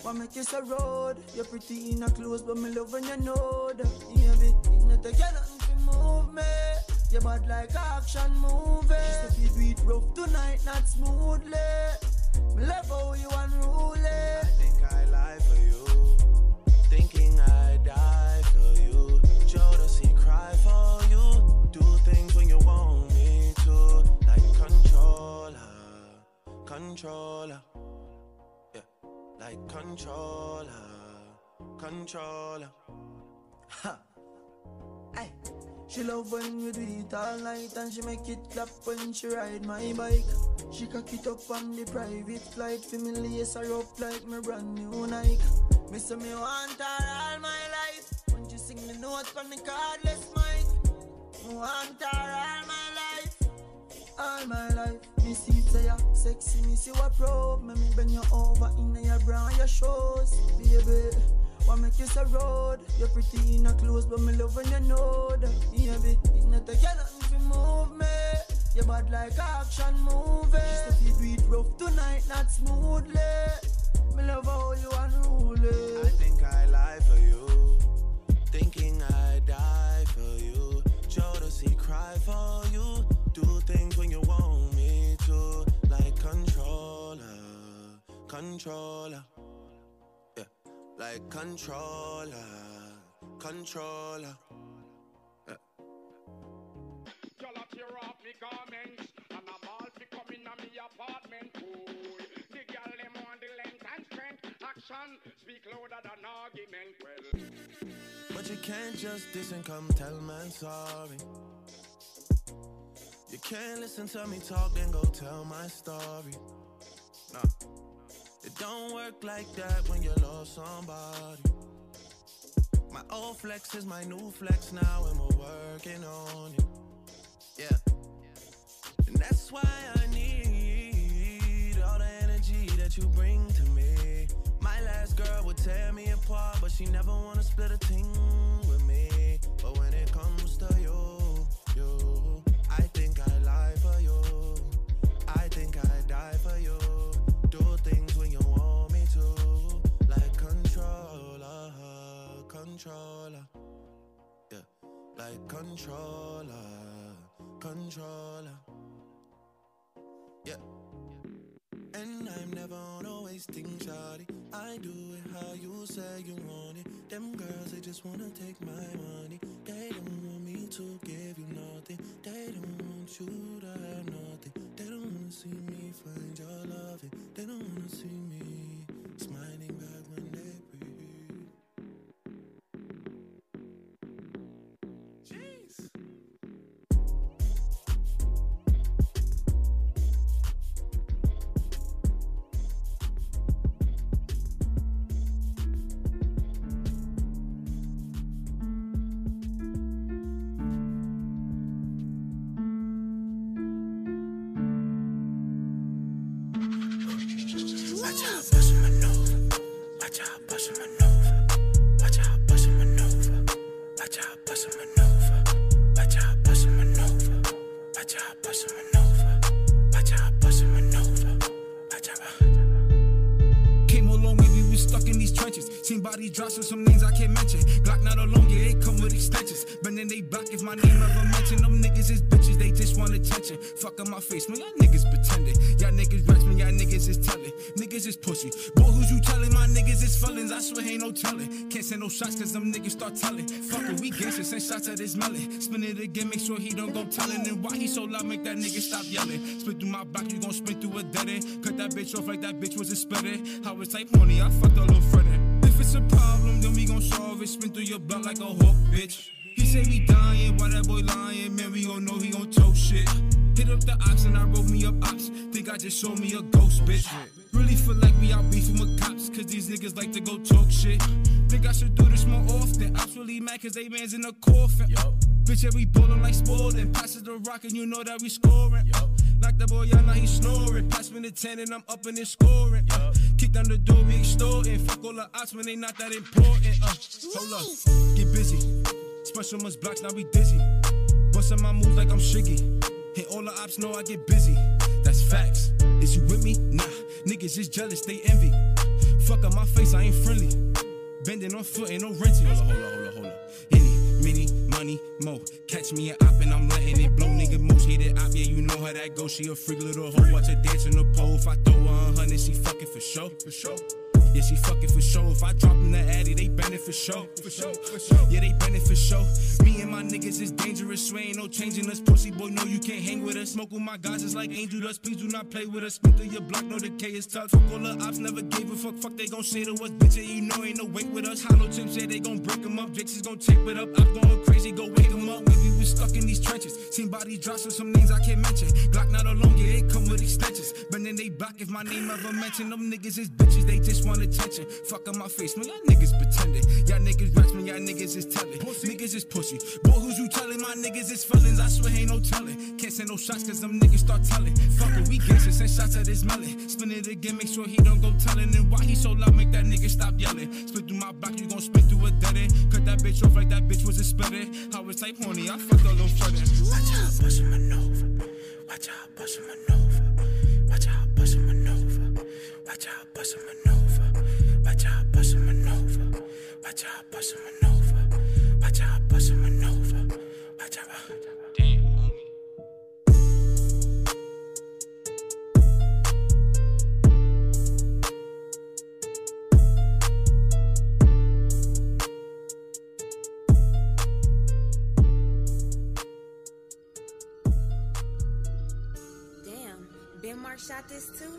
What make you so road? You're pretty in a clothes, but me love when you know that, baby. It not take you nothing to move me. You bad like action movie. She said we do it rough tonight, not smoothly. Level love how you unruly. I think I lie for you, thinking I die for you. Jodeci cry for you, do things when you want me to, like controller, controller, yeah, like controller, controller. Ha, hey. She love when we do it all night and she make it clap when she ride my bike. She cock it up on the private flight for me lace her up like my brand new Nike. Me say me want her all my life. When she sing the note from the cardless mic. Me want her all my life, all my life. Me see say ya sexy, me see what probe. Me me bring you over in your bra your shoes, baby. What make you so road? You're pretty in a clothes, but me love when you know that. Yeah, be it not a get nothing fi move me. You bad like a action movie. Just if you do it rough tonight, not smoothly. Me love how you unruly. I think I lie for you, thinking I die for you. Jodeci cry for you, do things when you want me to, like controller, controller. Like controller, controller. Yeah. Y'all a tear off me garments And I'm all fi come in me apartment Boy, the girl them want the length and strength Action speak louder than argument Well, But you can't just diss and come tell man sorry. You can't listen to me talk, then go tell my story. Nah, it don't work like that when you lost somebody. My old flex is my new flex now, and we're working on it. Yeah, and that's why I need all the energy that you bring to me. My last girl would tear me apart, but she never wanna split a thing just wanna take my money. At his melon. Spin it again, make sure he don't go telling. And why he so loud, make that nigga stop yelling. Spit through my block, you gon' spin through a dead end. Cut that bitch off like that bitch was a spitter. How it's type money, I fucked all little friend. If it's a problem, then we gon' solve it. Spin through your block like a hawk, bitch. He say we dying, why that boy lying? Man, we gon' know he gon' tow shit. Hit up the ox and I wrote me up ops. Think I just showed me a ghost, bitch. Really feel like we out beefing with cops, cause these niggas like to go talk shit. Think I should do this more often. Ops really mad cause they man's in a coffin. Bitch, yeah, we ballin' like Spalding. Passes the rock and you know that we scoring. Knock the boy out, now he snoring. Pass me the 10 and I'm up and it's scoring. Uh, kick down the door, we extorting. Fuck all the ops when they not that important. Uh, hold up, get busy. Special must blocks, now we dizzy. Bustin' my moves like I'm Shiggy. Hit all the ops know I get busy. That's facts. Is you with me? Nah. Niggas just jealous, they envy. Fuck up my face, I ain't friendly. Bending on foot, ain't no renting. Hold up, hold up, hold up, hold up. Any, many, money, mo. Catch me an op and I'm letting it blow. Nigga, most hated op, yeah, you know how that goes. She a freak little hoe, watch her dance in the pole. If I throw her a hundred, she fucking for sure. For sure. Yeah, she fucking for show. If I drop in the addy, they bend it for show. For show, for show. Yeah, they bend it for show. Me and my niggas is dangerous, so ain't no changing us. Pussy boy, no, you can't hang with us. Smoke with my guys is like angel dust. Please do not play with us. Spit through your block, no decay is tough. Fuck all the ops, never gave a fuck. Fuck, they gon' say to us, bitch, you know ain't no weight with us. Hollow tips, yeah, they gon' break them up. Jakes is gon' tape it up. I'm going crazy, go wake them up. Maybe we stuck in these trenches. Seen body drops with some names I can't mention. Glock not alone, yeah, it come with extensions. But then they block if my name ever mentioned. Them niggas is bitches, they just want attention. Fuck on my face, man, y'all niggas pretending. Y'all niggas rats, man, y'all niggas is telling. Niggas is pussy. Boy, who's you telling? My niggas is felons. I swear ain't no telling. Can't send no shots cause them niggas start telling. Fuck it, we gangsters, send shots at this melon. Spin it again, make sure he don't go telling. And why he so loud, make that nigga stop yelling. Spit through my block, you gon' spit through a dead end. Cut that bitch off like that bitch was a splitter. I was type horny, I fucked all them frontin'. Watch out, bust him maneuver. Watch out, him maneuver. Watch out, him maneuver. Watch out, bust him maneuver. Watch out, bust him maneuver. Watch out, bust him maneuver. Watch out, bust him maneuver. Watch out. Uh. Damn, homie. Damn, Ben Mark shot this too?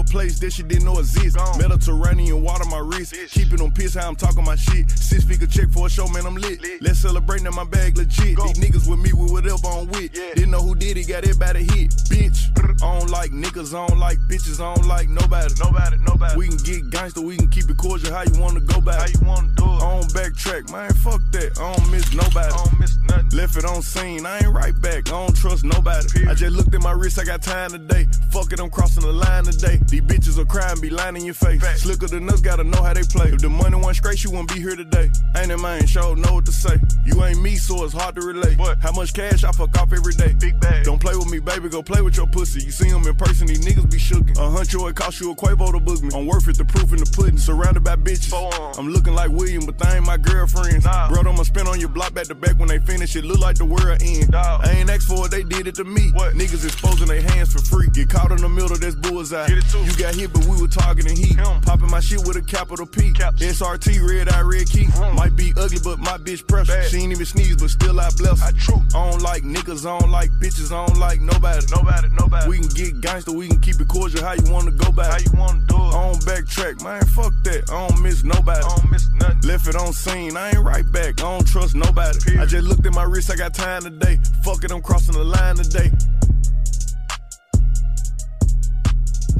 place that she didn't know exist. Mediterranean water my wrist. Keep it on piss how I'm talking my shit. Six figure check for a show, man, I'm lit. Let's celebrate now my bag legit. These niggas with me with whatever I'm with. Didn't know who did it, got everybody hit. Bitch, I don't like niggas, I don't like bitches, I don't like nobody. Nobody, nobody. We can get gangster, we can keep it cordial. How you wanna go back? How you wanna do it? I don't backtrack, man, fuck that. I don't miss nobody. I don't miss nothing. Left it on scene, I ain't right back. I don't trust nobody. I just looked at my wrist, I got time today. Fuck it, I'm crossing the line today. These bitches will cry and be lying in your face. Slicker than us, gotta know how they play. If the money went straight, you wouldn't be here today. Ain't it, man? Sure know what to say. You ain't me, so it's hard to relate. What? How much cash I fuck off every day? Big bag. Don't play with me, baby. Go play with your pussy. You see them in person, these niggas be shookin'. A huncho, it cost you a Quavo to book me. I'm worth it, the proof in the pudding. Surrounded by bitches. I'm looking like William, but they ain't my girlfriends. Nah. Bro, I'ma spin on your block back to back when they finish. It look like the world end. I ain't asked for it, they did it to me. What? Niggas exposing their hands for free. Get caught in the middle, that's bullseye. Get it too. You got hit, but we were targeting heat. Popping my shit with a capital P. SRT, red eye, red key. Might be ugly, but my bitch precious. She ain't even sneeze, but still I bless. I true. I don't like niggas, I don't like bitches, I don't like nobody. Nobody, nobody. We can get gangster, we can keep it cordial. How you wanna go back? How you wanna do it? I don't backtrack, man. Fuck that. I don't miss nobody. I don't miss nothing. Left it on scene, I ain't right back. I don't trust nobody. I just looked at my wrist, I got time today. Fuck it, I'm crossing the line today.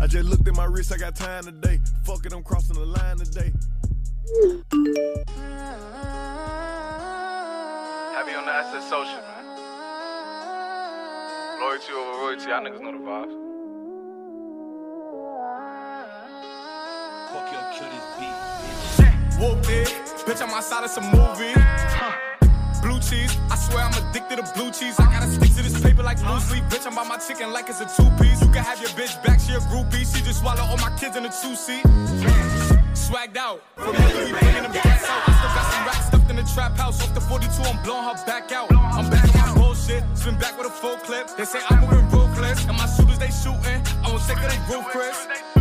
I just looked at my wrist, I got time today. Fuck it, I'm crossing the line today. Happy on the SS Social, man. Loyalty over royalty, y'all niggas know the vibes. Fuck your kill this beat. Whooped it, bitch, I'm outside of some movie. Blue cheese, I swear I'm addicted to blue cheese. I gotta stick to this paper like blue sleep. Bitch, I'm by my chicken like it's a two piece. You can have your bitch back, she a groupie. She just swallow all my kids in a two seat. Swagged out, familiar, we bringing them gas out. I still got some racks stuffed in the trap house. Off the 42, I'm blowing her back out. I'm back on my bullshit, spin back with a full clip. They say I'm moving ruthless, and my shooters they shooting. I won't take of they roof, Chris.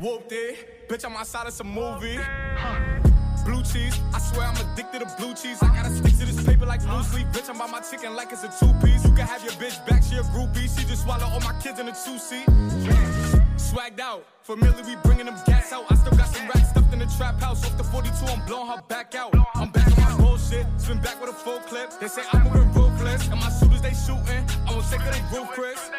Whooped it, bitch, I'm outside of some movie. Blue cheese, I swear I'm addicted to blue cheese. I gotta stick to this paper like blue sleep. Bitch, I'm by my chicken like it's a two piece. You can have your bitch back, she a groupie. She just swallow all my kids in a two seat. Swagged out, familiar, we bringing them gas out. I still got some racks stuffed in the trap house off the 42, I'm blowing her back out. I'm back on my bullshit, spin back with a full clip. They say I'm moving ruthless, and my shooters they shooting. I won't take of they roof, Chris.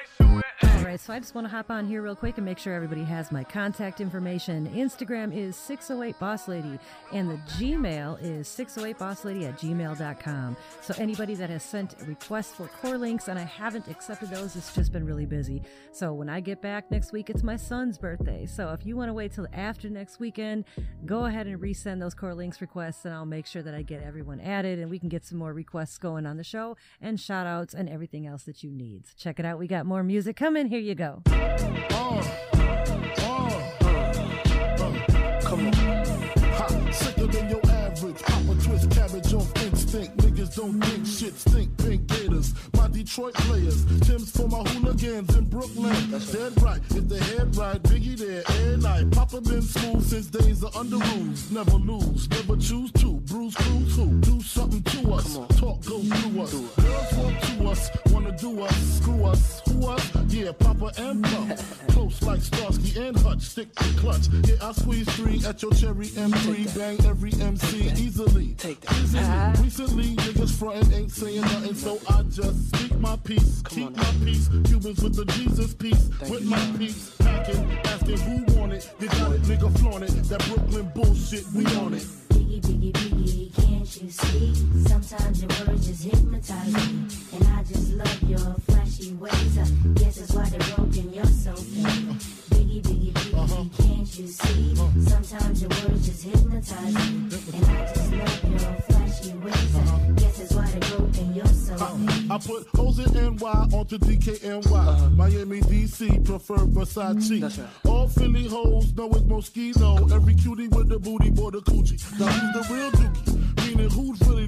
All right, so I just want to hop on here real quick and make sure everybody has my contact information. Instagram is 608bosslady, and the Gmail is 608bosslady at gmail.com. So anybody that has sent requests for core links and I haven't accepted those, it's just been really busy. So when I get back next week, it's my son's birthday. So if you want to wait till after next weekend, go ahead and resend those core links requests, and I'll make sure that I get everyone added and we can get some more requests going on the show and shout outs and everything else that you need. Check it out. We got more music coming. Come in, here you go. Come on. Ha, Niggas don't think shit stink. Pink gators. My Detroit players. Timbs for my hooligans in Brooklyn. That's dead right. If the head right, Biggie there every night. Papa been smooth since days of Underoos. Never lose, never choose to. Bruise, cruise who? Do something to us. Talk goes through us. Girls walk to us. Wanna do us. Screw us. Who us? Yeah, Papa and Pop. Close like Starsky and Hutch. Stick to clutch. Yeah, I squeeze three at your cherry M3. Bang every MC easily. Take that. Easily. Recently, niggas frontin' ain't saying nothing, so I just speak my peace. Keep my peace. Cubans with the Jesus piece. with my peace. Packing, asking who want it. You got it, nigga, flaunt it. That Brooklyn bullshit, we on it. Biggie, biggie, biggie, can't you see? Sometimes your words just hypnotize me. And I just love your flashy ways. I guess that's why they're broken, you're so fake. Biggie, biggie, biggie, uh-huh. can't you see? Uh-huh. Sometimes your words just hypnotize me. And I just love your flashy ways. I uh-huh. Guess that's why they're broken, you're so fake. Uh, I put hoes in NY onto DKNY. Uh-huh. Miami, DC, prefer Versace. All Philly hoes know it's Moschino. Every cutie with the booty, boy, the coochie. Now who's the real dookie? Meaning who's really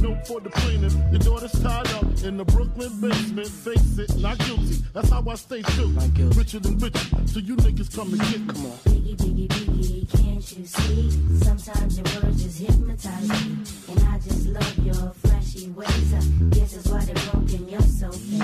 note for the plaintiff. Your daughter's tied up in the Brooklyn basement. Face it, not guilty. That's how I stay true. Richer than richer. So you niggas come and get come on. Biggie, biggie, biggie, can't you see? Sometimes your words just hypnotize me. And I just love your flashy ways. I guess that's why they're broken, you're so fake.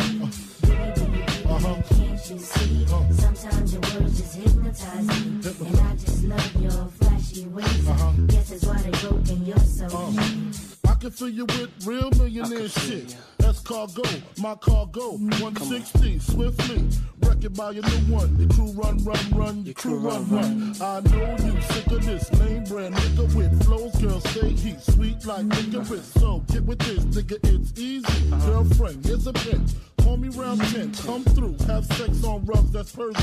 Biggie, biggie, biggie, uh-huh. can't you see? Uh-huh. Sometimes your words just hypnotize me. And I just love your flashy ways. I uh-huh. guess that's why they're broken, you're so fake. Can fill you with real millionaire shit. That's cargo, my cargo. 160, swiftly. Wreck it by your new one. Your crew run, run, run. Your crew run, run. I know you sick of this lame brand nigga with flows. Girl, say he sweet like licorice. So get with this, nigga, it's easy. Girlfriend, here's a pin. Call me round 10, come through. Have sex on rugs, that's Persian.